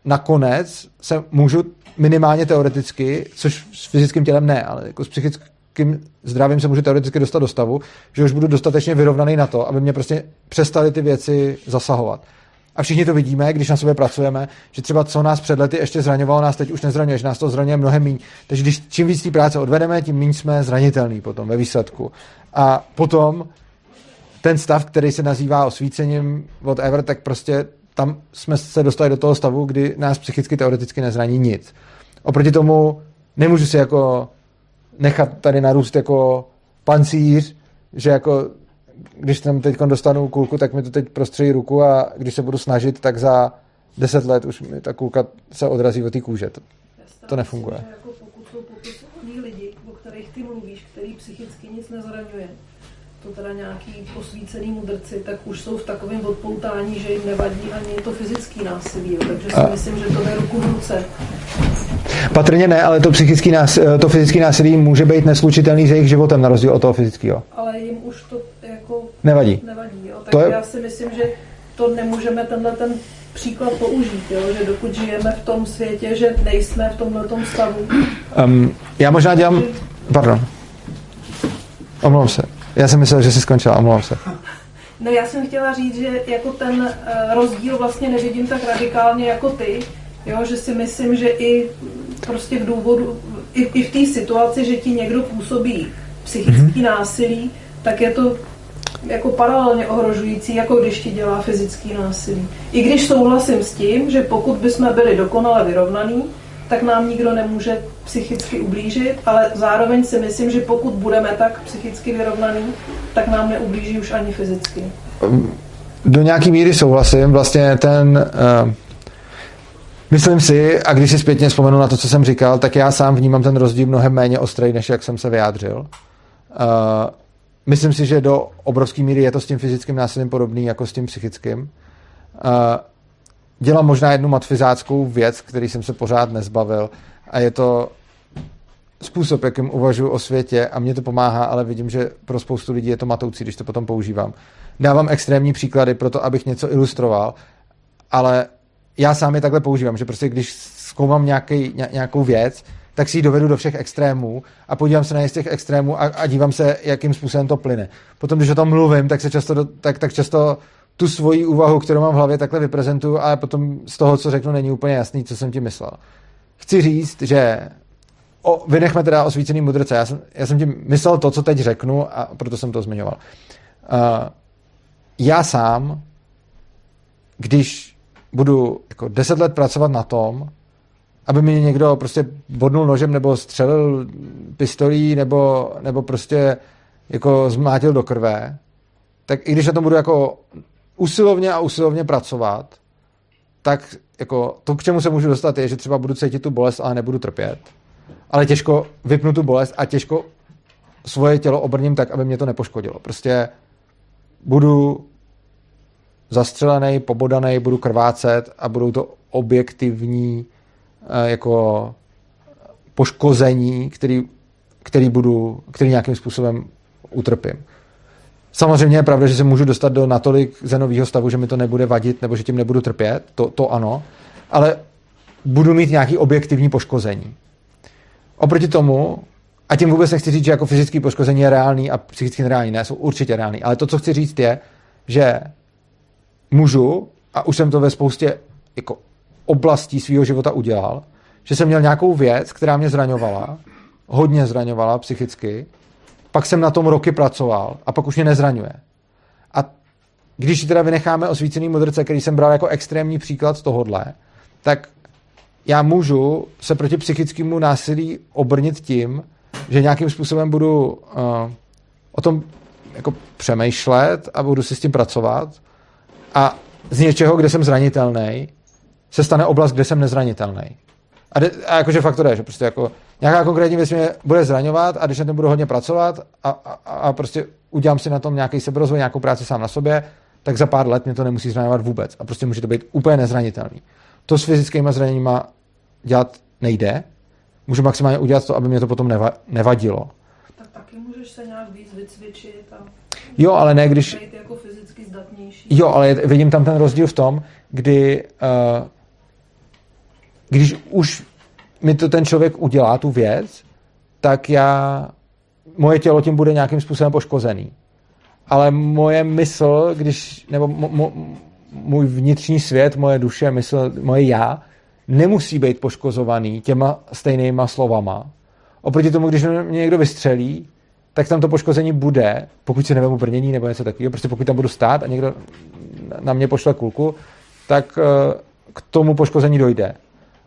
nakonec se můžu minimálně teoreticky, což s fyzickým tělem ne, ale jako s psychickým zdravím se můžu teoreticky dostat do stavu, že už budu dostatečně vyrovnaný na to, aby mě prostě přestaly ty věci zasahovat. A všichni to vidíme, když na sobě pracujeme, že třeba co nás před lety ještě zraňovalo, nás teď už nezraňuje, že nás to zraňuje mnohem méně. Takže když čím víc té práce odvedeme, tím méně jsme zranitelní potom ve výsledku. A potom ten stav, který se nazývá osvícením whatever, tak prostě tam jsme se dostali do toho stavu, kdy nás psychicky teoreticky nezraní nic. Oproti tomu nemůžu si jako nechat tady narůst jako pancíř, že jako když tam teď dostanu kulku, tak mi to teď prostředí ruku a když se budu snažit, tak za deset let už mi ta kulka se odrazí od té kůže. To, to nefunguje. Myslím, jako pokud jsou popisovaní lidi, o kterých ty mluvíš, který psychicky nic nezraňuje, to teda nějaký posvícený mudrci, tak už jsou v takovém odpoutání, že jim nevadí ani to fyzický násilí. Takže si A- myslím, že to jde ruku v ruce. Patrně ne, ale to, psychický násilí, to fyzické násilí může být neslučitelný s jejich životem, na rozdíl od toho fyzického. Ale jim už to jako Nevadí. nevadí jo? Tak To je- já si myslím, že to nemůžeme tenhle ten příklad použít, jo? že dokud žijeme v tom světě, že nejsme v tomhle stavu, Um, já možná dělám... Pardon. Omlouvám se. Já jsem myslel, že jsi skončila, omlouvám se. No já jsem chtěla říct, že jako ten eh, rozdíl vlastně nevidím tak radikálně jako ty, jo, že si myslím, že i prostě v důvodu, i, i v té situaci, že ti někdo působí psychický násilí, tak je to jako paralelně ohrožující, jako když ti dělá fyzický násilí. I když souhlasím s tím, že pokud bychom byli dokonale vyrovnaný, tak nám nikdo nemůže psychicky ublížit, ale zároveň si myslím, že pokud budeme tak psychicky vyrovnaný, tak nám neublíží už ani fyzicky. Do nějaký míry souhlasím. Vlastně ten... Uh, myslím si, a když si zpětně vzpomenu na to, co jsem říkal, tak já sám vnímám ten rozdíl mnohem méně ostrý, než jak jsem se vyjádřil. Uh, myslím si, že do obrovské míry je to s tím fyzickým násilím podobný jako s tím psychickým. Uh, dělám možná jednu matfizáckou věc, který jsem se pořád nezbavil a je to způsob, jakým uvažuji o světě a mě to pomáhá, ale vidím, že pro spoustu lidí je to matoucí, když to potom používám. Dávám extrémní příklady pro to, abych něco ilustroval, ale já sám je takhle používám, že prostě když zkoumám nějaký, ně- nějakou věc, tak si ji dovedu do všech extrémů a podívám se na z těch extrémů a, a dívám se, jakým způsobem to plyne. Potom, když o tom mluvím, tak se často, do, tak, tak často tu svoji úvahu, kterou mám v hlavě, takhle vyprezentuju, ale potom z toho, co řeknu, není úplně jasný, co jsem ti myslel. Chci říct, že o, vynechme teda osvícený mudrce. Já jsem, já jsem tím myslel to, co teď řeknu a proto jsem to zmiňoval. Uh, já sám, když budu jako deset let pracovat na tom, aby mi někdo prostě bodnul nožem nebo střelil pistolí nebo, nebo prostě jako zmátil do krve, tak i když na tom budu jako usilovně a usilovně pracovat, tak jako to, k čemu se můžu dostat, je, že třeba budu cítit tu bolest, ale nebudu trpět. Ale těžko vypnu tu bolest a těžko svoje tělo obrním tak, aby mě to nepoškodilo. Prostě budu zastřelený, pobodaný, budu krvácet a budou to objektivní eh, jako poškození, který, který, budu, který nějakým způsobem utrpím. Samozřejmě je pravda, že se můžu dostat do natolik zenového stavu, že mi to nebude vadit nebo že tím nebudu trpět, to, to ano, ale budu mít nějaký objektivní poškození. Oproti tomu, a tím vůbec nechci říct, že jako fyzické poškození je reálný a psychicky nereálný, ne, jsou určitě reálný, ale to, co chci říct, je, že můžu, a už jsem to ve spoustě jako oblastí svého života udělal, že jsem měl nějakou věc, která mě zraňovala, hodně zraňovala psychicky, pak jsem na tom roky pracoval a pak už mě nezraňuje. A když teda vynecháme osvícený mudrce, který jsem bral jako extrémní příklad tohodle, tak já můžu se proti psychickému násilí obrnit tím, že nějakým způsobem budu uh, o tom jako přemýšlet a budu si s tím pracovat a z něčeho, kde jsem zranitelný, se stane oblast, kde jsem nezranitelný. A, de, a jakože fakt to jde, že prostě jako nějaká konkrétní věc mě bude zraňovat a když na tom budu hodně pracovat a, a, a prostě udělám si na tom nějaký seberozvoj, nějakou práci sám na sobě, tak za pár let mě to nemusí zraňovat vůbec. A prostě může to být úplně nezranitelný. To s fyzickými zraněníma dělat nejde. Můžu maximálně udělat to, aby mě to potom neva, nevadilo. Tak taky můžeš se nějak víc vycvičit a Jo, ale ne, když... jako fyzicky zdatnější. Jo, ale vidím tam ten rozdíl v tom, kdy uh, když už mi to ten člověk udělá, tu věc, tak já, moje tělo tím bude nějakým způsobem poškozený. Ale moje mysl, když, nebo mo, mo, můj vnitřní svět, moje duše, mysl, moje já, nemusí být poškozovaný těma stejnýma slovama. Oproti tomu, když mě někdo vystřelí, tak tam to poškození bude, pokud si nevemu brnění nebo něco takového, prostě pokud tam budu stát a někdo na mě pošle kulku, tak eh, k tomu poškození dojde.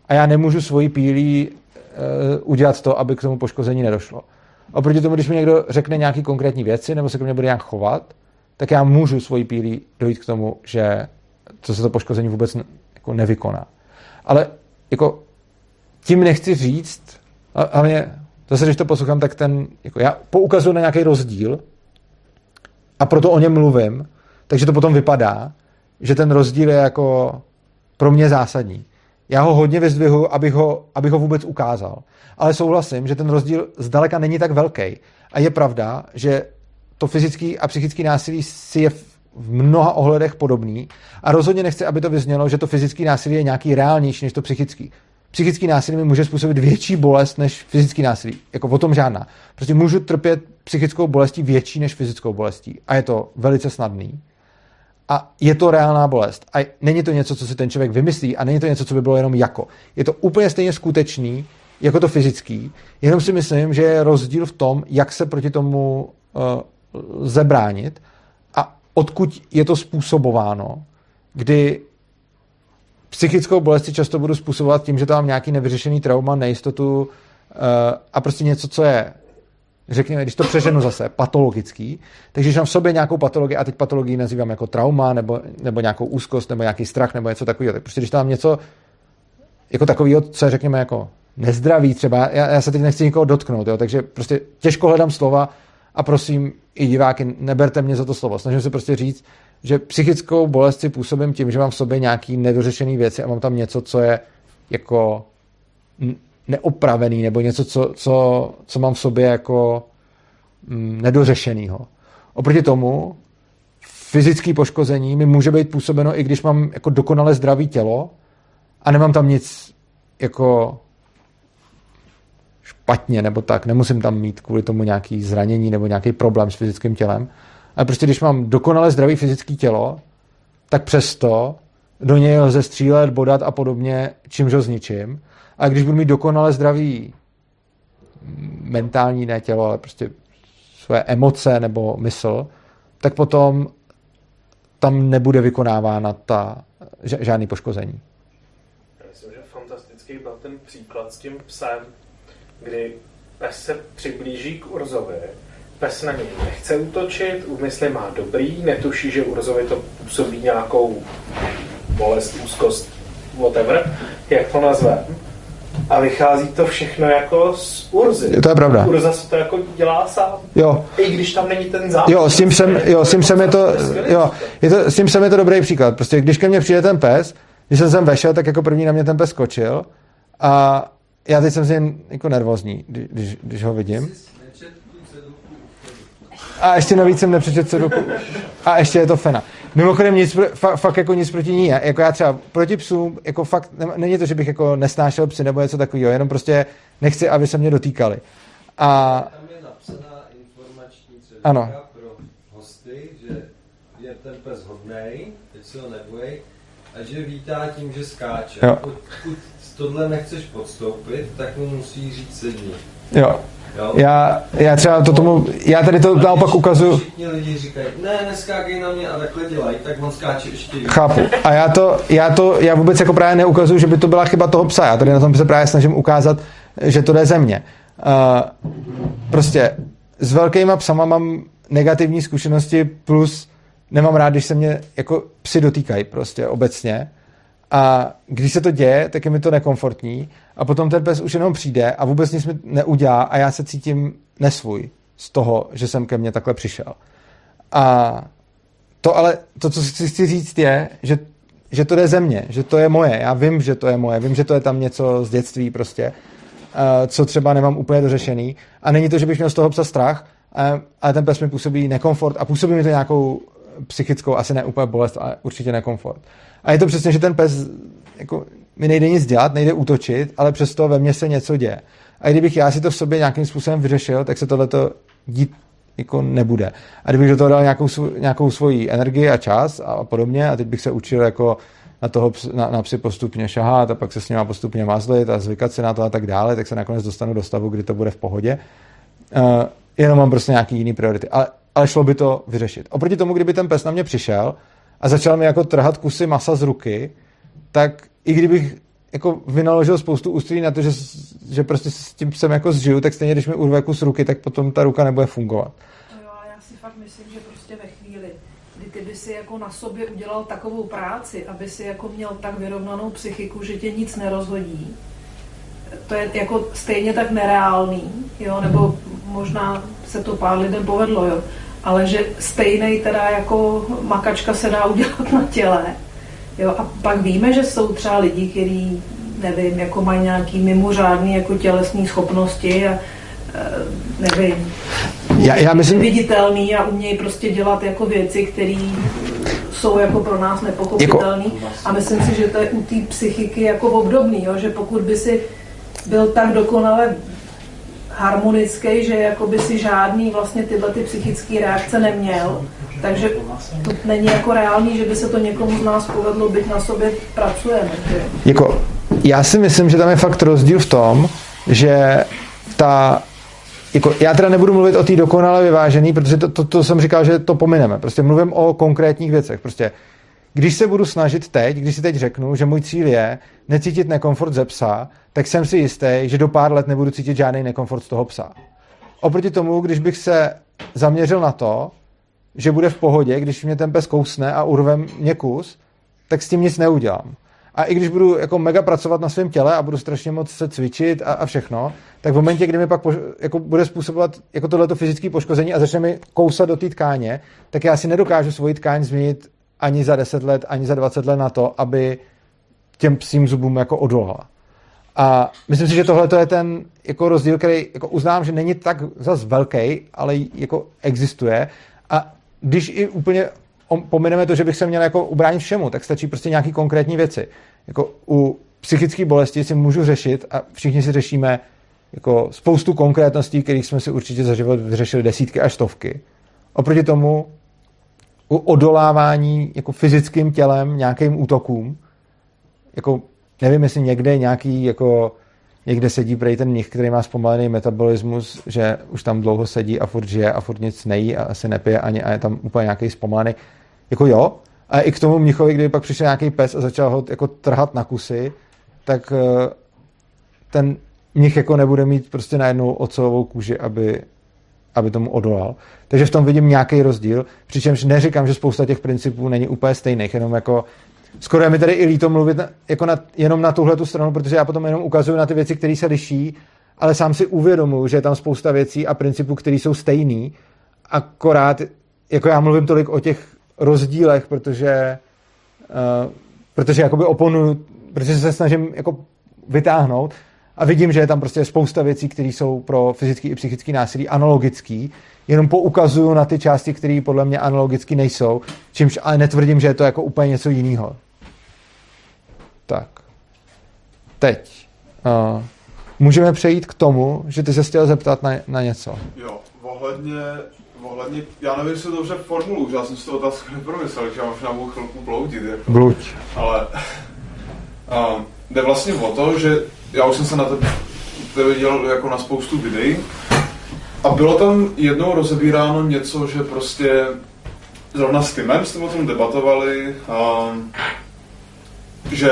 A já nemůžu svojí pílí eh, udělat to, aby k tomu poškození nedošlo. Oproti tomu, když mi někdo řekne nějaké konkrétní věci nebo se ke mně bude nějak chovat, tak já můžu svojí pílí dojít k tomu, že to se to poškození vůbec jako nevykoná. Ale jako tím nechci říct, a hlavně zase, když to poslouchám, tak ten, jako já poukazuju na nějaký rozdíl a proto o něm mluvím, takže to potom vypadá, že ten rozdíl je jako pro mě zásadní. Já ho hodně vyzdvihuji, abych ho, abych ho vůbec ukázal. Ale souhlasím, že ten rozdíl zdaleka není tak velký. A je pravda, že to fyzický a psychický násilí si je v mnoha ohledech podobný a rozhodně nechci, aby to vyznělo, že to fyzický násilí je nějaký reálnější než to psychický. Psychický násilí mi může způsobit větší bolest než fyzický násilí. Jako o tom žádná. Prostě můžu trpět psychickou bolestí větší než fyzickou bolestí. A je to velice snadný. A je to reálná bolest. A není to něco, co si ten člověk vymyslí a není to něco, co by bylo jenom jako. Je to úplně stejně skutečný, jako to fyzický. Jenom si myslím, že je rozdíl v tom, jak se proti tomu uh, lze bránit a odkud je to způsobováno, kdy psychickou bolest často budu způsobovat tím, že tam mám nějaký nevyřešený trauma, nejistotu uh, a prostě něco, co je řekněme, když to přeženu zase, patologický, takže když mám v sobě nějakou patologii, a teď patologii nazývám jako trauma, nebo, nebo nějakou úzkost, nebo nějaký strach, nebo něco takového, tak prostě když tam něco jako takového, co je, řekněme, jako nezdraví třeba, já, já se teď nechci nikoho dotknout, jo, takže prostě těžko hledám slova a prosím i diváky, neberte mě za to slovo. Snažím se prostě říct, že psychickou bolest si působím tím, že mám v sobě nějaký nedořešený věci a mám tam něco, co je jako neopravený nebo něco, co, co, co mám v sobě jako mm, nedořešenýho. Oproti tomu fyzické poškození mi může být působeno, i když mám jako dokonale zdravý tělo a nemám tam nic jako špatně nebo tak, nemusím tam mít kvůli tomu nějaký zranění nebo nějaký problém s fyzickým tělem. Ale prostě když mám dokonale zdravý fyzické tělo, tak přesto do něj lze střílet, bodat a podobně, čímž ho zničím. A když budu mít dokonale zdravý mentální ne tělo, ale prostě své emoce nebo mysl, tak potom tam nebude vykonávána ta žádný poškození. Já myslím, že fantastický byl ten příklad s tím psem, kdy pes se přiblíží k Urzovi, pes na něj nechce útočit, úmysly má dobrý, netuší, že Urzovi to působí nějakou bolest, úzkost, whatever, jak to nazve. A vychází to všechno jako z Urzy. To je pravda. Urza si to jako dělá sám. Jo. I když tam není ten zápis. Jo, s tím jsem, jo, s tím jsem je to, jo, je to, s tím jsem je to dobrý příklad. Prostě když ke mně přijde ten pes, když jsem sem vešel, tak jako první na mě ten pes skočil a já teď jsem si jako nervózní, když, když ho vidím. A ještě navíc jsem nepřečet ceduku. A ještě je to fena. Mimochodem nic, fa, fakt jako nic proti ní. Jako já třeba proti psům, jako fakt, není to, že bych jako nesnášel psy nebo něco takového, jenom prostě nechci, aby se mě dotýkali. A... Tam je napsaná informační cedulka ano. pro hosty, že je ten pes hodnej, teď se ho nebojej, a že vítá tím, že skáče. Jo. Pokud tohle nechceš podstoupit, tak mu musí říct sedni. Jo. Já, já třeba to tomu, já tady to naopak ukazuju. Všichni lidi říkají, ne, neskákej na mě a takhle dělají, tak on skáče ještě. Chápu. A já to, já to, já vůbec jako právě neukazuju, že by to byla chyba toho psa. Já tady na tom se právě snažím ukázat, že to jde ze mě. Uh, prostě s velkýma psama mám negativní zkušenosti, plus nemám rád, když se mě jako psy dotýkají prostě obecně. A když se to děje, tak je mi to nekomfortní a potom ten pes už jenom přijde a vůbec nic mi neudělá a já se cítím nesvůj z toho, že jsem ke mně takhle přišel. A to ale, to, co si chci říct je, že, že to jde ze mě, že to je moje. Já vím, že to je moje, vím, že to je tam něco z dětství prostě, co třeba nemám úplně dořešený. A není to, že bych měl z toho psa strach, ale ten pes mi působí nekomfort a působí mi to nějakou psychickou, asi ne úplně bolest, ale určitě nekomfort. A je to přesně, že ten pes jako, mi nejde nic dělat, nejde útočit, ale přesto ve mně se něco děje. A kdybych já si to v sobě nějakým způsobem vyřešil, tak se tohleto dít jako nebude. A kdybych do toho dal nějakou, nějakou svoji energii a čas a podobně, a teď bych se učil jako na, toho, na, na psy postupně šahat a pak se s nimi postupně mazlit a zvykat si na to a tak dále, tak se nakonec dostanu do stavu, kdy to bude v pohodě. Uh, jenom mám prostě nějaký jiný priority. Ale, ale šlo by to vyřešit. Oproti tomu, kdyby ten pes na mě přišel a začal mi jako trhat kusy masa z ruky, tak i kdybych jako vynaložil spoustu úsilí na to, že, že prostě s tím psem jako zžiju, tak stejně, když mi urve kus ruky, tak potom ta ruka nebude fungovat. No jo, ale já si fakt myslím, že prostě ve chvíli, kdy ty by si jako na sobě udělal takovou práci, aby si jako měl tak vyrovnanou psychiku, že tě nic nerozhodí, to je jako stejně tak nereálný, jo, nebo možná se to pár lidem povedlo, jo, ale že stejnej teda jako makačka se dá udělat na těle, Jo, a pak víme, že jsou třeba lidi, kteří, nevím, jako mají nějaký mimořádný jako tělesné schopnosti a eh, nevím, Já, já myslím, viditelný a umějí prostě dělat jako věci, které jsou jako pro nás nepochopitelné. A myslím si, že to je u té psychiky jako obdobný, jo? že pokud by si byl tak dokonale harmonický, že jako by si žádný vlastně tyhle ty psychické reakce neměl, takže to není jako reálný, že by se to někomu z nás povedlo, byť na sobě pracujeme. jako, já si myslím, že tam je fakt rozdíl v tom, že ta jako, já teda nebudu mluvit o té dokonale vyvážený, protože to, to, to, jsem říkal, že to pomineme. Prostě mluvím o konkrétních věcech. Prostě když se budu snažit teď, když si teď řeknu, že můj cíl je necítit nekomfort ze psa, tak jsem si jistý, že do pár let nebudu cítit žádný nekomfort z toho psa. Oproti tomu, když bych se zaměřil na to, že bude v pohodě, když mě ten pes kousne a urve mě kus, tak s tím nic neudělám. A i když budu jako mega pracovat na svém těle a budu strašně moc se cvičit a, a všechno, tak v momentě, kdy mi pak poš- jako bude způsobovat jako tohleto fyzické poškození a začne mi kousat do té tkáně, tak já si nedokážu svoji tkáň změnit ani za 10 let, ani za 20 let na to, aby těm psím zubům jako odolala. A myslím si, že tohle je ten jako rozdíl, který jako uznám, že není tak zas velký, ale jako existuje. A když i úplně om- pomineme to, že bych se měl jako ubránit všemu, tak stačí prostě nějaký konkrétní věci. Jako u psychické bolesti si můžu řešit a všichni si řešíme jako spoustu konkrétností, kterých jsme si určitě za život vyřešili desítky až stovky. Oproti tomu u odolávání jako fyzickým tělem nějakým útokům, jako nevím, jestli někde nějaký jako někde sedí prej ten mnich, který má zpomalený metabolismus, že už tam dlouho sedí a furt žije a furt nic nejí a asi nepije ani a je tam úplně nějaký zpomalený. Jako jo, a i k tomu mnichovi, kdyby pak přišel nějaký pes a začal ho jako trhat na kusy, tak eh, ten mnich jako nebude mít prostě najednou ocelovou kůži, aby, aby tomu odolal. Takže v tom vidím nějaký rozdíl, přičemž neříkám, že spousta těch principů není úplně stejných, jenom jako skoro je mi tady i líto mluvit na, jako na, jenom na tuhle tu stranu, protože já potom jenom ukazuju na ty věci, které se liší, ale sám si uvědomuji, že je tam spousta věcí a principů, které jsou stejný, akorát jako já mluvím tolik o těch rozdílech, protože uh, protože jakoby oponuju, protože se snažím jako vytáhnout a vidím, že je tam prostě spousta věcí, které jsou pro fyzický i psychický násilí analogický, jenom poukazuju na ty části, které podle mě analogicky nejsou, čímž ale netvrdím, že je to jako úplně něco jiného. Tak. Teď. Uh, můžeme přejít k tomu, že ty se chtěl zeptat na, na něco. Jo, ohledně, ohledně, já nevím, jestli to dobře formuluju, že já jsem si to otázku nepromyslel, že já možná budu chvilku bloudit, jako. Bluď. ale um, jde vlastně o to, že já už jsem se na tebe, tebe dělal jako na spoustu videí a bylo tam jednou rozebíráno něco, že prostě zrovna s Timem jste o tom debatovali, um, že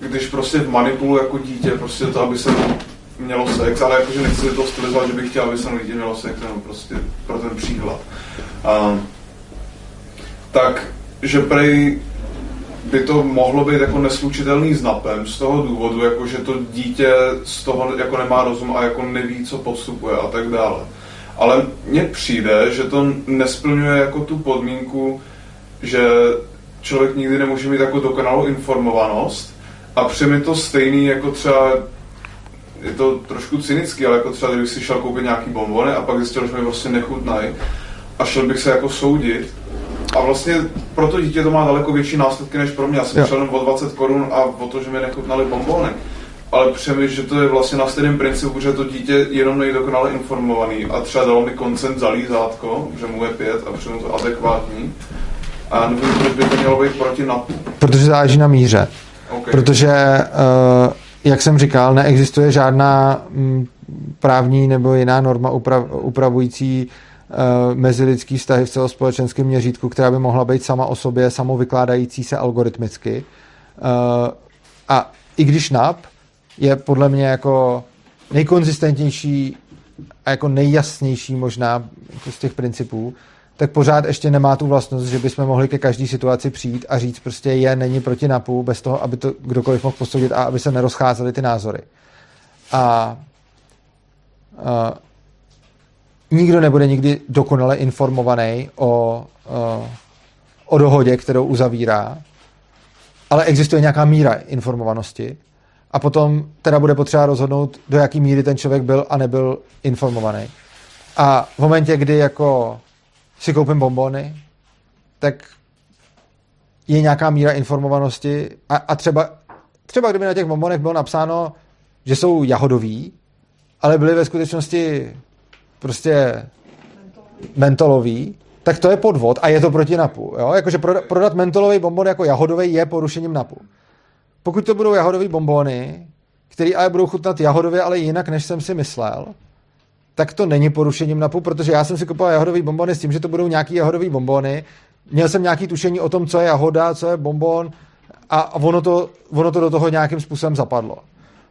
když prostě manipuluji jako dítě, prostě to, aby se mělo sex, ale jakože nechci to stylizovat, že bych chtěl, aby se mnou dítě mělo sex, jenom prostě pro ten příklad. Um, tak, že prej by to mohlo být jako neslučitelný s napem z toho důvodu, jako že to dítě z toho jako nemá rozum a jako neví, co podstupuje a tak dále. Ale mně přijde, že to nesplňuje jako tu podmínku, že člověk nikdy nemůže mít jako dokonalou informovanost a přijme to stejný jako třeba je to trošku cynický, ale jako třeba kdybych si šel koupit nějaký bonbony a pak zjistil, že mi prostě nechutnají a šel bych se jako soudit, a vlastně pro to dítě to má daleko větší následky než pro mě. Já jsem šel jenom o 20 korun a o to, že mi nechutnaly bombony. Ale přemýšlím, že to je vlastně na stejném principu, že to dítě jenom není dokonale informovaný a třeba dalo mi koncent za lízátko, že mu je pět a přijmu to adekvátní. A já nevím, proč by to mělo být proti NAPu. Protože záleží na míře. Okay. Protože, uh, jak jsem říkal, neexistuje žádná mm, právní nebo jiná norma upra- upravující uh, mezilidský vztahy v celospolečenském měřítku, která by mohla být sama o sobě samovykládající se algoritmicky. Uh, a i když NAP je podle mě jako nejkonzistentnější a jako nejjasnější možná jako z těch principů, tak pořád ještě nemá tu vlastnost, že bychom mohli ke každé situaci přijít a říct prostě je, není proti NAPu, bez toho, aby to kdokoliv mohl posoudit a aby se nerozcházely ty názory. A, a nikdo nebude nikdy dokonale informovaný o, o, o dohodě, kterou uzavírá. ale existuje nějaká míra informovanosti a potom teda bude potřeba rozhodnout, do jaký míry ten člověk byl a nebyl informovaný. A v momentě, kdy jako si koupím bombony, tak je nějaká míra informovanosti a, a třeba, třeba kdyby na těch bombonech bylo napsáno, že jsou jahodový, ale byly ve skutečnosti prostě mentolový, tak to je podvod a je to proti NAPu. Jo? Jakože prodat mentolový bonbon jako jahodový je porušením NAPu. Pokud to budou jahodové bombony, které ale budou chutnat jahodově, ale jinak, než jsem si myslel, tak to není porušením NAPu, protože já jsem si kupoval jahodový bombony s tím, že to budou nějaký jahodový bombony. Měl jsem nějaký tušení o tom, co je jahoda, co je bonbon a ono to, ono to do toho nějakým způsobem zapadlo.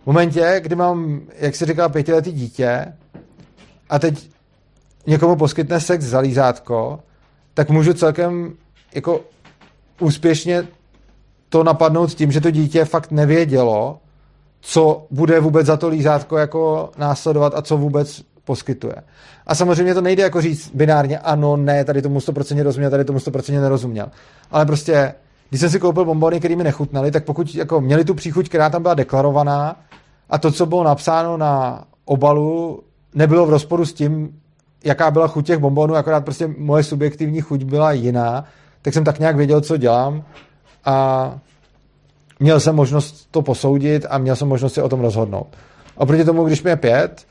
V momentě, kdy mám, jak se říká, pětiletý dítě a teď někomu poskytne sex za lízátko, tak můžu celkem jako úspěšně to napadnout tím, že to dítě fakt nevědělo, co bude vůbec za to lízátko jako následovat a co vůbec poskytuje. A samozřejmě to nejde jako říct binárně ano, ne, tady tomu 100% rozuměl, tady tomu 100% nerozuměl. Ale prostě, když jsem si koupil bombony, které mi nechutnaly, tak pokud jako měli tu příchuť, která tam byla deklarovaná a to, co bylo napsáno na obalu, nebylo v rozporu s tím, jaká byla chuť těch bombonů, akorát prostě moje subjektivní chuť byla jiná, tak jsem tak nějak věděl, co dělám a měl jsem možnost to posoudit a měl jsem možnost si o tom rozhodnout. Oproti tomu, když mi je pět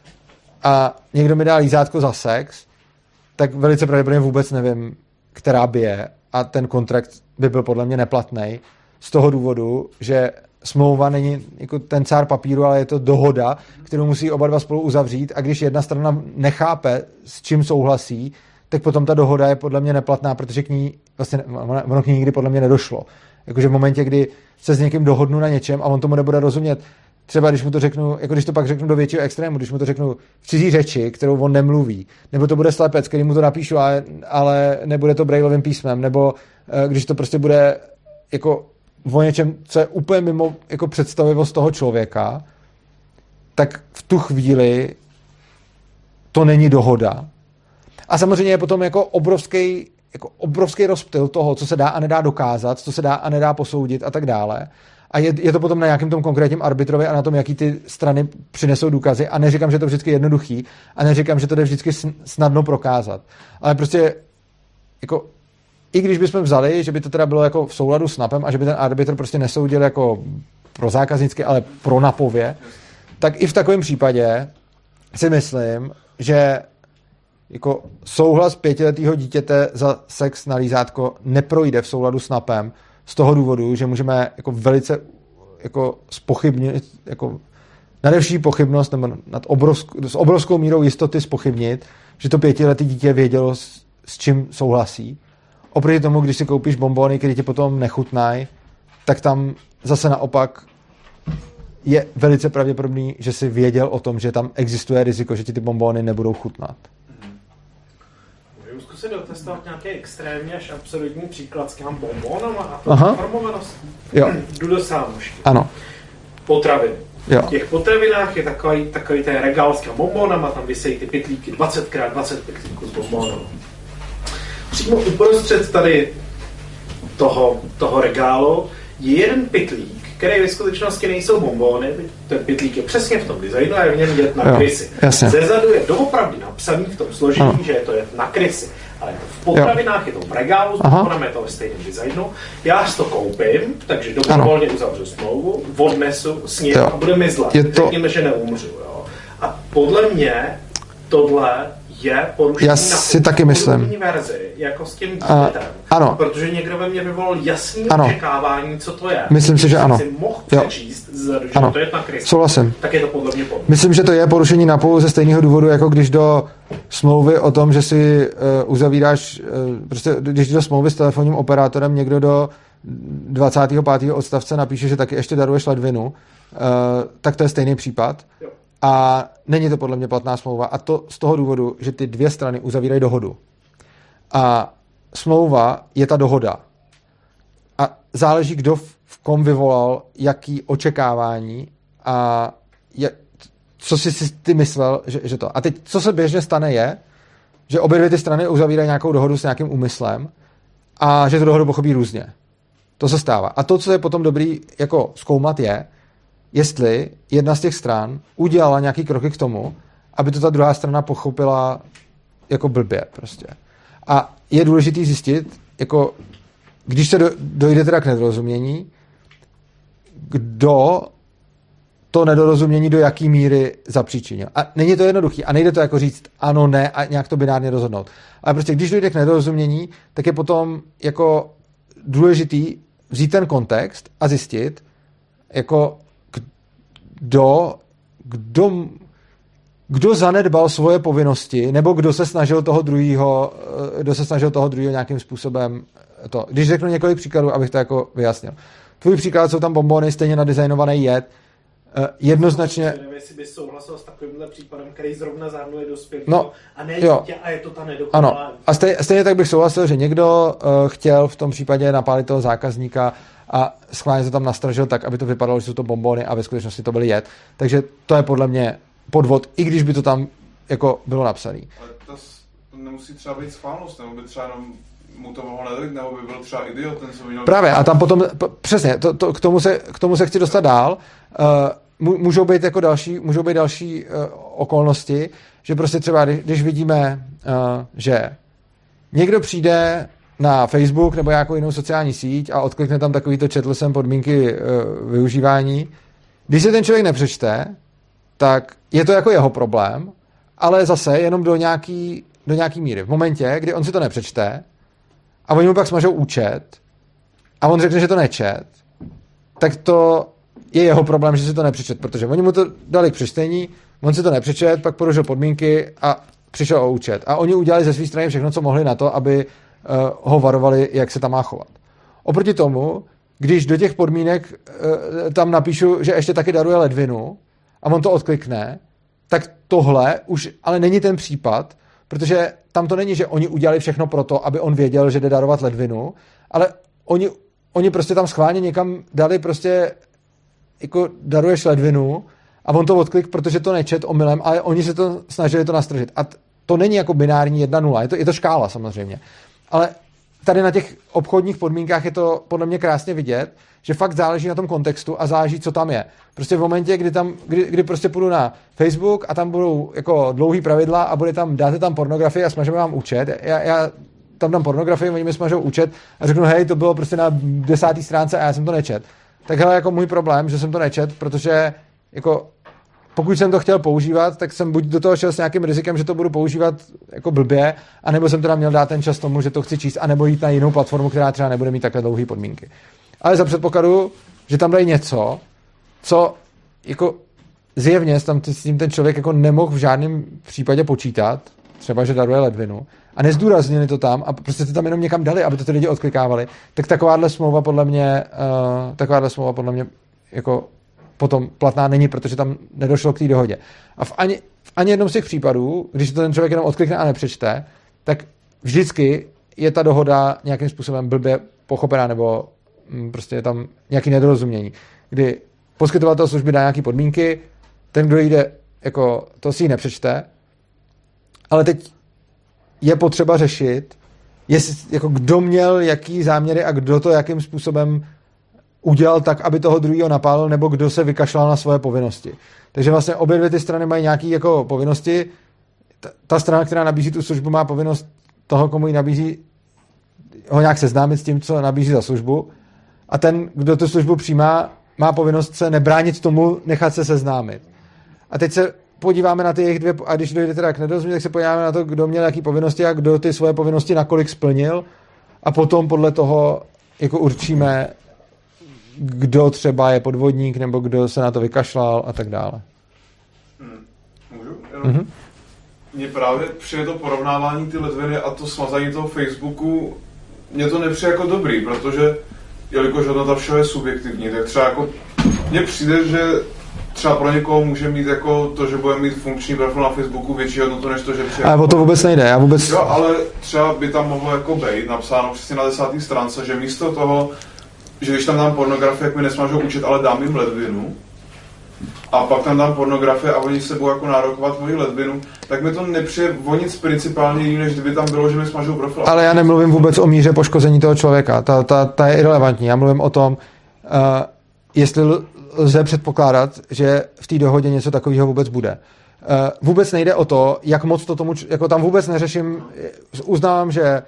a někdo mi dá lízátko za sex, tak velice pravděpodobně vůbec nevím, která by je a ten kontrakt by byl podle mě neplatný z toho důvodu, že smlouva není jako ten cár papíru, ale je to dohoda, kterou musí oba dva spolu uzavřít a když jedna strana nechápe, s čím souhlasí, tak potom ta dohoda je podle mě neplatná, protože k ní, vlastně ono k ní nikdy podle mě nedošlo. Jakože v momentě, kdy se s někým dohodnu na něčem a on tomu nebude rozumět, třeba když mu to řeknu, jako když to pak řeknu do většího extrému, když mu to řeknu v cizí řeči, kterou on nemluví, nebo to bude slepec, který mu to napíšu, ale, ale nebude to brailovým písmem, nebo eh, když to prostě bude jako o něčem, co je úplně mimo jako představivost toho člověka, tak v tu chvíli to není dohoda. A samozřejmě je potom jako obrovský, jako obrovský rozptyl toho, co se dá a nedá dokázat, co se dá a nedá posoudit a tak dále. A je, je to potom na nějakém tom konkrétním arbitrovi a na tom, jaký ty strany přinesou důkazy. A neříkám, že to vždycky jednoduchý a neříkám, že to jde vždycky snadno prokázat. Ale prostě jako i když bychom vzali, že by to teda bylo jako v souladu s NAPem a že by ten arbitr prostě nesoudil jako pro zákaznické, ale pro napově, tak i v takovém případě si myslím, že jako souhlas pětiletého dítěte za sex na lízátko neprojde v souladu s NAPem z toho důvodu, že můžeme jako velice jako spochybnit, jako nadevší pochybnost nebo nad obrovskou, s obrovskou mírou jistoty spochybnit, že to pětiletý dítě vědělo, s, s čím souhlasí Oproti tomu, když si koupíš bombony, které ti potom nechutnají, tak tam zase naopak je velice pravděpodobný, že si věděl o tom, že tam existuje riziko, že ti ty bombony nebudou chutnat. Zkusit dotestovat nějaký extrémně až absurdní příklad s těma bombonama a informovaností? Jo. Jdu do sámošky. Ano. Potraviny. Jo. V těch potravinách je takový, takový ten regál s těma bombonama, tam vysejí ty pytlíky, 20x20 pytlíků s bombonama přímo uprostřed tady toho, toho regálu je jeden pytlík, který ve skutečnosti nejsou bombóny, ten pytlík je přesně v tom designu a je v něm vidět na krysy. Zezadu je doopravdy napsaný v tom složení, ano. že je to je na krysy. Ale v potravinách jo. je to v regálu, s je to ve stejném designu. Já si to koupím, takže dobrovolně uzavřu smlouvu, odnesu, sním a bude mi zle. Je to... Řekněme, že neumřu. Jo. A podle mě tohle je porušení Já si na taky myslím. verzi, jako s tím dítětem. ano. Protože někdo ve mně vyvolal jasný ano. očekávání, co to je. Myslím si, že ano. Si mohl přečíst, jo. že ano. to je na Kristu, Souhlasím. Tak je to podle mě podle. Myslím, že to je porušení na půl ze stejného důvodu, jako když do smlouvy o tom, že si uh, uzavíráš, uh, prostě když do smlouvy s telefonním operátorem někdo do 25. odstavce napíše, že taky ještě daruješ ledvinu, uh, tak to je stejný případ. Jo. A není to podle mě platná smlouva. A to z toho důvodu, že ty dvě strany uzavírají dohodu. A smlouva je ta dohoda. A záleží, kdo v kom vyvolal, jaký očekávání a co jsi si ty myslel, že, že to. A teď, co se běžně stane, je, že obě dvě ty strany uzavírají nějakou dohodu s nějakým úmyslem a že tu dohodu pochopí různě. To se stává. A to, co je potom dobrý jako zkoumat, je, jestli jedna z těch stran udělala nějaký kroky k tomu, aby to ta druhá strana pochopila jako blbě prostě. A je důležité zjistit, jako když se do, dojde teda k nedorozumění, kdo to nedorozumění do jaký míry zapříčinil. A není to jednoduchý. A nejde to jako říct ano, ne a nějak to binárně rozhodnout. Ale prostě když dojde k nedorozumění, tak je potom jako důležitý vzít ten kontext a zjistit, jako kdo, kdo, kdo zanedbal svoje povinnosti, nebo kdo se snažil toho druhého, eh, kdo se snažil toho druhého nějakým způsobem to. Když řeknu několik příkladů, abych to jako vyjasnil. Tvůj příklad jsou tam bombony, stejně nadizajnovaný jed, jednoznačně... Nevím, jestli bys souhlasil s takovýmhle případem, který zrovna zahrnuje dospělého no, a ne jo. dítě a je to ta nedokonalá. Ano, a stejně, stejně tak bych souhlasil, že někdo uh, chtěl v tom případě napálit toho zákazníka a schválně to tam nastražil tak, aby to vypadalo, že jsou to bombony a ve skutečnosti to byly jed. Takže to je podle mě podvod, i když by to tam jako bylo napsané. Ale to, to nemusí třeba být schválnost, nebo by třeba jenom mu to mohlo nedojít, nebo by byl třeba idiot, ten co měl... Právě, a tam potom, přesně, to, to, k, tomu se, k tomu se chci dostat dál. Uh, můžou být jako další, můžou být další uh, okolnosti, že prostě třeba, když, když vidíme, uh, že někdo přijde na Facebook nebo nějakou jinou sociální síť a odklikne tam takovýto četl jsem podmínky uh, využívání. Když se ten člověk nepřečte, tak je to jako jeho problém, ale zase jenom do nějaký, do nějaký míry. V momentě, kdy on si to nepřečte a oni mu pak smažou účet a on řekne, že to nečet, tak to je jeho problém, že si to nepřečet, protože oni mu to dali k přečtení, on si to nepřečet, pak porušil podmínky a přišel o účet. A oni udělali ze své strany všechno, co mohli na to, aby uh, ho varovali, jak se tam má chovat. Oproti tomu, když do těch podmínek uh, tam napíšu, že ještě taky daruje ledvinu a on to odklikne, tak tohle už ale není ten případ, protože tam to není, že oni udělali všechno pro to, aby on věděl, že jde darovat ledvinu, ale oni, oni prostě tam schválně někam dali prostě jako daruješ ledvinu a on to odklik, protože to nečet omylem, ale oni se to snažili to nastržit. A to není jako binární 1-0, je to, je to škála samozřejmě. Ale tady na těch obchodních podmínkách je to podle mě krásně vidět, že fakt záleží na tom kontextu a záleží, co tam je. Prostě v momentě, kdy, tam, kdy, kdy prostě půjdu na Facebook a tam budou jako dlouhý pravidla a bude tam, dáte tam pornografii a smažeme vám účet, já, já tam dám pornografii, oni mi smažou účet a řeknu, hej, to bylo prostě na desátý stránce a já jsem to nečet. Tak hele, jako můj problém, že jsem to nečet, protože jako pokud jsem to chtěl používat, tak jsem buď do toho šel s nějakým rizikem, že to budu používat jako blbě, anebo jsem teda měl dát ten čas tomu, že to chci číst, anebo jít na jinou platformu, která třeba nebude mít takhle dlouhé podmínky. Ale za předpokladu, že tam dají něco, co jako zjevně tam s tím ten člověk jako nemohl v žádném případě počítat, třeba, že daruje ledvinu, a nezdůraznili to tam a prostě to tam jenom někam dali, aby to ty lidi odklikávali, tak takováhle smlouva podle mě, uh, takováhle smlouva podle mě jako potom platná není, protože tam nedošlo k té dohodě. A v ani, v ani jednom z těch případů, když to ten člověk jenom odklikne a nepřečte, tak vždycky je ta dohoda nějakým způsobem blbě pochopená nebo mm, prostě je tam nějaký nedorozumění, kdy poskytovatel služby dá nějaké podmínky, ten, kdo jde, jako to si ji nepřečte, ale teď je potřeba řešit, jestli, jako kdo měl jaký záměry a kdo to jakým způsobem udělal tak, aby toho druhého napálil, nebo kdo se vykašlal na svoje povinnosti. Takže vlastně obě dvě ty strany mají nějaké jako povinnosti. Ta, ta strana, která nabízí tu službu, má povinnost toho, komu ji nabízí, ho nějak seznámit s tím, co nabízí za službu. A ten, kdo tu službu přijímá, má povinnost se nebránit tomu, nechat se seznámit. A teď se podíváme na ty jejich dvě, a když dojde teda k nedorozumění, tak se podíváme na to, kdo měl jaký povinnosti a kdo ty svoje povinnosti nakolik splnil a potom podle toho jako určíme, kdo třeba je podvodník, nebo kdo se na to vykašlal a tak dále. Hmm. Můžu? Mm-hmm. Mně právě přijde to porovnávání ty ledviny a to smazání toho Facebooku, mně to nepřijde jako dobrý, protože jelikož hodnota všeho je subjektivní, tak třeba jako mně přijde, že třeba pro někoho může mít jako to, že bude mít funkční profil na Facebooku větší hodnotu, než to, že přijde. Ale o to vůbec nejde, já vůbec... Jo, ale třeba by tam mohlo jako být napsáno přesně na desátý stránce, že místo toho, že když tam dám pornografii, jak mi nesmažou účet, ale dám jim ledvinu, a pak tam dám pornografie a oni se budou jako nárokovat moji lesbinu, tak mi to nepřijde o nic principálně jiný, než kdyby tam bylo, že mi smažou profil. Ale já nemluvím vůbec o míře poškození toho člověka. Ta, ta, ta je irrelevantní. Já mluvím o tom, uh, jestli lze předpokládat, že v té dohodě něco takového vůbec bude. Uh, vůbec nejde o to, jak moc to tomu, jako tam vůbec neřeším, uznávám, že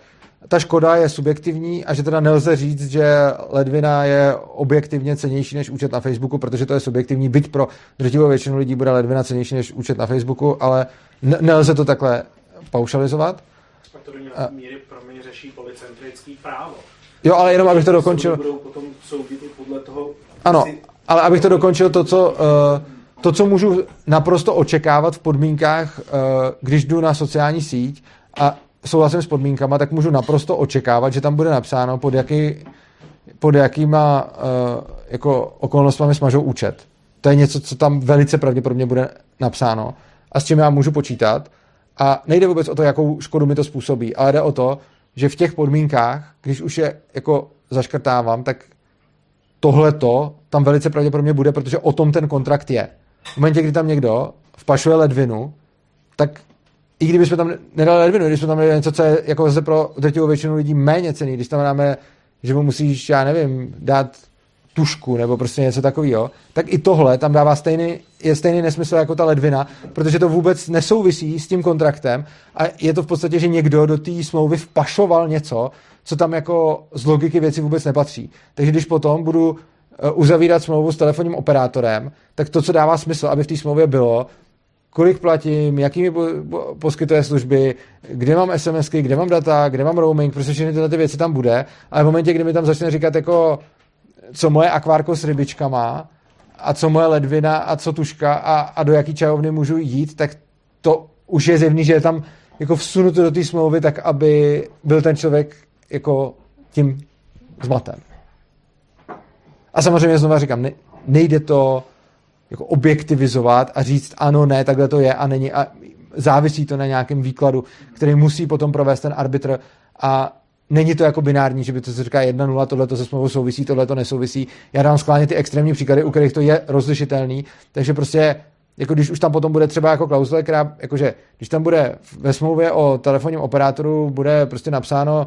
ta škoda je subjektivní a že teda nelze říct, že ledvina je objektivně cenější než účet na Facebooku, protože to je subjektivní, byť pro drtivou většinu lidí bude ledvina cenější než účet na Facebooku, ale nelze to takhle paušalizovat. A to do nějaké míry pro mě řeší policentrický právo. Jo, ale jenom abych to dokončil. Budou potom soudit i podle toho, ano, ale abych to dokončil, to, co, uh, to, co můžu naprosto očekávat v podmínkách, uh, když jdu na sociální síť a souhlasím s podmínkama, tak můžu naprosto očekávat, že tam bude napsáno, pod, jaký, pod jakýma uh, jako okolnostmi smažou účet. To je něco, co tam velice pravděpodobně bude napsáno a s čím já můžu počítat. A nejde vůbec o to, jakou škodu mi to způsobí, ale jde o to, že v těch podmínkách, když už je jako zaškrtávám, tak tohleto tam velice pravděpodobně bude, protože o tom ten kontrakt je. V momentě, kdy tam někdo vpašuje ledvinu, tak i kdybychom tam nedali ledvinu, když jsme tam dali něco, co je jako zase pro drtivou většinu lidí méně cený, když tam dáme, že mu musíš, já nevím, dát tušku nebo prostě něco takového, tak i tohle tam dává stejný, je stejný nesmysl jako ta ledvina, protože to vůbec nesouvisí s tím kontraktem a je to v podstatě, že někdo do té smlouvy vpašoval něco, co tam jako z logiky věci vůbec nepatří. Takže když potom budu eh, uzavírat smlouvu s telefonním operátorem, tak to, co dává smysl, aby v té smlouvě bylo, kolik platím, jaký mi poskytuje služby, kde mám SMSky, kde mám data, kde mám roaming, prostě všechny tyhle ty věci tam bude, ale v momentě, kdy mi tam začne říkat jako co moje akvárko s rybičkama a co moje ledvina a co tuška a, a do jaký čajovny můžu jít, tak to už je zjevný, že je tam jako vsunuto do té smlouvy tak, aby byl ten člověk jako tím zmaten. A samozřejmě znova říkám, ne, nejde to jako objektivizovat a říct ano, ne, takhle to je a není a závisí to na nějakém výkladu, který musí potom provést ten arbitr a není to jako binární, že by to se říká 1-0, tohle to se smlouvou souvisí, tohle to nesouvisí. Já dám skláně ty extrémní příklady, u kterých to je rozlišitelný, takže prostě jako když už tam potom bude třeba jako klauzule, která, jakože když tam bude ve smlouvě o telefonním operátoru bude prostě napsáno,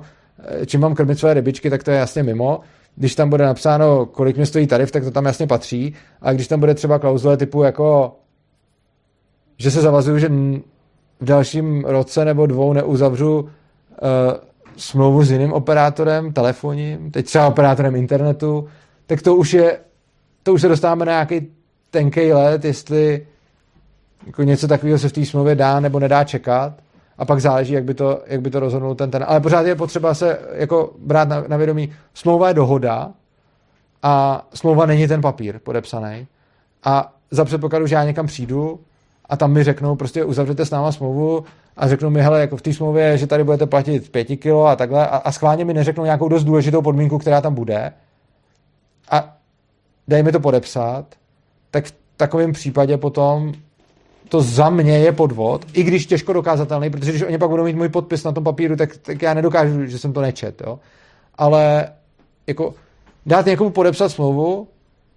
čím mám krmit své rybičky, tak to je jasně mimo. Když tam bude napsáno, kolik mě stojí tarif, tak to tam jasně patří. A když tam bude třeba klauzule typu jako, že se zavazuju, že v dalším roce nebo dvou neuzavřu uh, smlouvu s jiným operátorem telefonním, teď třeba operátorem internetu, tak to už je, to už se dostáváme na nějaký tenký let, jestli jako něco takového se v té smlouvě dá nebo nedá čekat a pak záleží, jak by to, jak by to rozhodnul ten ten. Ale pořád je potřeba se jako brát na, na vědomí. Smlouva je dohoda a smlouva není ten papír podepsaný. A za předpokladu, že já někam přijdu a tam mi řeknou, prostě uzavřete s náma smlouvu a řeknou mi, hele, jako v té smlouvě, že tady budete platit pěti kilo a takhle a, a schválně mi neřeknou nějakou dost důležitou podmínku, která tam bude a dej mi to podepsat, tak v takovém případě potom to za mě je podvod, i když těžko dokázatelný, protože když oni pak budou mít můj podpis na tom papíru, tak, tak já nedokážu, že jsem to nečet, jo. Ale jako dát někomu podepsat smlouvu,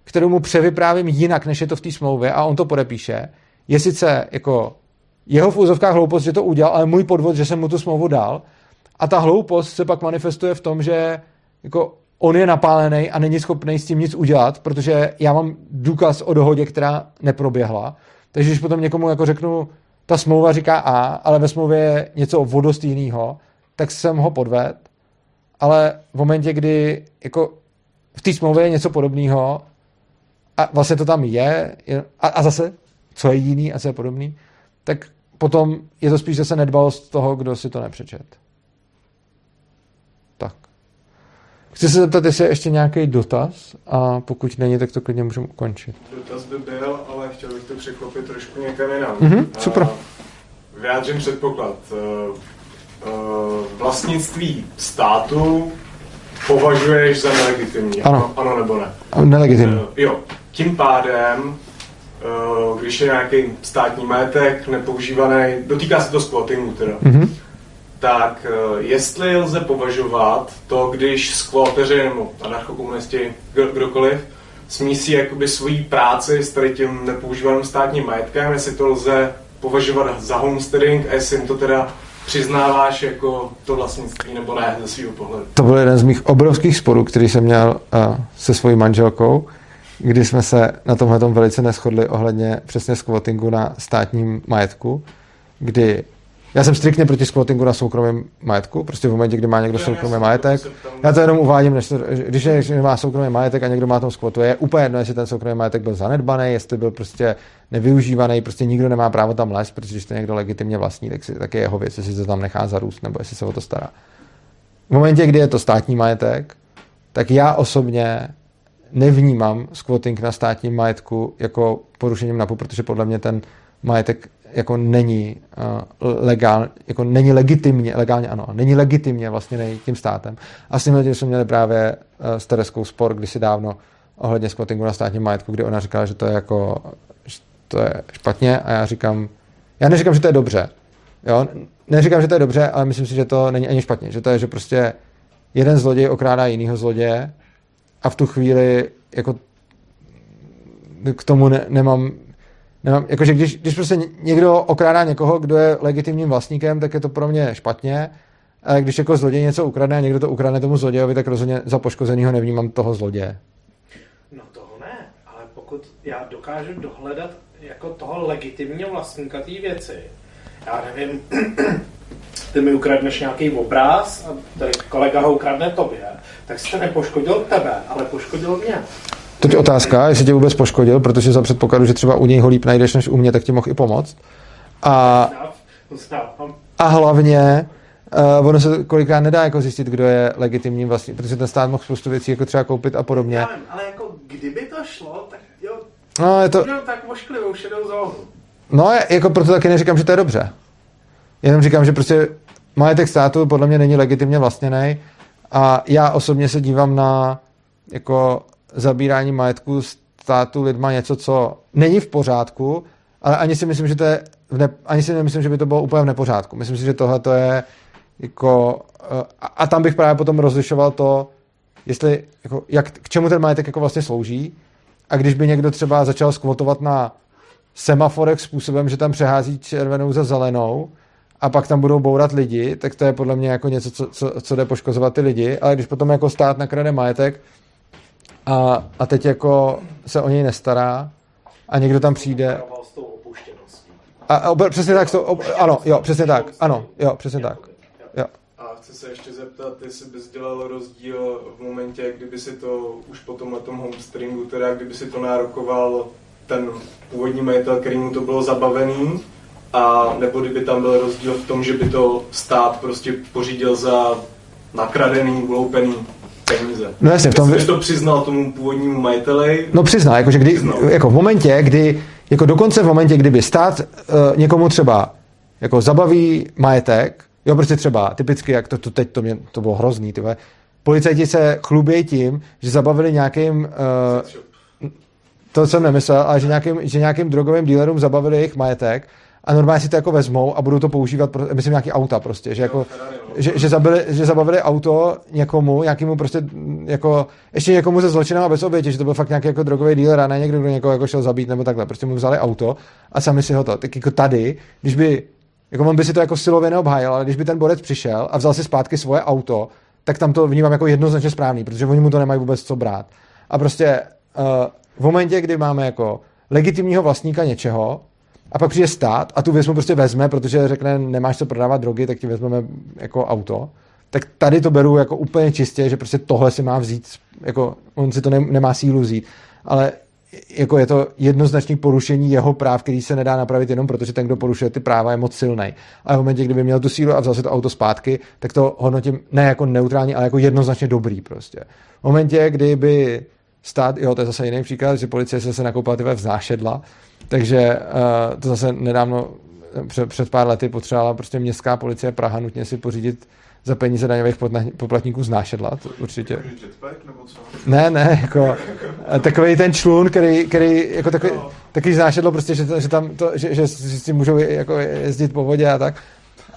kterou mu převyprávím jinak, než je to v té smlouvě a on to podepíše, je sice jako jeho v úzovkách hloupost, že to udělal, ale můj podvod, že jsem mu tu smlouvu dal. A ta hloupost se pak manifestuje v tom, že jako on je napálený a není schopný s tím nic udělat, protože já mám důkaz o dohodě, která neproběhla. Takže když potom někomu jako řeknu, ta smlouva říká A, ale ve smlouvě je něco o dost jiného, tak jsem ho podved. Ale v momentě, kdy jako v té smlouvě je něco podobného a vlastně to tam je, je a, a zase, co je jiný a co je podobný, tak potom je to spíš zase nedbalost toho, kdo si to nepřečet. Tak. Chci se zeptat, jestli je ještě nějaký dotaz a pokud není, tak to klidně můžeme ukončit. Dotaz by byl, ale chtěl bych to překlopit trošku někam jinam. Mm-hmm, super. Vyjádřím předpoklad. Uh, uh, vlastnictví státu považuješ za nelegitimní? Ano. Ano nebo ne? Nelegitimní. Uh, jo. Tím pádem Eh, když je nějaký státní majetek nepoužívaný, dotýká se to squattingu teda, mm-hmm. Tak eh, jestli lze považovat to, když squatteři nebo anarchokomunisti, kdokoliv, smísí jakoby svojí práci s tady tím nepoužívaným státním majetkem, jestli to lze považovat za homesteading a jestli jim to teda přiznáváš jako to vlastnictví nebo ne ze svého pohledu. To byl jeden z mých obrovských sporů, který jsem měl uh, se svojí manželkou, kdy jsme se na tomhle velice neschodli ohledně přesně squattingu na státním majetku, kdy já jsem striktně proti squattingu na soukromém majetku, prostě v momentě, kdy má někdo soukromý majetek. Já to jenom uvádím, než to, když někdo má soukromý majetek a někdo má tom squatu, je úplně jedno, jestli ten soukromý majetek byl zanedbaný, jestli byl prostě nevyužívaný, prostě nikdo nemá právo tam lézt, protože když to někdo legitimně vlastní, tak, si, tak je jeho věc, jestli se tam nechá zarůst nebo jestli se o to stará. V momentě, kdy je to státní majetek, tak já osobně nevnímám squatting na státním majetku jako porušením NAPu, protože podle mě ten majetek jako není uh, legál, jako není legitimně, legálně ano, není legitimně vlastně tím státem. A s tímhle tím jsme měli právě uh, s Tereskou spor kdysi dávno ohledně squattingu na státním majetku, kdy ona říkala, že to je jako, že to je špatně a já říkám, já neříkám, že to je dobře, jo, neříkám, že to je dobře, ale myslím si, že to není ani špatně, že to je, že prostě jeden zloděj okrádá jinýho zloděje a v tu chvíli jako k tomu ne, nemám Nemám, jakože když, když prostě někdo okrádá někoho, kdo je legitimním vlastníkem, tak je to pro mě špatně. A když jako zloděj něco ukradne a někdo to ukradne tomu zlodějovi, tak rozhodně za poškozenýho nevnímám toho zloděje. No toho ne, ale pokud já dokážu dohledat jako toho legitimního vlastníka té věci, já nevím, ty mi ukradneš nějaký obraz a tady kolega ho ukradne tobě, tak to nepoškodil tebe, ale poškodil mě. Teď otázka, jestli tě vůbec poškodil, protože za předpokladu, že třeba u něj ho líp najdeš než u mě, tak ti mohl i pomoct. A, a hlavně, uh, ono se kolikrát nedá jako zjistit, kdo je legitimním vlastně, protože ten stát mohl spoustu věcí jako třeba koupit a podobně. Já vím, ale jako kdyby to šlo, tak jo, no, je to... tak mošklivou šedou zónu. No, jako proto taky neříkám, že to je dobře. Jenom říkám, že prostě majetek státu podle mě není legitimně vlastněný a já osobně se dívám na jako zabírání majetku státu lidma něco, co není v pořádku, ale ani si myslím, že to je ne, ani si nemyslím, že by to bylo úplně v nepořádku. Myslím si, že tohle to je jako eh, a, a tam bych právě potom rozlišoval to, jestli, jako, jak, k čemu ten majetek jako vlastně slouží a když by někdo třeba začal skvotovat na semaforech způsobem, že tam přehází červenou za zelenou a pak tam budou bourat lidi, tak to je podle mě jako něco, co, co, co jde poškozovat ty lidi, ale když potom jako stát nakrade majetek, a, a teď jako se o něj nestará a někdo tam přijde. A, a přesně tak, to, ano, jo, přesně tak, ano, jo, přesně tak. Jo. A chci se ještě zeptat, jestli bys dělal rozdíl v momentě, kdyby si to už po tomhle tom homestringu, teda kdyby si to nárokoval ten původní majitel, který mu to bylo zabavený, a nebo kdyby tam byl rozdíl v tom, že by to stát prostě pořídil za nakradený, uloupený peníze. No jasně, v tom... Jsi to přiznal tomu původnímu majiteli? No přiznal, jakože kdy, přiznal. jako v momentě, kdy, jako dokonce v momentě, kdyby stát uh, někomu třeba jako zabaví majetek, jo, prostě třeba typicky, jak to, to teď, to, mě, to bylo hrozný, tyhle, policajti se chlubějí tím, že zabavili nějakým uh, to jsem nemyslel, ale že nějakým, že nějakým drogovým dealerům zabavili jejich majetek a normálně si to jako vezmou a budou to používat, pro, myslím, nějaký auta prostě, že, jako, že, že, zabili, že zabavili auto někomu, nějakému prostě, jako, ještě někomu ze zločinem a bez oběti, že to byl fakt nějaký jako drogový dealer a ne někdo, kdo někoho jako šel zabít nebo takhle, prostě mu vzali auto a sami si ho to, tak jako tady, když by, jako on by si to jako silově neobhájil, ale když by ten borec přišel a vzal si zpátky svoje auto, tak tam to vnímám jako jednoznačně správný, protože oni mu to nemají vůbec co brát. A prostě uh, v momentě, kdy máme jako legitimního vlastníka něčeho, a pak přijde stát a tu věc mu prostě vezme, protože řekne, nemáš co prodávat drogy, tak ti vezmeme jako auto. Tak tady to beru jako úplně čistě, že prostě tohle si má vzít, jako on si to ne, nemá sílu vzít. Ale jako je to jednoznačné porušení jeho práv, který se nedá napravit jenom protože ten, kdo porušuje ty práva, je moc silný. A v momentě, kdyby měl tu sílu a vzal si to auto zpátky, tak to hodnotím ne jako neutrální, ale jako jednoznačně dobrý prostě. V momentě, kdyby stát, jo, to je zase jiný příklad, že policie se se nakoupila ty vznášedla, takže uh, to zase nedávno, před, před pár lety potřebovala prostě městská policie Praha nutně si pořídit za peníze daňových poplatníků znášedla, to určitě. Ne, ne, jako eh, takový ten člun, který, který jako takový, no. takový znášedlo prostě, že, že tam to, že, že, že si můžou jako jezdit po vodě a tak.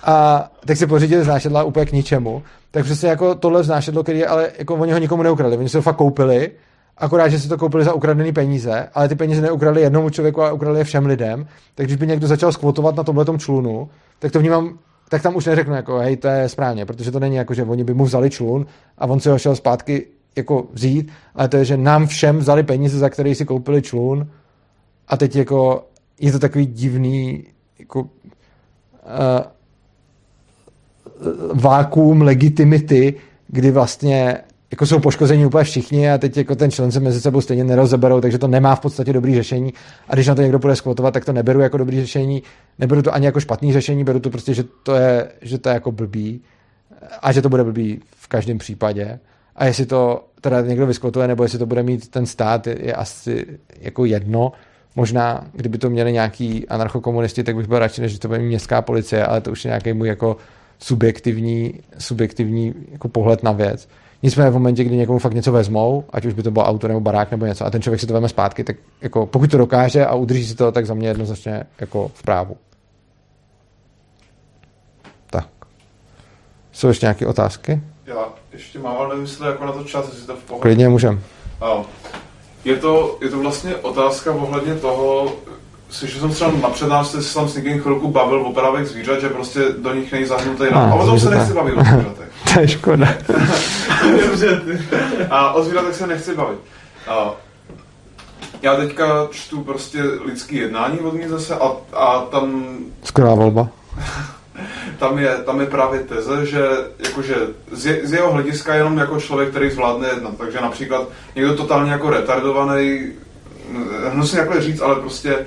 A tak si pořídili znášedla úplně k ničemu. Tak přesně jako tohle znášedlo, který ale jako oni ho nikomu neukradli. Oni se ho fakt koupili akorát, že si to koupili za ukradené peníze, ale ty peníze neukradli jednomu člověku, ale ukradli je všem lidem. Tak když by někdo začal skvotovat na tomhle člunu, tak to vnímám tak tam už neřeknu, jako, hej, to je správně, protože to není jako, že oni by mu vzali člun a on si ho šel zpátky jako vzít, ale to je, že nám všem vzali peníze, za které si koupili člun a teď jako je to takový divný jako uh, vákuum legitimity, kdy vlastně jako jsou poškození úplně všichni a teď jako ten člen se mezi sebou stejně nerozeberou, takže to nemá v podstatě dobrý řešení. A když na to někdo bude skvotovat, tak to neberu jako dobrý řešení, neberu to ani jako špatný řešení, beru to prostě, že to je, že to je jako blbý a že to bude blbý v každém případě. A jestli to teda někdo vyskvotuje, nebo jestli to bude mít ten stát, je, je asi jako jedno. Možná, kdyby to měli nějaký anarchokomunisti, tak bych byl radši, než to bude mít městská policie, ale to už je nějaký můj jako subjektivní, subjektivní jako pohled na věc. Nicméně v momentě, kdy někomu fakt něco vezmou, ať už by to bylo auto nebo barák nebo něco, a ten člověk si to vezme zpátky, tak jako pokud to dokáže a udrží si to, tak za mě jednoznačně jako v právu. Tak. Jsou ještě nějaké otázky? Já ještě mám, ale nevím, jestli jako na to čas, jestli to v pohodě. Klidně můžem. Je to, je to vlastně otázka ohledně toho, slyšel jsem třeba na přednášce, se tam s někým chvilku bavil o právech zvířat, že prostě do nich nejzahnutý A, A o tom se nechci bavit o zvířatech. To je škoda. A o zvířatech se nechci bavit. A já teďka čtu prostě lidský jednání od ní zase a, a tam Skvělá volba. tam je, tam je právě teze, že jakože z, je, z jeho hlediska jenom jako člověk, který zvládne jednat. Takže například někdo totálně jako retardovaný, hnusně jako říct, ale prostě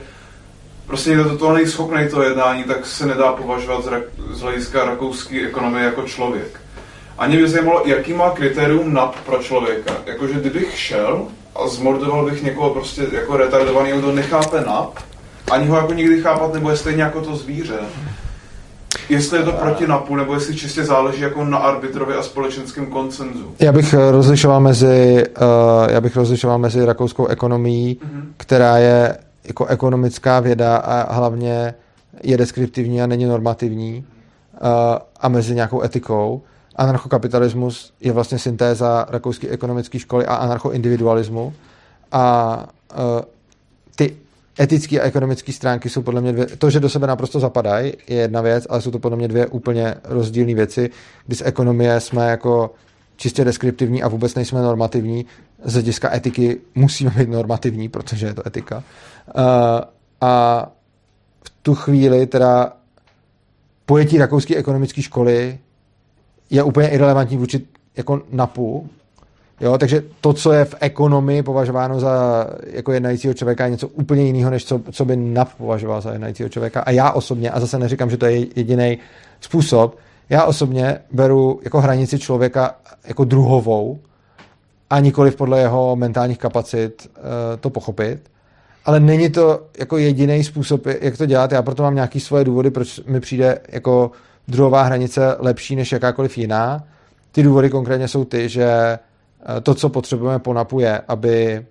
prostě někdo totálně schopný to jednání, tak se nedá považovat z, rak- z hlediska rakouské ekonomie jako člověk. A mě by zajímalo, jaký má kritérium NAP pro člověka. Jakože kdybych šel a zmordoval bych někoho prostě jako retardovaný, kdo nechápe NAP, ani ho jako nikdy chápat, nebo je stejně jako to zvíře. Jestli je to proti NAPu, nebo jestli čistě záleží jako na arbitrovi a společenském koncenzu. Já bych eh, rozlišoval mezi, uh, já bych rozlišoval mezi rakouskou ekonomií, Mhm. která je jako ekonomická věda a hlavně je deskriptivní a není normativní uh, a mezi nějakou etikou. Anarchokapitalismus je vlastně syntéza rakouské ekonomické školy a anarchoindividualismu a uh, ty etické a ekonomické stránky jsou podle mě dvě, to, že do sebe naprosto zapadají, je jedna věc, ale jsou to podle mě dvě úplně rozdílné věci, kdy z ekonomie jsme jako čistě deskriptivní a vůbec nejsme normativní. Z hlediska etiky musíme být normativní, protože je to etika. Uh, a v tu chvíli teda pojetí rakouské ekonomické školy je úplně irrelevantní vůči jako NAPu, Jo, takže to, co je v ekonomii považováno za jako jednajícího člověka, je něco úplně jiného, než co, co by NAP považoval za jednajícího člověka. A já osobně, a zase neříkám, že to je jediný způsob, já osobně beru jako hranici člověka jako druhovou a nikoliv podle jeho mentálních kapacit uh, to pochopit. Ale není to jako jediný způsob, jak to dělat. Já proto mám nějaké svoje důvody, proč mi přijde jako druhová hranice lepší než jakákoliv jiná. Ty důvody konkrétně jsou ty, že eh, to, co potřebujeme po NAPu, je, aby,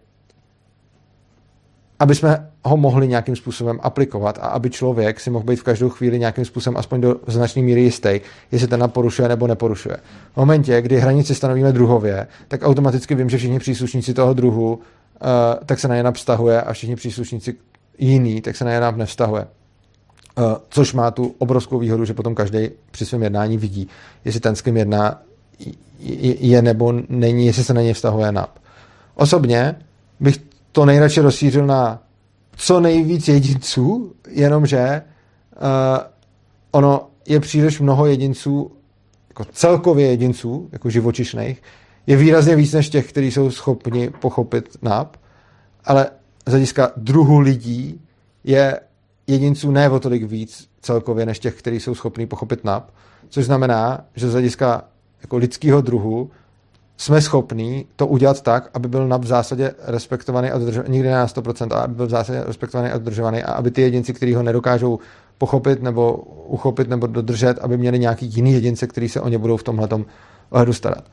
aby jsme ho mohli nějakým způsobem aplikovat a aby člověk si mohl být v každou chvíli nějakým způsobem aspoň do značné míry jistý, jestli ten NAP porušuje nebo neporušuje. V momentě, kdy hranici stanovíme druhově, tak automaticky vím, že všichni příslušníci toho druhu, uh, tak se na NAP vztahuje a všichni příslušníci jiný, tak se na NAP nevztahuje. Uh, což má tu obrovskou výhodu, že potom každý při svém jednání vidí, jestli ten, s kým jedná, je, je nebo není, jestli se na něj vztahuje NAP. Osobně bych to nejradši rozšířil na co nejvíc jedinců, jenomže uh, ono je příliš mnoho jedinců, jako celkově jedinců, jako živočišných, je výrazně víc než těch, kteří jsou schopni pochopit NAP, ale z hlediska druhu lidí je jedinců ne o tolik víc celkově než těch, kteří jsou schopni pochopit NAP, což znamená, že z hlediska jako lidského druhu jsme schopní to udělat tak, aby byl NAP v zásadě respektovaný a dodržovaný, nikdy na 100%, ale aby byl v zásadě respektovaný a dodržovaný a aby ty jedinci, kteří ho nedokážou pochopit nebo uchopit nebo dodržet, aby měli nějaký jiný jedince, který se o ně budou v tomhle ohledu starat.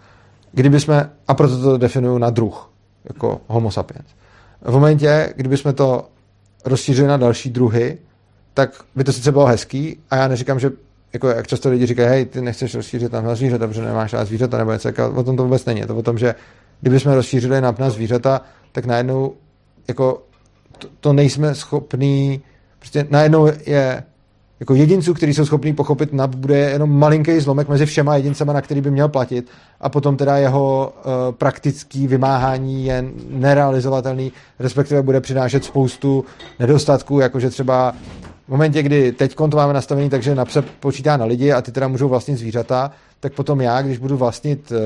Kdyby jsme, a proto to definuju na druh, jako homo sapiens. V momentě, kdyby jsme to rozšířili na další druhy, tak by to sice bylo hezký a já neříkám, že jako jak často lidi říkají, hej, ty nechceš rozšířit tam na zvířata, protože nemáš rád zvířata nebo něco, o tom to vůbec není. Je to o tom, že kdyby jsme rozšířili nap na zvířata, tak najednou jako to, to nejsme schopní, prostě najednou je jako jedinců, kteří jsou schopní pochopit NAP, bude jenom malinký zlomek mezi všema jedincema, na který by měl platit a potom teda jeho uh, praktický vymáhání je nerealizovatelný, respektive bude přinášet spoustu nedostatků, jakože třeba v momentě, kdy teď to máme nastavený, takže NAP se počítá na lidi a ty teda můžou vlastnit zvířata, tak potom já, když budu vlastnit uh,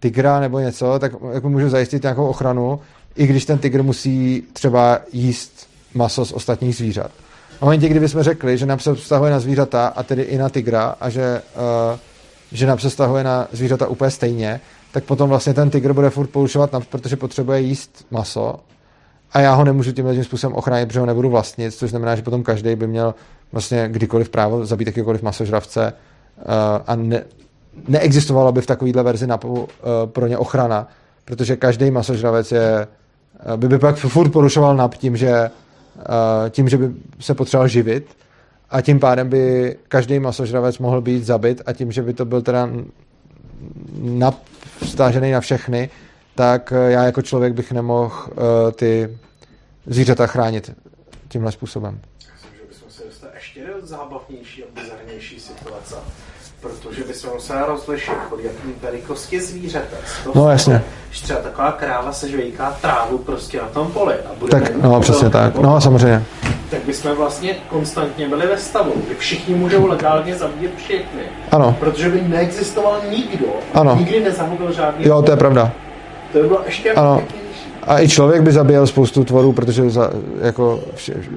tygra nebo něco, tak jako můžu zajistit nějakou ochranu, i když ten tygr musí třeba jíst maso z ostatních zvířat. V momentě, kdyby jsme řekli, že NAP se vztahuje na zvířata a tedy i na tygra a že, uh, že NAP se vztahuje na zvířata úplně stejně, tak potom vlastně ten tygr bude furt porušovat NAP, protože potřebuje jíst maso. A já ho nemůžu tímhle tím způsobem ochránit, protože ho nebudu vlastnit, což znamená, že potom každý by měl vlastně kdykoliv právo zabít jakýkoliv masožravce uh, a ne, neexistovala by v takovéhle verzi NAPu uh, pro ně ochrana, protože každý masožravec je, uh, by by pak furt porušoval NAP tím, že tím, že by se potřeboval živit a tím pádem by každý masožravec mohl být zabit a tím, že by to byl teda vstážený na všechny, tak já jako člověk bych nemohl uh, ty zvířata chránit tímhle způsobem. Myslím, že bychom se dostali ještě do zábavnější a bizarnější situace protože by se musela rozlišit, pod jaký velikosti zvířete. No jasně. Když třeba taková kráva se žvejká trávu prostě na tom poli a bude tak, no přesně tak, no samozřejmě. Tak bychom vlastně konstantně byli ve stavu, kdy všichni můžou legálně zabít všechny. Ano. Protože by neexistoval nikdo, ano. nikdy nezahubil žádný. Jo, to je pravda. To by bylo ještě ano. A i člověk by zabíjel spoustu tvorů, protože za, jako,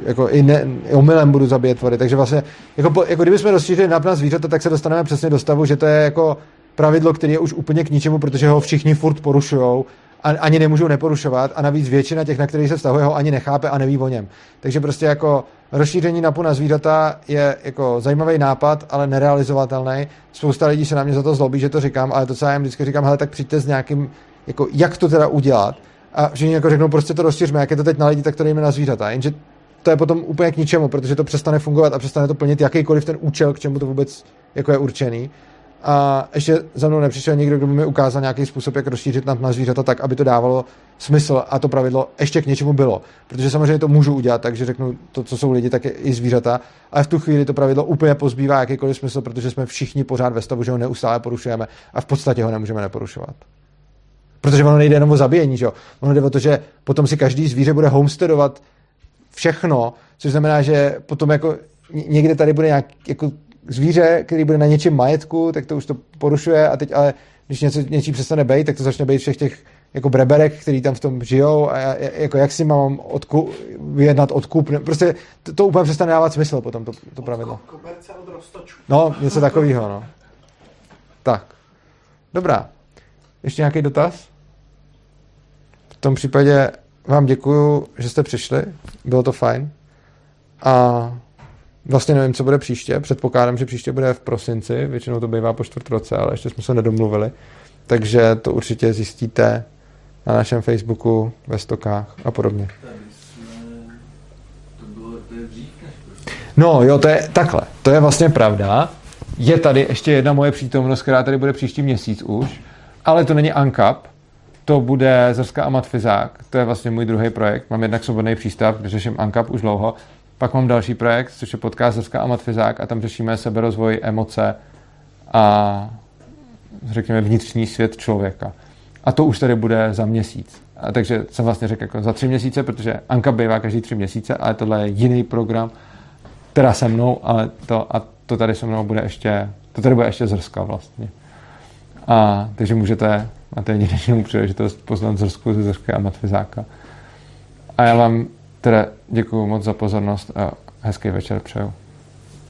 jako i, ne, i omylem budu zabíjet tvory. Takže vlastně, jako, jako kdybychom rozšířili na zvířata, tak se dostaneme přesně do stavu, že to je jako pravidlo, které je už úplně k ničemu, protože ho všichni furt porušují a ani nemůžou neporušovat a navíc většina těch, na kterých se vztahuje, ho ani nechápe a neví o něm. Takže prostě jako rozšíření NAPu na zvířata je jako zajímavý nápad, ale nerealizovatelný. Spousta lidí se na mě za to zlobí, že to říkám, ale to, co já jim vždycky říkám, hele, tak přijďte s nějakým, jako jak to teda udělat a všichni jako řeknou, prostě to rozšiřme, jak je to teď na lidi, tak to dejme na zvířata. Jenže to je potom úplně k ničemu, protože to přestane fungovat a přestane to plnit jakýkoliv ten účel, k čemu to vůbec jako je určený. A ještě za mnou nepřišel někdo, kdo by mi ukázal nějaký způsob, jak rozšířit na, na zvířata tak, aby to dávalo smysl a to pravidlo ještě k něčemu bylo. Protože samozřejmě to můžu udělat, takže řeknu to, co jsou lidi, tak i zvířata. Ale v tu chvíli to pravidlo úplně pozbývá jakýkoliv smysl, protože jsme všichni pořád ve stavu, že ho neustále porušujeme a v podstatě ho nemůžeme neporušovat. Protože ono nejde jenom o zabíjení, že jo? Ono jde o to, že potom si každý zvíře bude homesteadovat všechno, což znamená, že potom jako někde tady bude nějak jako zvíře, který bude na něčem majetku, tak to už to porušuje a teď ale když něco, něčí přestane být, tak to začne být všech těch jako breberek, který tam v tom žijou a jako jak si mám odku, vyjednat odkup. Prostě to, to úplně přestane dávat smysl potom, to, to pravidlo. No, něco takového, no. Tak. Dobrá. Ještě nějaký dotaz? Tom případě vám děkuju, že jste přišli, bylo to fajn. A vlastně nevím, co bude příště. Předpokládám, že příště bude v prosinci, většinou to bývá po čtvrt roce, ale ještě jsme se nedomluvili. Takže to určitě zjistíte na našem Facebooku, ve stokách a podobně. No jo, to je takhle. To je vlastně pravda. Je tady ještě jedna moje přítomnost, která tady bude příští měsíc už, ale to není UNCAP, to bude Zrska a Matfizák. To je vlastně můj druhý projekt. Mám jednak svobodný přístav, kde řeším ANKAP už dlouho. Pak mám další projekt, což je podcast Zrska a Matfizák a tam řešíme seberozvoj, emoce a řekněme vnitřní svět člověka. A to už tady bude za měsíc. A takže jsem vlastně řekl jako za tři měsíce, protože Anka bývá každý tři měsíce, ale tohle je jiný program, teda se mnou, ale to, a to tady se mnou bude ještě, to tady bude ještě zrska vlastně. A, takže můžete a to je jedinečnou příležitost poznat Zrsku ze Zrsky a Matvizáka. A já vám teda děkuji moc za pozornost a hezký večer přeju.